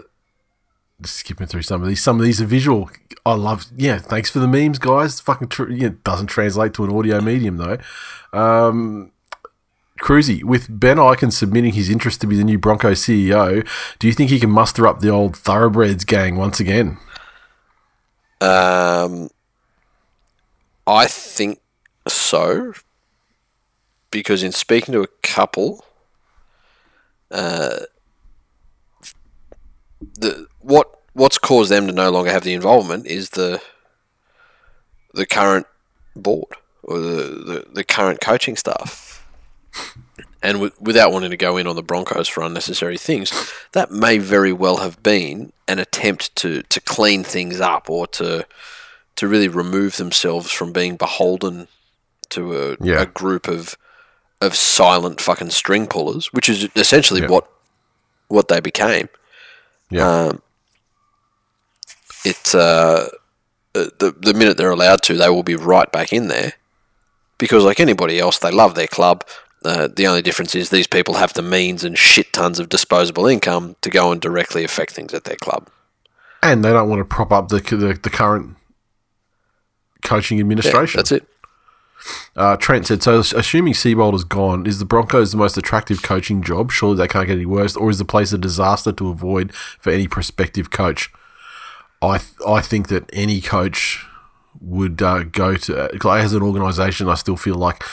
skipping through some of these. Some of these are visual. I love. Yeah, thanks for the memes, guys. Fucking tr- yeah, doesn't translate to an audio medium though. Um, Cruzy, with Ben Ikin submitting his interest to be the new Bronco CEO, do you think he can muster up the old thoroughbreds gang once again? Um, I think so, because in speaking to a couple, uh, the what what's caused them to no longer have the involvement is the the current board or the, the, the current coaching staff. And w- without wanting to go in on the Broncos for unnecessary things, that may very well have been an attempt to, to clean things up or to to really remove themselves from being beholden to a, Yeah. a group of of silent fucking string pullers, which is essentially Yeah. what what they became. Yeah. Um, it uh, the the minute they're allowed to, they will be right back in there because, like anybody else, they love their club. Uh, the only difference is these people have the means and shit tons of disposable income to go and directly affect things at their club. and they don't want to prop up the the, the current coaching Yeah, administration. that's it. Uh, Trent said, so assuming Seibold is gone, is the Broncos the most attractive coaching job? Surely they can't get any worse. Or is the place a disaster to avoid for any prospective coach? I th- I think that any coach would uh, go to, as an organisation, I still feel like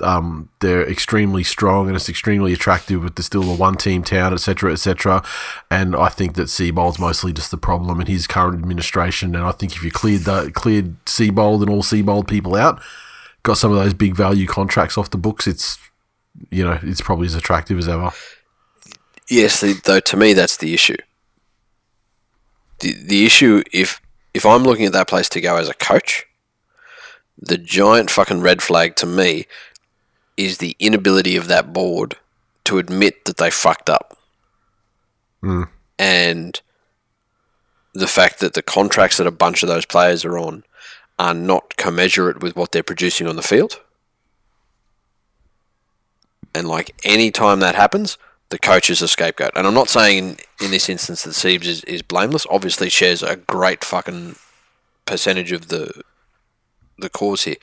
um, they're extremely strong and it's extremely attractive with the still a one team town, etc., etc. And I think that Seibold's mostly just the problem in his current administration. And I think if you cleared the, cleared Seibold and all Seibold people out, got some of those big value contracts off the books, it's you know it's probably as attractive as ever. Yes, though to me that's the issue. The the issue if if I'm looking at that place to go as a coach, the giant fucking red flag to me is the inability of that board to admit that they fucked up. Hmm. And the fact that the contracts that a bunch of those players are on are not commensurate with what they're producing on the field. And like any time that happens, the coach is a scapegoat. And I'm not saying in, in this instance that Siebes is, is blameless. Obviously, shares a great fucking percentage of the the cause here.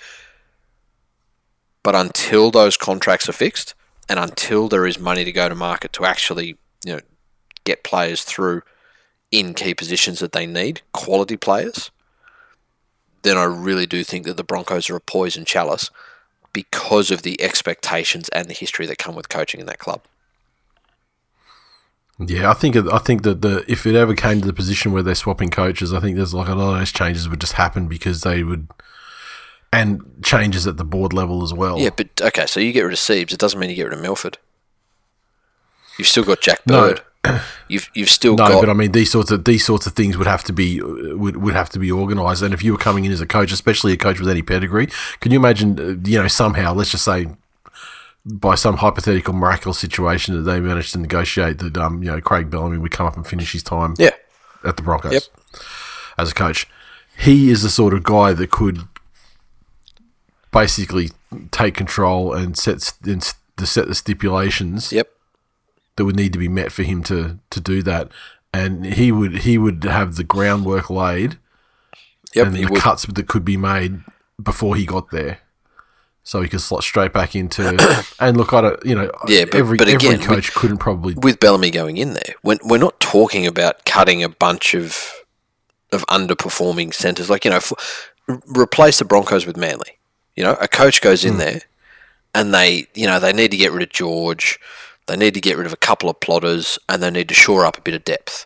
But until those contracts are fixed, and until there is money to go to market to actually, you know, get players through in key positions that they need, quality players, then I really do think that the Broncos are a poison chalice because of the expectations and the history that come with coaching in that club. Yeah, I think I think that the if it ever came to the position where they're swapping coaches, I think there's like a lot of those changes would just happen because they would, and changes at the board level as well. Yeah, but okay, so you get rid of Siebes, it doesn't mean you get rid of Milford. You've still got Jack No. You've you've still No, got but I mean these sorts of these sorts of things would have to be would, would have to be organised. And if you were coming in as a coach, especially a coach with any pedigree, can you imagine? uh, You know, somehow let's just say by some hypothetical miraculous situation that they managed to negotiate that um you know Craig Bellamy would come up and finish his time yeah. at the Broncos Yep. as a coach. He is the sort of guy that could basically take control and set and to set the stipulations Yep. That would need to be met for him to to do that. And he would he would have the groundwork laid Yep. and the would. cuts that could be made before he got there. So he could slot straight back into and look, I don't, you know, Yeah, but- every but every again, coach couldn't probably with Bellamy going in there, when we're not talking about cutting a bunch of of underperforming centres, like you know, f- replace the Broncos with Manly. You know, a coach goes in hmm. there, and they, you know, they need to get rid of George, they need to get rid of a couple of plotters, and they need to shore up a bit of depth.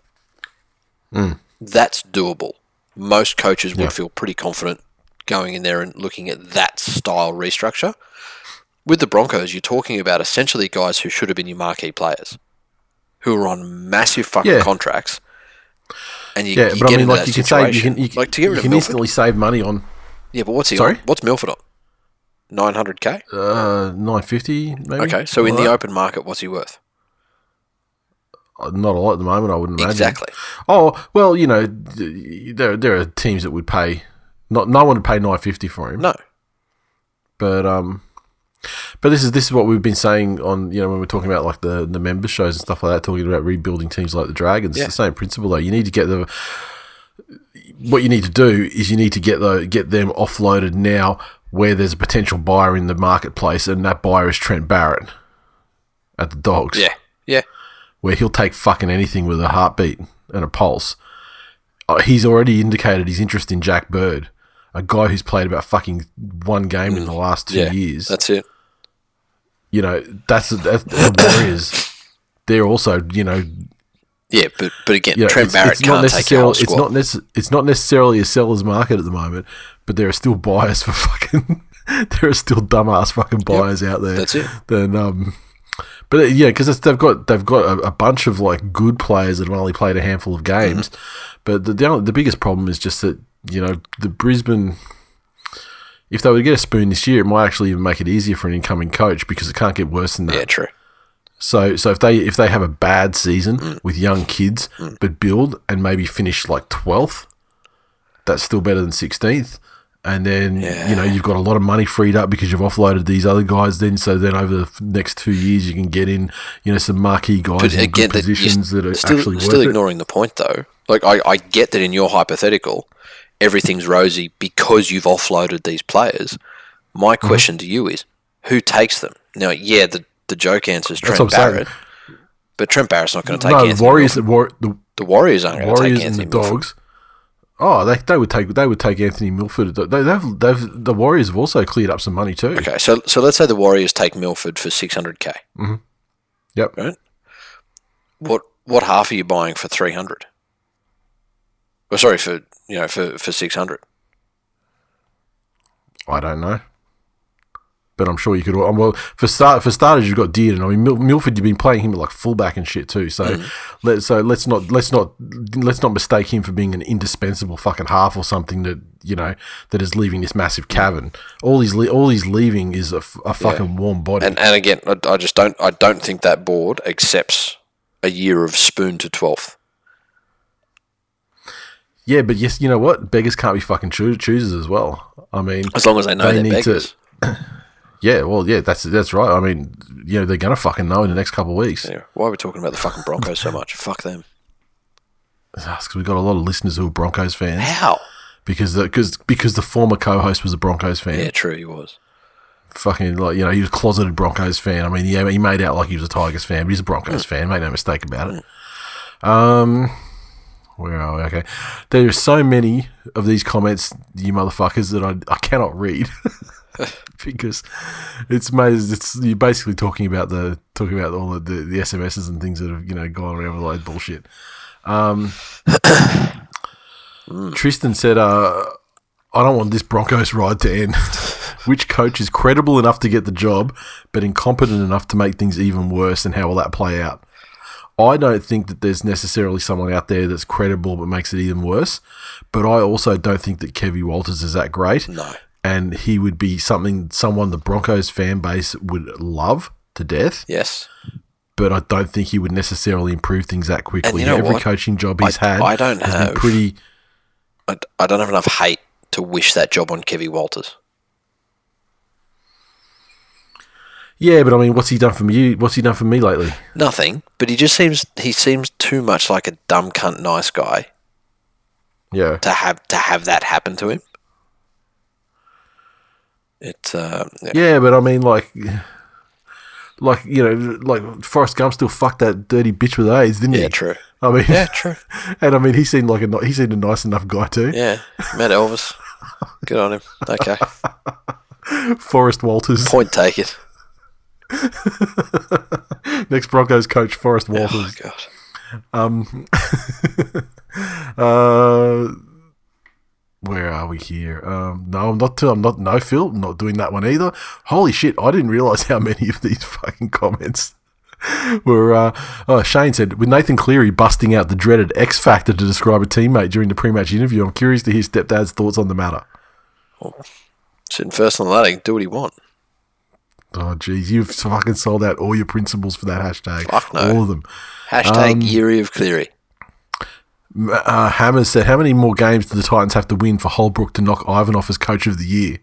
Hmm. That's doable. Most coaches would Yeah. feel pretty confident going in there and looking at that style restructure. With the Broncos, you're talking about essentially guys who should have been your marquee players, who are on massive fucking Yeah. contracts. And you, yeah. you But get I mean, like you can save, you can you, like to get rid you of can Milford. instantly save money on Yeah, but what's he Sorry? on? What's Milford on? Nine hundred k. uh, nine fifty maybe. Okay, so in the like open market, what's he worth? not a lot at the moment, I wouldn't imagine. Exactly. Oh well, you know, there there are teams that would pay. Not no one would pay nine fifty for him. No. But um, but this is this is what we've been saying on you know when we're talking about like the the member shows and stuff like that, talking about rebuilding teams like the Dragons. Yeah. It's the same principle though. You need to get the what you need to do is you need to get the get them offloaded now where there's a potential buyer in the marketplace, and that buyer is Trent Barrett at the Dogs. Yeah. Yeah. where he'll take fucking anything with a heartbeat and a pulse. Uh, he's already indicated his interest in Jack Bird, a guy who's played about fucking one game in the last two Mm. Yeah. years. That's it. you know, that's, that's the Warriors. They're also, you know, Yeah, but but again, you know, Trent it's, Barrett it's can't take your whole necessarily it's squad. not it's not necessarily a seller's market at the moment, but there are still buyers for fucking. there are still dumbass fucking buyers out there. That's it. Then um, but uh, yeah, because they've got they've got a, a bunch of like good players that have only played a handful of games, Mm-hmm. but the, the the biggest problem is just that you know the Brisbane. If they were to get a spoon this year, it might actually even make it easier for an incoming coach because it can't get worse than that. Yeah, true. So so if they if they have a bad season Mm. with young kids but build and maybe finish like twelfth, that's still better than sixteenth. And then you know you've got a lot of money freed up because you've offloaded these other guys. Then so then over the next two years you can get in you know some marquee guys But in again, good positions that are still, actually still worth it. ignoring the point though. Like I, I get that in your hypothetical, everything's rosy because you've offloaded these players. My Mm-hmm. question to you is, who takes them? Now, yeah, the the joke answer is Trent I'm saying. Barrett, but Trent Barrett's not going to take No, Anthony. the Warriors, the, War, the The Warriors aren't going to take and the Dogs. Milford. Oh, they, they would take they would take Anthony Milford. They, they've, they've the Warriors have also cleared up some money too. Okay, so so let's say the Warriors take Milford for six hundred k. Mm-hmm. Yep. Right. What what half are you buying for three hundred? Well, sorry for you know for for six hundred. I don't know. But I'm sure you could. um, Well, for start for starters, you've got Dearden. I mean, Mil- Milford, you've been playing him like fullback and shit too. So, Mm. let so let's not let's not let's not mistake him for being an indispensable fucking half or something that you know that is leaving this massive cavern. All he's le- all he's leaving is a, f- a fucking warm body. And and again, I, I just don't I don't think that board accepts a year of spoon to twelfth. Yeah, but yes, you know what? Beggars can't be fucking choo- choosers as well. I mean, As long as they know They they're need to- beggars. yeah, well, yeah, that's that's right. I mean, you know, they're gonna fucking know in the next couple of weeks. Yeah. Why are we talking about the fucking Broncos so much? Fuck them. because we've got a lot of listeners who are Broncos fans How? because because because the former co-host was a Broncos fan. Yeah, true. He was. Fucking like you know he was a closeted Broncos fan. I mean, yeah, he made out like he was a Tigers fan, but he's a Broncos fan. Make no mistake about it. Um, where are we? Okay, there are so many of these comments, you motherfuckers, that I I cannot read. because it's made it's you're basically talking about the talking about all the, the, the SMSs and things that have you know gone around with all that bullshit. Um, Tristan said, uh, "I don't want this Broncos ride to end." Which coach is credible enough to get the job, but incompetent enough to make things even worse? And how will that play out? I don't think that there's necessarily someone out there that's credible but makes it even worse. But I also don't think that Kevy Walters is that great No. And he would be something someone the Broncos fan base would love to death. Yes. But I don't think he would necessarily improve things that quickly. you know Every what? coaching job he's I- had, I don't have- pretty. I, I don't have enough hate to wish that job on Kevy Walters. Yeah, but I mean, what's he done for you? What's he done for me lately? Nothing, but he just seems he seems too much like a dumb cunt nice guy Yeah, to have to have that happen to him. It's uh yeah. yeah, but I mean, like, like you know, like Forrest Gump still fucked that dirty bitch with AIDS, didn't he? yeah, true. I mean, Yeah, true. and I mean, he seemed like a he seemed a nice enough guy too. Yeah, met Elvis. Good on him. Okay, Forrest Walters, point taken. next Broncos coach, Forrest Walters. Oh Walters. god. Um. Uh, where are we here? Um, no, I'm not. I'm not. No, Phil, I'm not doing that one either. Holy shit! I didn't realize how many of these fucking comments were. Uh, oh, Shane said with Nathan Cleary busting out the dreaded X factor to describe a teammate during the pre-match interview. I'm curious to hear stepdad's thoughts on the matter. Sitting first on the ladder, do what he want. Oh, geez, you've fucking sold out all your principles for that hashtag. Fuck no. All of them. Hashtag Um, Eerie of Cleary. Uh, Hammers said, "How many more games do the Titans have to win for Holbrook to knock Ivan off as coach of the year?"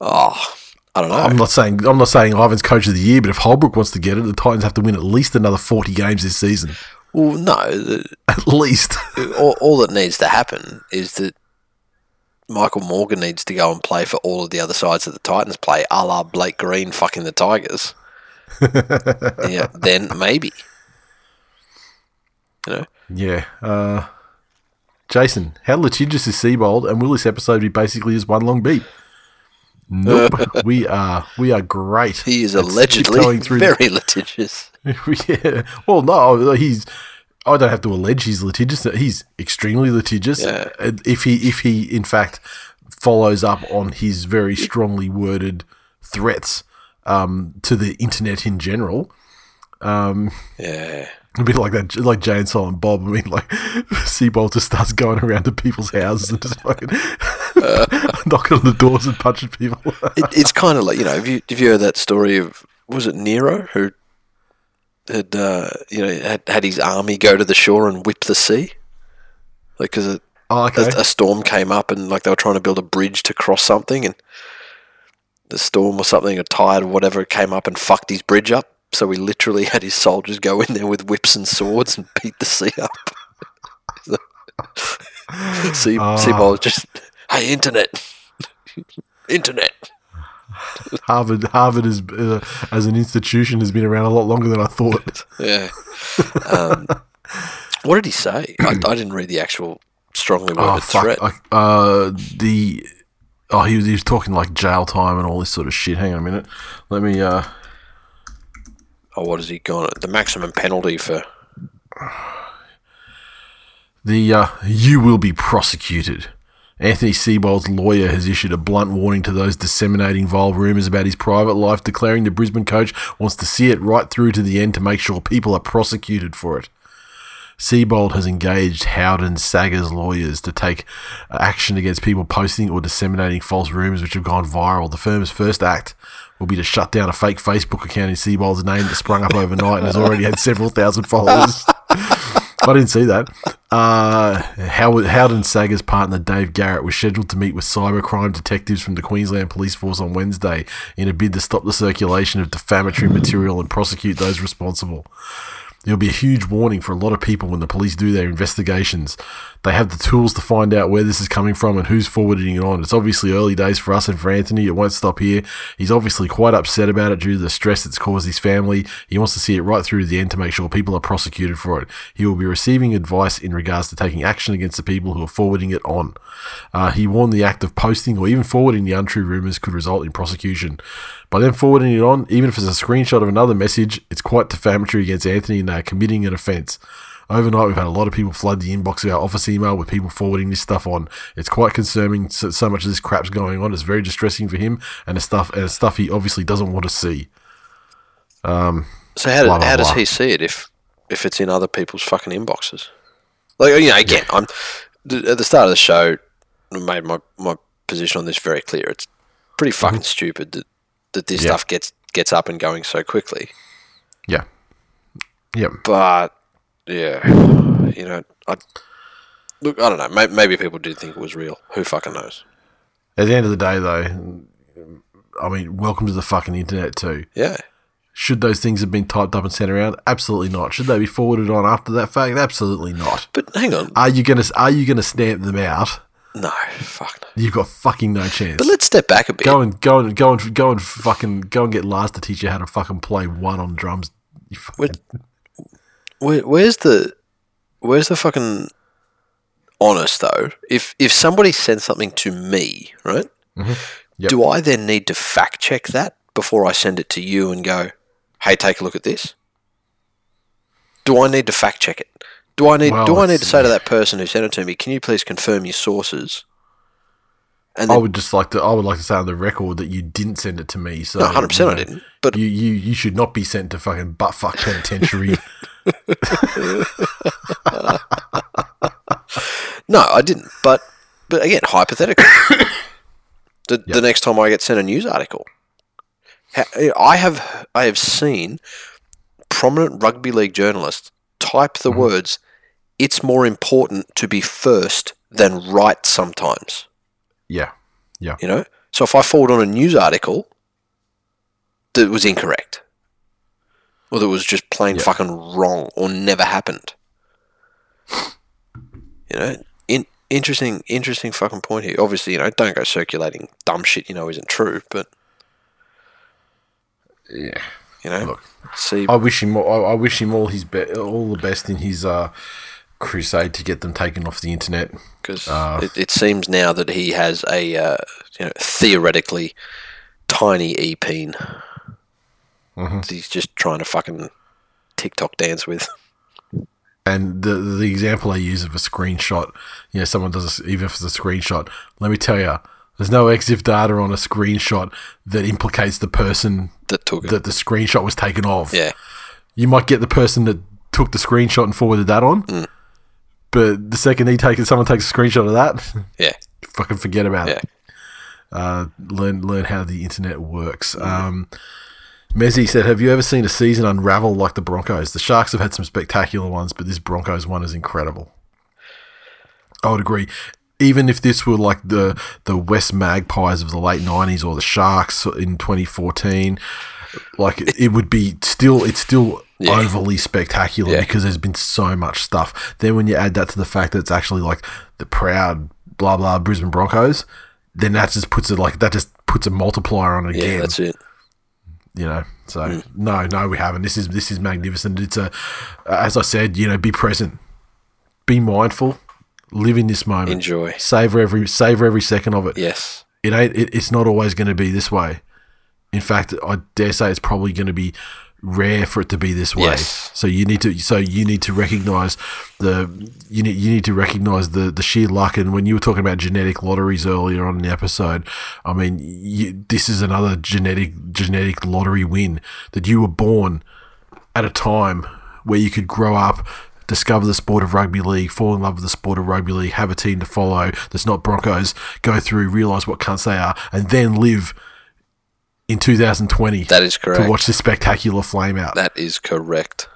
Oh, I don't know. I'm not saying I'm not saying Ivan's coach of the year, but if Holbrook wants to get it, the Titans have to win at least another 40 games this season. well, no. The, At least. all, all that needs to happen is that Michael Morgan needs to go and play for all of the other sides that the Titans play, a la Blake Green fucking the Tigers. yeah, then maybe. You know, yeah. Uh, Jason, how litigious is Seibold, and will this episode be basically just one long beep? Nope. we are we are great. he is allegedly through the- very litigious. yeah. Well, no, he's. I don't have to allege he's litigious. He's extremely litigious. Yeah. If he, if he, in fact, follows up on his very strongly worded threats um, to the internet in general, Yeah. A bit like that, like Jay and Silent Bob. I mean, like Seibold just starts going around to people's houses and just fucking uh, knocking on the doors and punching people. It, it's kind of like, you know, have you, have you heard that story of, was it Nero who had, uh, you know, had, had his army go to the shore and whip the sea? Like, because it, oh, okay. a, a storm came up and like they were trying to build a bridge to cross something and the storm or something, a tide or whatever came up and fucked his bridge up. So he literally had his soldiers go in there with whips and swords and beat the sea up. sea, Seibold just, hey, internet, internet. Harvard, Harvard is uh, as an institution has been around a lot longer than I thought. Yeah. Um, what did he say? I, I didn't read the actual strongly worded Oh threat. I, uh, the oh he was, he was talking like jail time and all this sort of shit. Hang on a minute. Let me. Uh, Oh, what has he gone? The maximum penalty for the uh, you will be prosecuted. Anthony Seibold's lawyer has issued a blunt warning to those disseminating vile rumours about his private life, declaring the Brisbane coach wants to see it right through to the end to make sure people are prosecuted for it. Seibold has engaged Howden Saggers lawyers to take action against people posting or disseminating false rumours which have gone viral. The firm's first act will be to shut down a fake Facebook account in Seibold's name that sprung up overnight and has already had several thousand followers. I didn't see that. Uh, Howard, Howden Saga's partner Dave Garrett was scheduled to meet with cybercrime detectives from the Queensland Police Force on Wednesday in a bid to stop the circulation of defamatory material and prosecute those responsible. There'll be a huge warning for a lot of people when the police do their investigations. They have the tools to find out where this is coming from and who's forwarding it on. It's obviously early days for us and for Anthony. It won't stop here. He's obviously quite upset about it due to the stress it's caused his family. He wants to see it right through to the end to make sure people are prosecuted for it. He will be receiving advice in regards to taking action against the people who are forwarding it on. Uh, he warned the act of posting or even forwarding the untrue rumors could result in prosecution. By then forwarding it on, even if it's a screenshot of another message, it's quite defamatory against Anthony and they committing an offence. Overnight, we've had a lot of people flood the inbox of our office email with people forwarding this stuff on. It's quite concerning. So, so much of this crap's going on. It's very distressing for him, and it's stuff and stuff he obviously doesn't want to see. Um, So how, Blah, do, blah, how does he see it if if it's in other people's fucking inboxes? Like you know, again, I'm at the start of the show. I made my my position on this very clear. It's pretty fucking stupid that that this Mm-hmm. Yeah. stuff gets gets up and going so quickly. yeah, yeah, But yeah, you know, I look. I don't know. May, maybe people did think it was real. Who fucking knows? At the end of the day, though, I mean, welcome to the fucking internet too. Yeah, Should those things have been typed up and sent around? Absolutely not. Should they be forwarded on after that fact? Absolutely not. but hang on. Are you gonna Are you gonna stamp them out? No, fuck. No. You've got fucking no chance. But let's step back a bit. Go and go and go and go and fucking go and get Lars to teach you how to fucking play one on drums. You fucking, Where, where's the where's the fucking honest though? If if somebody sends something to me, right? Mm-hmm. Yep. Do I then need to fact check that before I send it to you and go, "Hey, take a look at this"? Do I need to fact check it? Do I need Well, do I need to say to that person who sent it to me, "Can you please confirm your sources?" And I would just like to. I would like to say on the record that you didn't send it to me. So no, hundred percent, I didn't. But You, you you should not be sent to fucking butt fuck penitentiary. No, I didn't. But but again, hypothetically, the, the next time I get sent a news article, I have I have seen prominent rugby league journalists type the mm-hmm. words, "It's more important to be first than right." Sometimes, yeah, yeah, you know. So if I forward on a news article that was incorrect, or that was just plain Yeah. fucking wrong, or never happened, you know, in, interesting, interesting fucking point here. Obviously, you know, don't go circulating dumb shit you know isn't true, but yeah. you know, Look, see, I wish him. all- I, I wish him all his be- all the best in his uh, crusade to get them taken off the internet. because uh, it, it seems now that he has a uh, you know theoretically tiny e peen. Mm-hmm. He's just trying to fucking TikTok dance with. And the the example I use of a screenshot, you know, someone does a, even if it's a screenshot. Let me tell you, there's no EXIF data on a screenshot that implicates the person That took it. that the screenshot was taken of. yeah, You might get the person that took the screenshot and forwarded that on, Mm. but the second he takes it, someone takes a screenshot of that, yeah, fucking forget about yeah. it. Uh, learn learn how the internet works. Um, Mezzi said, "Have you ever seen a season unravel like the Broncos? The Sharks have had some spectacular ones, but this Broncos one is incredible." I would agree. Even if this were like the the West Magpies of the late '90s or the Sharks in 2014, like it would be still it's still Yeah. overly spectacular Yeah. because there's been so much stuff. Then when you add that to the fact that it's actually like the proud blah blah Brisbane Broncos, then that just puts it like that just puts a multiplier on it Yeah, that's it. You know. So no, no, we haven't. This is this is magnificent. It's a, as I said, you know, be present, be mindful, live in this moment, Enjoy. savor every savor every second of it. Yes. It ain't. It, it's not always going to be this way. In fact, I dare say it's probably going to be rare for it to be this way. Yes. So you need to. So you need to recognize the. You need. You need to recognize the the sheer luck. And when you were talking about genetic lotteries earlier on in the episode, I mean, you, this is another genetic genetic lottery win that you were born at a time where you could grow up, discover the sport of rugby league, fall in love with the sport of rugby league, have a team to follow that's not Broncos, go through, realize what cunts they are, and then live in 2020 That is correct. to watch this spectacular flame out. That is correct.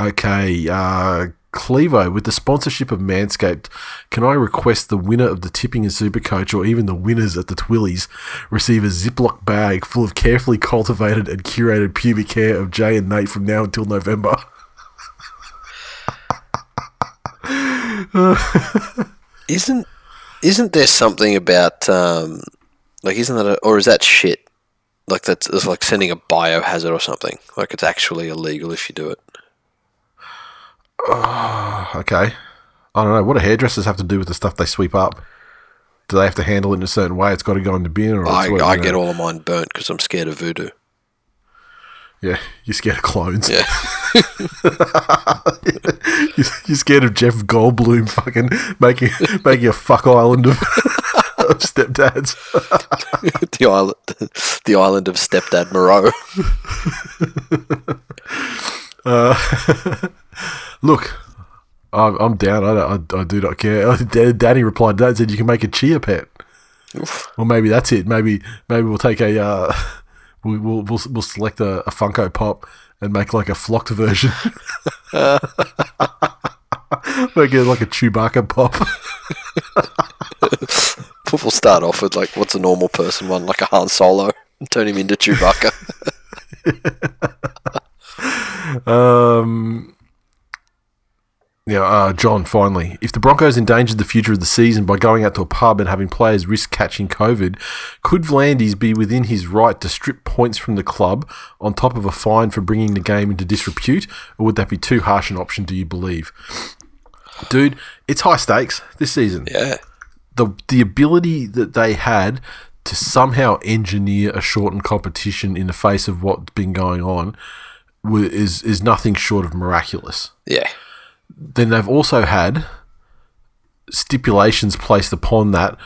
Okay, uh, Clevo, with the sponsorship of Manscaped, can I request the winner of the tipping and super coach, or even the winners at the Twillies, receive a Ziploc bag full of carefully cultivated and curated pubic hair of Jay and Nate from now until November? Isn't isn't there something about um, like isn't that a, or is that shit? Like that's it's like sending a biohazard or something. Like it's actually illegal if you do it. Ah, okay. I don't know. What do hairdressers have to do with the stuff they sweep up? Do they have to handle it in a certain way? It's got to go in the bin, or I, what, I get know- all of mine burnt because I'm scared of voodoo. Yeah, you're scared of clones. Yeah, You're you're scared of Jeff Goldblum fucking making making a fuck island of, of stepdads. the island, the island of stepdad Moreau. Look, I'm, I'm down. I, don't- I, I do not care. Danny replied to that and said you can make a chia pet. Oof. Well, maybe that's it. Maybe maybe we'll take a uh, we, we'll, we'll we'll select a, a Funko Pop and make like a flocked version. make it like a Chewbacca pop. We'll start off with like what's a normal person one, like a Han Solo, and turn him into Chewbacca. Um, yeah, uh, John, finally. If the Broncos endangered the future of the season by going out to a pub and having players risk catching COVID, could V'landys be within his right to strip points from the club on top of a fine for bringing the game into disrepute, or would that be too harsh an option, do you believe? Dude, it's high stakes this season yeah, the the ability that they had to somehow engineer a shortened competition in the face of what's been going on is is nothing short of miraculous. yeah, Then they've also had stipulations placed upon that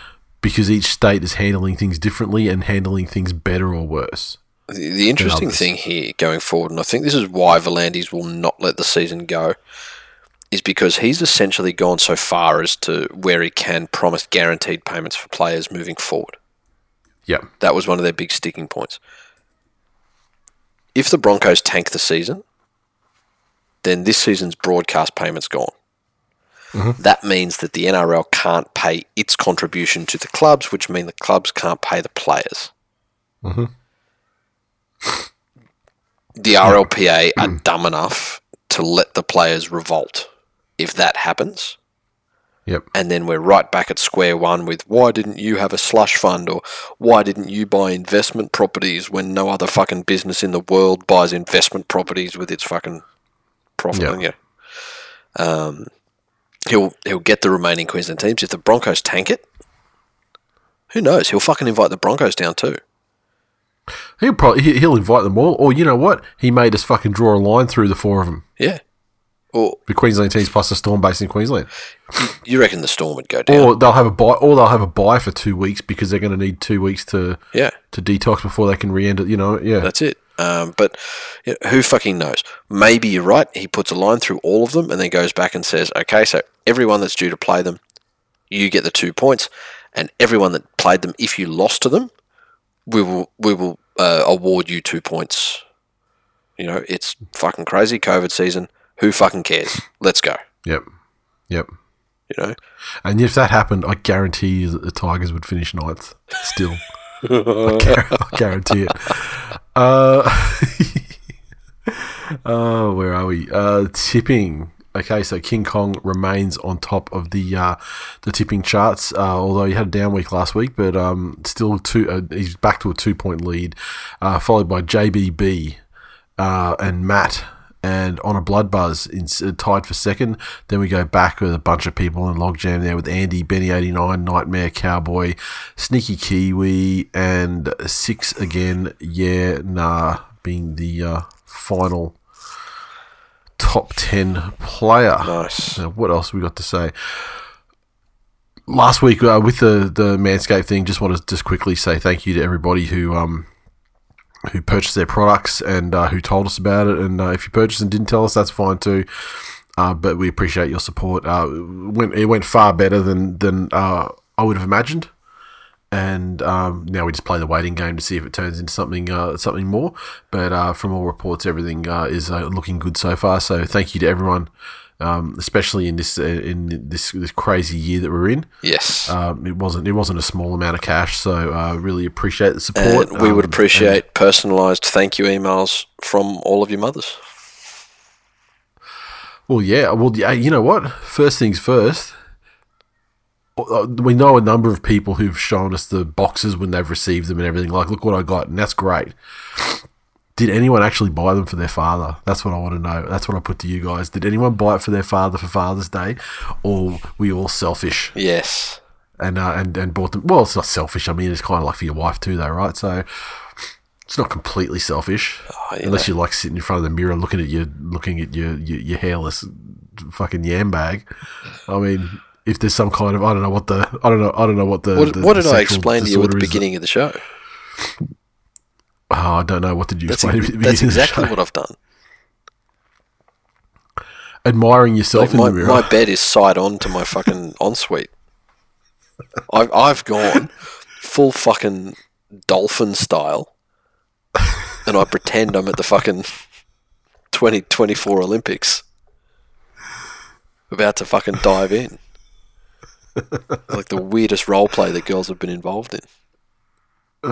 because each state is handling things differently and handling things better or worse. The, the interesting thing here going forward, and I think this is why V'landys will not let the season go, is because he's essentially gone so far as to where he can promise guaranteed payments for players moving forward. Yep. That was one of their big sticking points. If the Broncos tank the season, then this season's broadcast payment's gone. Mm-hmm. That means that the NRL can't pay its contribution to the clubs, which mean the clubs can't pay the players. Mm-hmm. The RLPA are dumb enough to let the players revolt. If that happens, Yep. and then we're right back at square one with why didn't you have a slush fund or why didn't you buy investment properties when no other fucking business in the world buys investment properties with its fucking profit? Yeah. Yeah. Um, he'll he'll get the remaining Queensland teams if the Broncos tank it. Who knows? He'll fucking invite the Broncos down too. He'll probably he'll invite them all, or you know what? He made us fucking draw a line through the four of them, Yeah. Or the Queensland teams plus the Storm based in Queensland. you reckon the Storm would go down? Or they'll have a bye, or they'll have a bye for two weeks because they're going to need two weeks to yeah. to detox before they can re-enter. You know, yeah, That's it. Um, but you know, who fucking knows? Maybe you're right. He puts a line through all of them and then goes back and says, okay, so everyone that's due to play them, you get the two points, and everyone that played them, if you lost to them, we will we will uh, award you two points. You know, it's fucking crazy COVID season. Who fucking cares? Let's go. yep, yep. You know, And if that happened, I guarantee you that the Tigers would finish ninth. Still, I, gar- I guarantee it. Uh, oh, where are we? Uh, tipping. Okay, so King Kong remains on top of the uh, the tipping charts. Uh, although he had a down week last week, but um, still two. Uh, he's back to a two point lead, uh, followed by JBB uh, and Matt. And on a blood buzz, in, uh, tied for second. Then we go back with a bunch of people in logjam there with Andy, Benny eighty nine, Nightmare Cowboy, Sneaky Kiwi, and six again. Yeah, nah, being the uh, final top 10 player. nice. Uh, what else we got to say? Last week uh, with the the Manscaped thing, just want to just quickly say thank you to everybody who um who purchased their products and uh, who told us about it. And uh, if you purchased and didn't tell us, that's fine too. Uh, but we appreciate your support. Uh, it went it went far better than than uh, I would have imagined. And um, now we just play the waiting game to see if it turns into something uh, something more. But from all reports, everything is looking good so far. So thank you to everyone um, especially in this uh, in this this crazy year that we're in. Yes. Um, it wasn't it wasn't a small amount of cash, so uh, really appreciate the support. and we would um, appreciate personalised thank you emails from all of your mothers. Well, yeah. Well, yeah. You know what? First things first. uh, We know a number of people who've shown us the boxes when they've received them and everything. Like, look what I got, and that's great. Did anyone actually buy them for their father? That's what I want to know. That's what I put to you guys. Did anyone buy it for their father for Father's Day, or were you all selfish Yes. and uh, and and bought them? Well, it's not selfish. I mean, it's kind of like for your wife too, though, right? So it's not completely selfish, Oh, you unless you like sitting in front of the mirror looking at your looking at your your, your hairless fucking yam bag. I mean, if there's some kind of I don't know what the I don't know I don't know what the What, the- what did I explain to you at the disorder is beginning of the show? Oh, I don't know what did you That's, explain. at that's beginning of the exactly what I've done. Admiring yourself Like in my, the mirror. my bed is side on to my fucking ensuite. I've, I've gone full fucking dolphin style and I pretend I'm at the fucking 2024 Olympics. About to fucking dive in. like the weirdest role play that girls have been involved in. All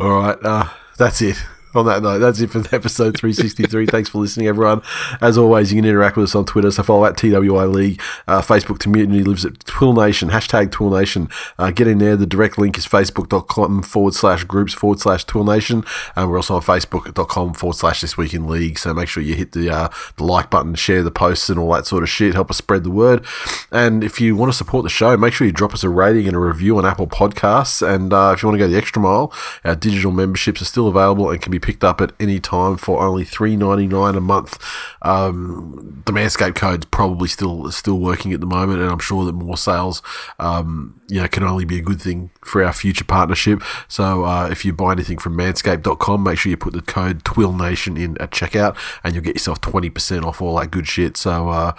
right, uh, that's it. On that note, that's it for episode 363. Thanks for listening, everyone. As always, you can interact with us on Twitter, so follow at TWI League. Uh, Facebook community lives at Twill Nation, hashtag Twill Nation. Uh, get in there. The direct link is facebook.com forward slash groups forward slash Twill Nation. And we're also on facebook.com forward slash This Week in League. So make sure you hit the, uh, the like button, share the posts, and all that sort of shit. Help us spread the word. And if you want to support the show, make sure you drop us a rating and a review on Apple Podcasts. And uh, if you want to go the extra mile, our digital memberships are still available and can be picked up at any time for only three ninety nine a month. Um, the Manscaped code's probably still still working at the moment, and I'm sure that more sales, um, you know, can only be a good thing for our future partnership. So uh, if you buy anything from Manscaped.com, make sure you put the code TwillNation in at checkout, and you'll get yourself twenty percent off all that good shit. So. Uh,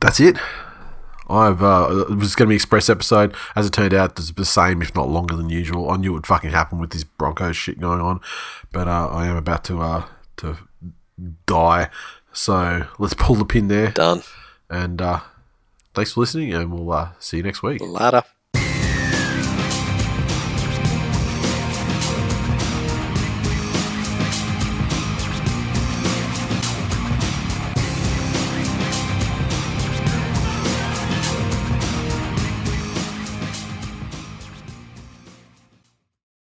that's it. I've uh, it was going to be express episode. As it turned out, it's the same, if not longer than usual. I knew it would fucking happen with this Broncos shit going on, but uh, I am about to uh, to die. So let's pull the pin there. Done. And uh, thanks for listening, and we'll uh, see you next week. Later.